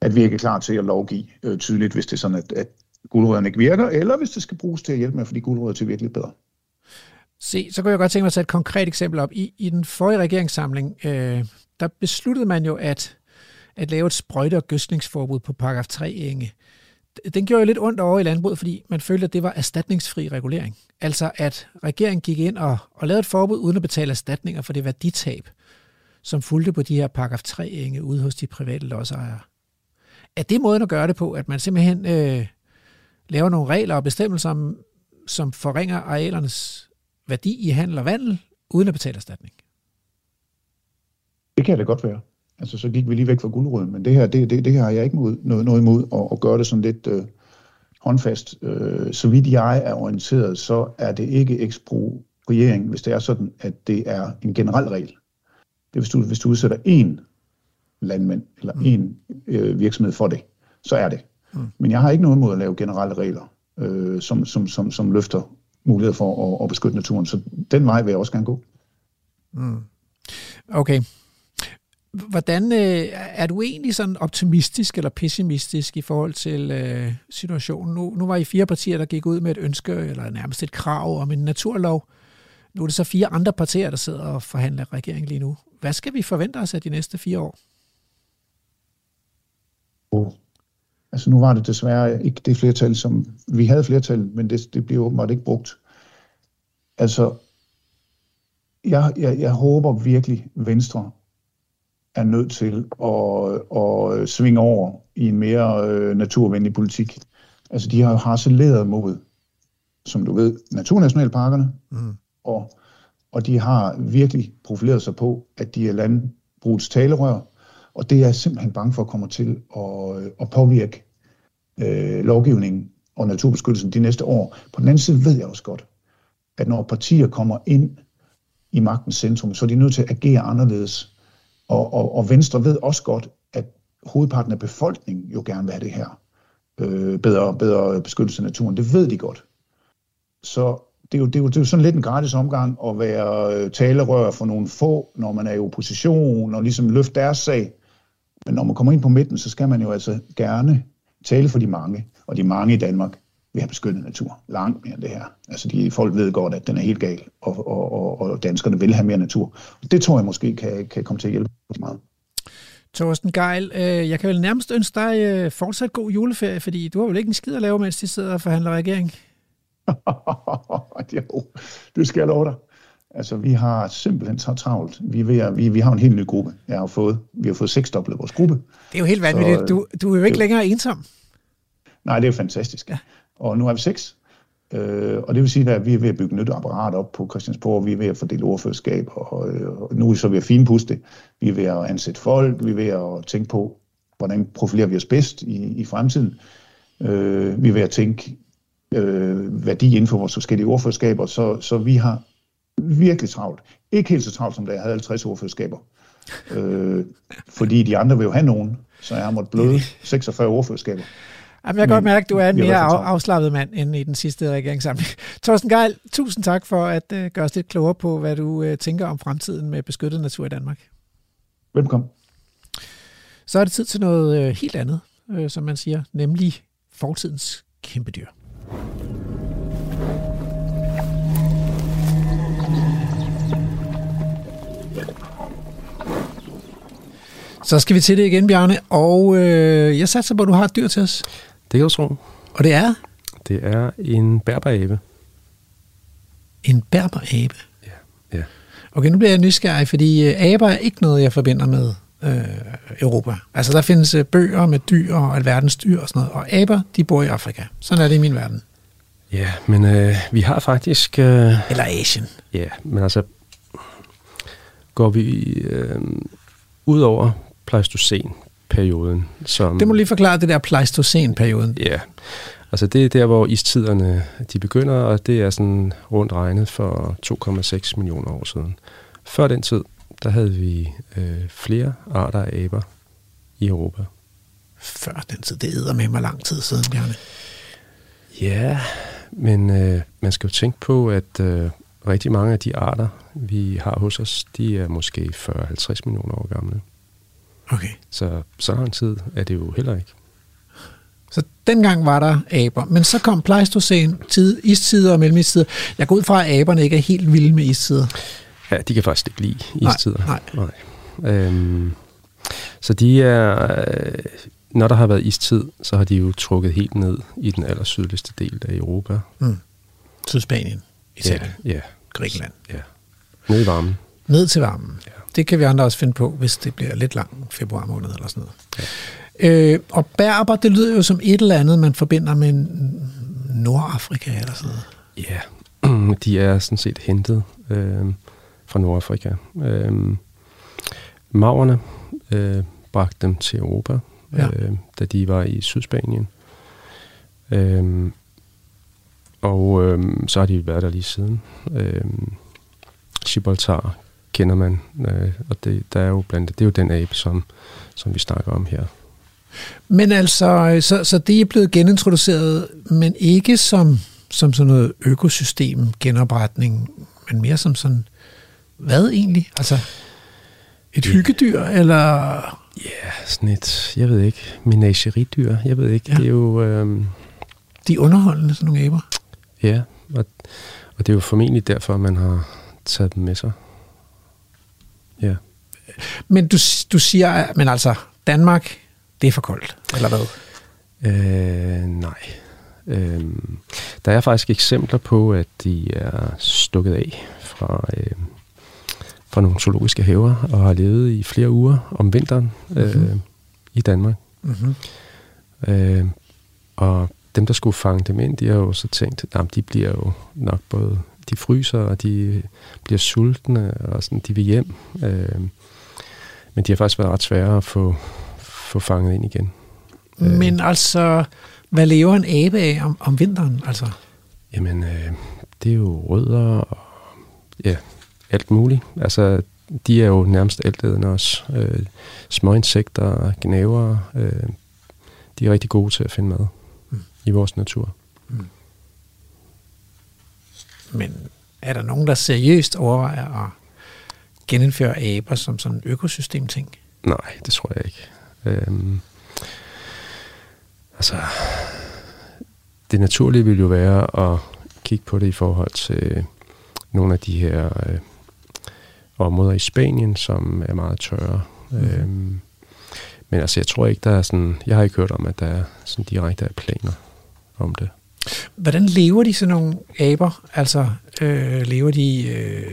at vi ikke er klar til at lovgive øh, tydeligt, hvis det er sådan, at, at guldrødderne ikke virker, eller hvis det skal bruges til at hjælpe med at få de guldrødder til virkelig bedre. Se, så kunne jeg godt tænke mig at tage et konkret eksempel op. I, i den forrige regeringssamling, øh, der besluttede man jo at, at lave et sprøjte- og gødsningsforbud på paragraf 3 enge. Den gjorde jo lidt ondt over i landbruget, fordi man følte, at det var erstatningsfri regulering. Altså at regeringen gik ind og, og lavede et forbud uden at betale erstatninger for det værditab, som fulgte på de her paragraf 3 enge ude hos de private lodsejere. Er det måden at gøre det på, at man simpelthen øh, laver nogle regler og bestemmelser, som forringer arealernes værdi i handel og vandel, uden at betale erstatning. Det kan det godt være. Altså, så gik vi lige væk fra guldrøden, men det her, det, det, det her har jeg ikke mod, noget, noget imod at, at gøre det sådan lidt øh, håndfast. Øh, så vidt jeg er orienteret, så er det ikke ekspropriering, hvis det er sådan, at det er en generel regel. Det er, hvis du, hvis du udsætter én landmand eller mm. én øh, virksomhed for det, så er det. Mm. Men jeg har ikke noget imod at lave generelle regler, øh, som, som, som, som løfter mulighed for at, at beskytte naturen. Så den vej vil jeg også gerne gå. Mm. Okay. Hvordan øh, er du egentlig sådan optimistisk eller pessimistisk i forhold til øh, situationen? Nu, nu var I fire partier, der gik ud med et ønske, eller nærmest et krav om en naturlov. Nu er det så fire andre partier, der sidder og forhandler regeringen lige nu. Hvad skal vi forvente os af de næste fire år? Oh. Altså nu var det desværre ikke det flertal, som vi havde flertal, men det, det bliver åbenbart ikke brugt. Altså, jeg, jeg, jeg håber virkelig, Venstre er nødt til at, at svinge over i en mere øh, naturvenlig politik. Altså, de har harceleret mod, som du ved, naturnationalparkerne, mm. og, og de har virkelig profileret sig på, at de er landbrugets talerør, og det er jeg simpelthen bange for at komme til at, øh, at påvirke øh, lovgivningen og naturbeskyttelsen de næste år. På den anden side ved jeg også godt, at når partier kommer ind i magtens centrum, så er de nødt til at agere anderledes. Og, og, og Venstre ved også godt, at hovedparten af befolkningen jo gerne vil have det her. Øh, bedre, bedre beskyttelse af naturen. Det ved de godt. Så det er, jo, det, er jo, det er jo sådan lidt en gratis omgang at være øh, talerør for nogle få, når man er i opposition, og ligesom løfte deres sag. Men når man kommer ind på midten, så skal man jo altså gerne tale for de mange, og de mange i Danmark vil have beskyttet natur. Langt mere end det her. Altså de folk ved godt, at den er helt gal, og, og, og, og danskerne vil have mere natur. Det tror jeg måske kan, kan komme til at hjælpe meget. Torsten Geil, øh, jeg kan vel nærmest ønske dig øh, fortsat god juleferie, fordi du har vel ikke en skid at lave, mens de sidder og forhandler regering? jo, det skal jeg love dig. Altså, vi har simpelthen så travlt. Vi, er ved at, vi, vi har en helt ny gruppe. Jeg har fået, vi har fået seksdoblet vores gruppe. Det er jo helt vanvittigt. Så, du, du er jo ikke det, længere ensom. Nej, det er fantastisk. Ja. Og nu er vi seks. Øh, og det vil sige, at vi er ved at bygge nyt apparat op på Christiansborg. Vi er ved at fordele ordførerskab, og, øh, og nu er vi så ved at finpuste det. Vi er ved at ansætte folk. Vi er ved at tænke på, hvordan profilerer vi os bedst i, i fremtiden. Øh, vi er ved at tænke øh, værdi inden for vores forskellige ordførerskaber. Så, så vi har virkelig travlt. Ikke helt så travlt, som da jeg havde 50 ordførerskaber. Øh, fordi de andre vil jo have nogen, så jeg har måttet bløde 46 ordførerskaber. Jamen, jeg kan godt mærke, at du er en mere af, afslappet mand end i den sidste regeringssamling. Torsten Geil, tusind tak for at uh, gøre os lidt klogere på, hvad du uh, tænker om fremtiden med beskyttet natur i Danmark. Velkommen. Så er det tid til noget uh, helt andet, uh, som man siger, nemlig fortidens kæmpedyr. Så skal vi til det igen, Bjarne. Og øh, jeg satser på, at du har et dyr til os. Det kan du tro. Og det er? Det er en berberabe. En berberabe? Ja. ja. Okay, nu bliver jeg nysgerrig, fordi øh, aber er ikke noget, jeg forbinder med øh, Europa. Altså, der findes øh, bøger med dyr og alverdens dyr og sådan noget, og aber, de bor i Afrika. Sådan er det i min verden. Ja, men øh, vi har faktisk... Øh, Eller Asien. Ja, men altså, går vi øh, ud over Pleistocene-perioden. Som, det må lige forklare det der Pleistocene-perioden. Ja, altså det er der, hvor istiderne de begynder, og det er sådan rundt regnet for 2,6 millioner år siden. Før den tid, der havde vi øh, flere arter af aber i Europa. Før den tid, det æder med mig lang tid siden, Bjarne. Ja, men øh, man skal jo tænke på, at øh, rigtig mange af de arter, vi har hos os, de er måske 40-50 millioner år gamle. Okay. Så så lang tid er det jo heller ikke. Så dengang var der aber, men så kom Pleistocene, tid, istider og mellemistider. Jeg går ud fra, at aberne ikke er helt vilde med istider. Ja, de kan faktisk ikke lide istider. Nej, nej. nej. Øhm, så de er, øh, når der har været istid, så har de jo trukket helt ned i den allersydligste del af Europa. Mm. Sydspanien, Italien, ja, ja. Grækenland. Ja, ned i varmen. Ned til varmen. Ja. Det kan vi andre også finde på, hvis det bliver lidt lang februar måned eller sådan noget. Ja. Øh, og berber, det lyder jo som et eller andet, man forbinder med Nordafrika eller sådan noget. Ja, de er sådan set hentet øh, fra Nordafrika. Øh, Maverne øh, bragte dem til Europa, ja. øh, da de var i Sydspanien. Øh, og øh, så har de været der lige siden. Øh, Gibraltar kender man, øh, og det, der er jo blandt det er jo den abe, som, som vi snakker om her. Men altså, så, så det er blevet genintroduceret, men ikke som, som sådan noget økosystem genopretning, men mere som sådan, hvad egentlig? Altså... Et hyggedyr, eller... Ja, sådan et, jeg ved ikke, menageridyr, jeg ved ikke. Ja. Det er jo, øhm, De er underholdende, sådan nogle aber. ja, og, og det er jo formentlig derfor, man har taget dem med sig. Ja. Men du, du siger, men altså, Danmark, det er for koldt, eller hvad? Øh, nej. Øh, der er faktisk eksempler på, at de er stukket af fra, øh, fra nogle zoologiske haver og har levet i flere uger om vinteren øh, Mhm. i Danmark. Mm-hmm. Øh, og dem, der skulle fange dem ind, de har jo så tænkt, at de bliver jo nok både, de fryser, og de bliver sultne, og sådan, de vil hjem. Øh, men de har faktisk været ret svære at få, få fanget ind igen. Øh. Men altså, hvad lever en abe af om, om vinteren? Altså, Jamen, øh, det er jo rødder og ja, alt muligt. Altså, de er jo nærmest altædende også. Øh, små insekter, gnæver, øh, de er rigtig gode til at finde mad Mm. i vores natur. Men er der nogen, der seriøst overvejer at genindføre aber som sådan en økosystemting? Nej, det tror jeg ikke. Øhm, altså, det naturlige vil jo være at kigge på det i forhold til nogle af de her øh, områder i Spanien, som er meget tørre. Mm. Øhm, men altså, jeg tror ikke, der er sådan... Jeg har ikke hørt om, at der er sådan direkte er planer om det. Hvordan lever de sådan nogle aber? Altså, øh, lever de øh,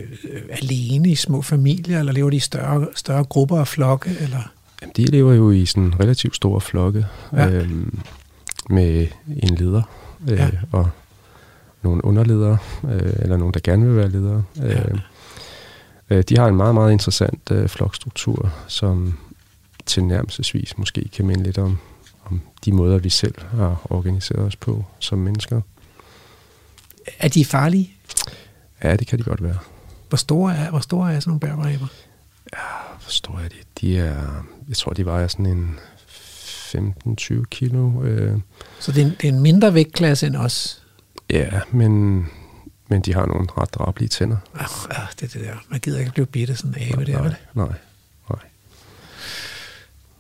alene i små familier, eller lever de i større, større grupper og flokke? Eller? Jamen, de lever jo i sådan relativt store flokke Ja. ja. øhm, med en leder øh, Ja. ja. og nogle underledere, øh, eller nogen, der gerne vil være ledere. Ja. Øh, øh, de har en meget, meget interessant øh, flokstruktur, som tilnærmelsesvis måske kan minde lidt om, om de måder, vi selv har organiseret os på som mennesker. Er de farlige? Ja, det kan de godt være. Hvor store er, hvor store er sådan nogle bærbaraber? Forstår jeg det? De er, jeg tror, de vejer sådan en 15-20 kilo. Øh, Så det er, en, det er en mindre vægtklasse end os. Ja, men, men de har nogle ret drabelige tænder. Ah, ah, det er det der. Man gider ikke blive bidt af sådan en abe der, nej, vel? nej,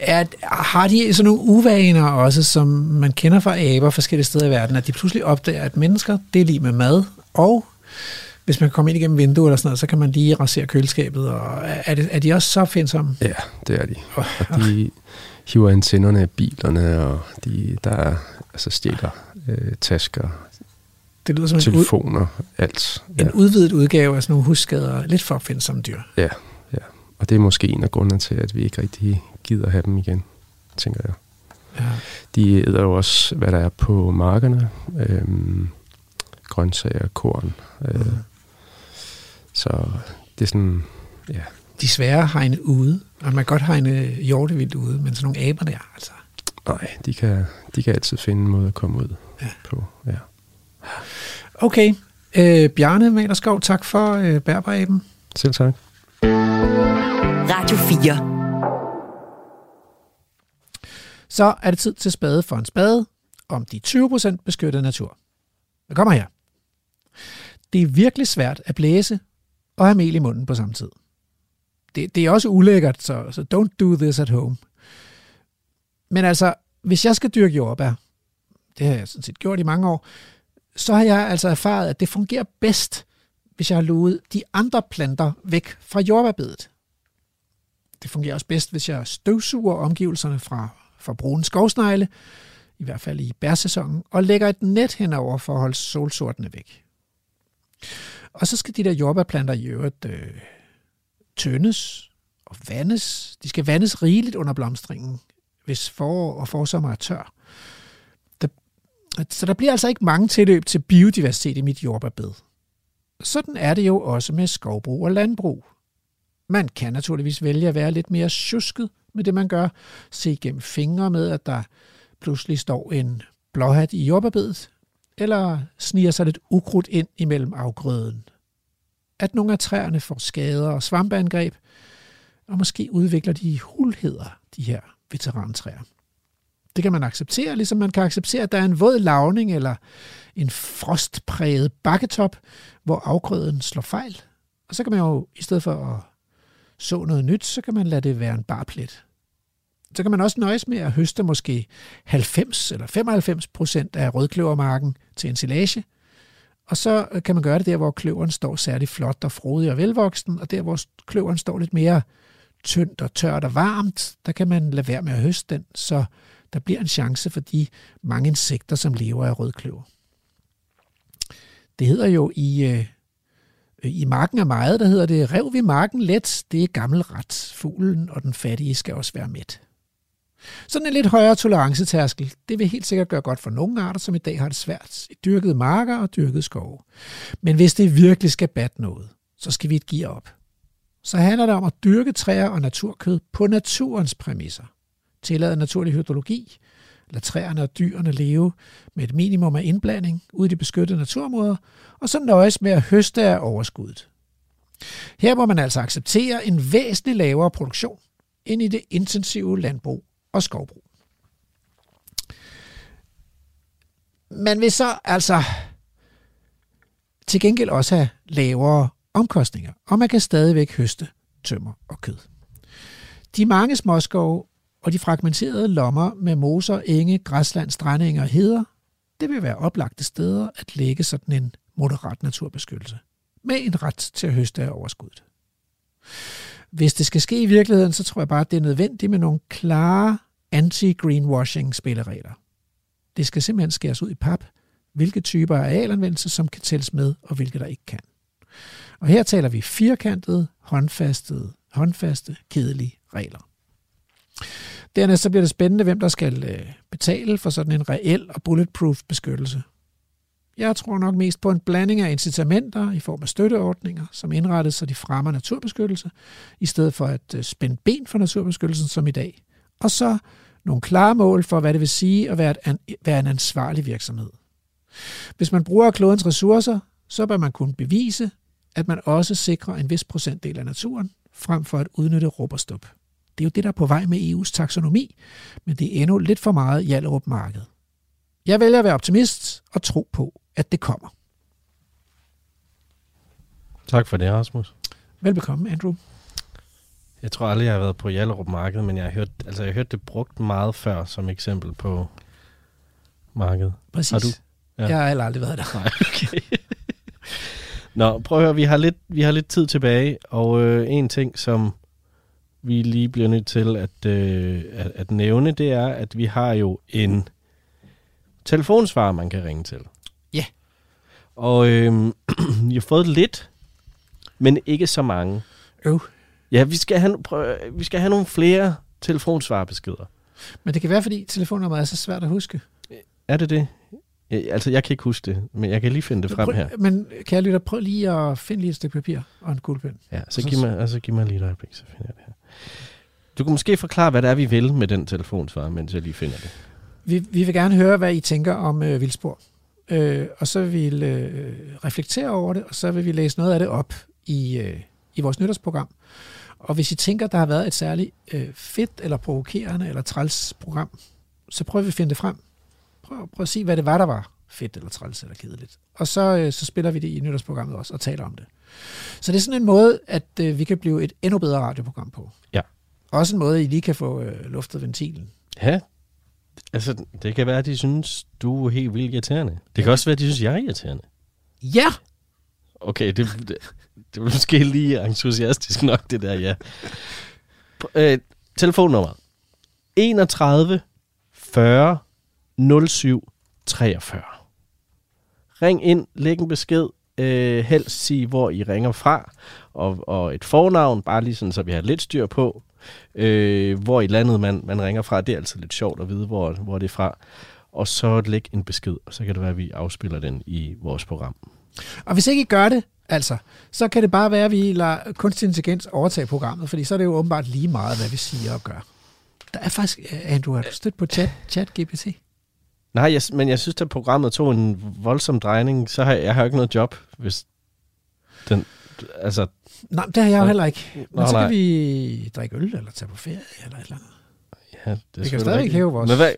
Er, har de sådan nogle uvaner også, som man kender fra aber forskellige steder i verden, at de pludselig opdager, at mennesker, det er lige med mad, og hvis man kan komme ind igennem vinduet eller sådan noget, så kan man lige rasere køleskabet, og er, det, er de også så opfindsomme? Ja, det er de. Og de hiver antennerne af bilerne, og de, der er altså stjæler øh, tasker, Det lyder som en, ud, telefoner, alt. Ja, en udvidet udgave af sådan nogle husskader, lidt for opfindsomme dyr. ja, ja. Og det er måske en af grundene til, at vi ikke rigtig gider have dem igen, tænker jeg. Ja. De æder jo også, hvad der er på markerne. Øhm, grøntsager, korn. Øh, Mhm. Så det er sådan, ja, De svære hegne ude, og man kan godt hegne hjortevildt ude, men sådan nogle aber der, altså. nej, de kan, de kan altid finde en måde at komme ud Ja. på. Ja. Okay, øh, Bjarne Malerskov, tak for øh, bærbaraben. Selv tak. Radio 4. Så er det tid til spade for en spade om de 20% beskyttede natur. Jeg kommer her. Det er virkelig svært at blæse og have mel i munden på samme tid. Det, det er også ulækkert, så, så don't do this at home. Men altså, hvis jeg skal dyrke jordbær, det har jeg sådan set gjort i mange år, så har jeg altså erfaret, at det fungerer bedst, hvis jeg har luet de andre planter væk fra jordbærbedet. Det fungerer også bedst, hvis jeg støvsuger omgivelserne fra, for brune skovsnegle, i hvert fald i bærsæsonen, og lægger et net henover for at holde solsortene væk. Og så skal de der jordbærplanter i øvrigt øh, tøndes og vandes. De skal vandes rigeligt under blomstringen, hvis forår og forsommer er tør. Der, så der bliver altså ikke mange tilløb til biodiversitet i mit jordbærbed. Sådan er det jo også med skovbrug og landbrug. Man kan naturligvis vælge at være lidt mere tjusket med det, man gør. Se gennem fingre med, at der pludselig står en blåhat i jordbærbedet, eller sniger sig lidt ukrudt ind imellem afgrøden. At nogle af træerne får skader og svampeangreb, og måske udvikler de hulheder, de her veterantræer. Det kan man acceptere, ligesom man kan acceptere, at der er en våd lavning eller en frostpræget bakketop, hvor afgrøden slår fejl. Og så kan man jo, i stedet for at så noget nyt, så kan man lade det være en barplet. Så kan man også nøjes med at høste måske 90 eller 95 procent af rødkløvermarken til ensilage, og så øh, kan man gøre det der, hvor kløveren står særlig flot og frodig og velvoksen, og der, hvor kløveren står lidt mere tyndt og tørt og varmt, der kan man lade være med at høste den, så der bliver en chance for de mange insekter, som lever af rødkløver. Det hedder jo i, øh, Øh, i marken er meget, der hedder det, rev vi marken let, det er gammel ret. Fuglen og den fattige skal også være mæt. Sådan en lidt højere tolerancetærskel, det vil helt sikkert gøre godt for nogle arter, som i dag har det svært i dyrkede marker og dyrkede skove. Men hvis det virkelig skal batte noget, så skal vi et gear op. Så handler det om at dyrke træer og naturkød på naturens præmisser. Tillade naturlig hydrologi, lade træerne og dyrene leve med et minimum af indblanding ude i de beskyttede naturområder, og så nøjes med at høste af overskuddet. Her må man altså acceptere en væsentlig lavere produktion end i det intensive landbrug og skovbrug. Man vil så altså til gengæld også have lavere omkostninger, og man kan stadigvæk høste tømmer og kød. De mange småskove og de fragmenterede lommer med moser, enge, græsland, strandinger og heder, det vil være oplagte steder at lægge sådan en moderat naturbeskyttelse, med en ret til at høste af overskuddet. Hvis det skal ske i virkeligheden, så tror jeg bare, at det er nødvendigt med nogle klare anti-greenwashing spilleregler. Det skal simpelthen skæres ud i pap, hvilke typer af arealanvendelse, som kan tælles med, og hvilke der ikke kan. Og her taler vi firkantede, håndfaste, håndfaste, kedelige regler. Dernæst så bliver det spændende, hvem der skal øh, betale for sådan en reel og bulletproof beskyttelse. Jeg tror nok mest på en blanding af incitamenter i form af støtteordninger, som indrettes, så de fremmer naturbeskyttelse, i stedet for at øh, spænde ben for naturbeskyttelsen som i dag. Og så nogle klare mål for, hvad det vil sige at være, en, være en ansvarlig virksomhed. Hvis man bruger klodens ressourcer, så bør man kunne bevise, at man også sikrer en vis procentdel af naturen, frem for at udnytte råb og stop. Det er jo det, der er på vej med EU's taksonomi, men det er endnu lidt for meget i Hjallerup marked. Jeg vælger at være optimist og tro på, at det kommer. Tak for det, Rasmus. Velbekomme, Andrew. Jeg tror aldrig, jeg har været på Hjallerup Marked, men jeg har hørt, altså, jeg har hørt det brugt meget før som eksempel på markedet. Præcis. Har du? Ja. Jeg har heller aldrig været der. Nej, okay. Nå, prøv at høre, vi har lidt, vi har lidt tid tilbage, og øh, en ting, som vi lige bliver nødt til at, øh, at, at nævne, det er, at vi har jo en telefonsvarer, man kan ringe til. Ja. Og øh, vi har fået lidt, men ikke så mange. Øv. Ja, vi skal have, prøv, vi skal have nogle flere telefonsvarebeskeder. Men det kan være, fordi telefonnummeret er så svært at huske. Er det det? Altså, jeg kan ikke huske det, men jeg kan lige finde det frem prøv, her. Men kan jeg lytte, prøv lige at finde lige et stykke papir og en kuglepen. Ja, så giv mig, altså, giv mig lige et øjeblik, så finder jeg det her. Du kan måske forklare, hvad det er, vi vil med den telefonsvarer, mens jeg lige finder det. Vi, vi vil gerne høre, hvad I tænker om øh, vildspor. Øh, og så vil vi øh, reflektere over det, og så vil vi læse noget af det op i, øh, i vores nytårsprogram. Og hvis I tænker, der har været et særligt øh, fedt, eller provokerende, eller træls program, så prøver vi at finde det frem. Prøv, prøv at se, hvad det var, der var fedt, eller træls, eller kedeligt. Og så, øh, så spiller vi det i nytårsprogrammet også, og taler om det. Så det er sådan en måde, at øh, vi kan blive et endnu bedre radioprogram på. Ja. Også en måde, at I lige kan få øh, luftet ventilen. Ja, altså, det kan være, at de synes, du er helt vildt irriterende. Det kan også være, at de synes, jeg er irriterende. Ja! Okay, det, det, det er måske lige entusiastisk nok, det der, ja. Øh, telefonnummer. 31 40 07 43. Ring ind, læg en besked, øh, helst sige, hvor I ringer fra, og, og et fornavn, bare lige sådan, så vi har lidt styr på, øh, hvor i landet man, man ringer fra. Det er altid lidt sjovt at vide, hvor, hvor det er fra. Og så læg en besked, og så kan det være, at vi afspiller den i vores program. Og hvis ikke I gør det, altså, så kan det bare være, at vi lader kunstig intelligens overtage programmet, fordi så er det jo åbenbart lige meget, hvad vi siger og gør. Der er faktisk, øh, Andrew, har du stødt på chat, chat GPT? Nej, jeg, men jeg synes, at programmet tog en voldsom drejning. Så har jeg, jeg har ikke noget job, hvis den... Altså, Nej, det har jeg jo heller ikke. Men Nå, så nej. kan vi drikke øl, eller tage på ferie, eller et eller andet. ja, det, kan selvfølgelig stadigvæk rigtigt. hæve vores- Men hvad,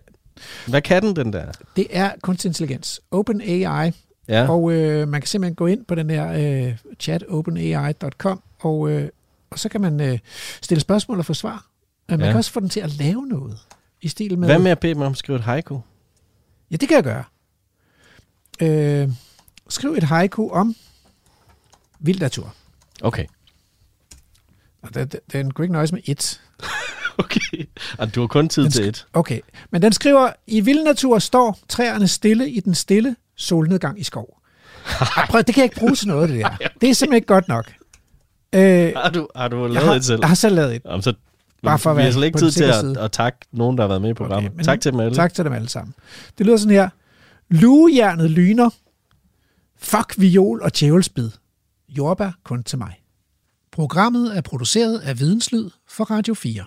hvad kan den, den der? Det er kunstig intelligens. OpenAI. Ja, Og øh, man kan simpelthen gå ind på den her øh, chat, openai.com, og, øh, og så kan man øh, stille spørgsmål og få svar. Men man Ja. kan også få den til at lave noget. I stil med... Hvad med at bede mig om at skrive et haiku? Ja, det kan jeg gøre. Øh, skriv et haiku om vild natur. Okay. Og den, den kunne ikke nøjes med et. Okay. Og du har kun tid Den til et. Okay, men den skriver, i vild natur står træerne stille i den stille solnedgang i skov. Ej, prøv, det kan jeg ikke bruge til noget, det der. Det er simpelthen ikke godt nok. Øh, Har du, har du lavet har, et selv? jeg har selv lavet et. Jamen, så, Bare for at vi har være slet ikke på tid til at, at takke nogen, der har været med i programmet. men tak til dem alle. Tak til dem alle sammen. Det lyder sådan her. Lugejernet lyner. Fuck viol og djævelsbid. Jordbær kun til mig. Programmet er produceret af Videnslyd for Radio 4.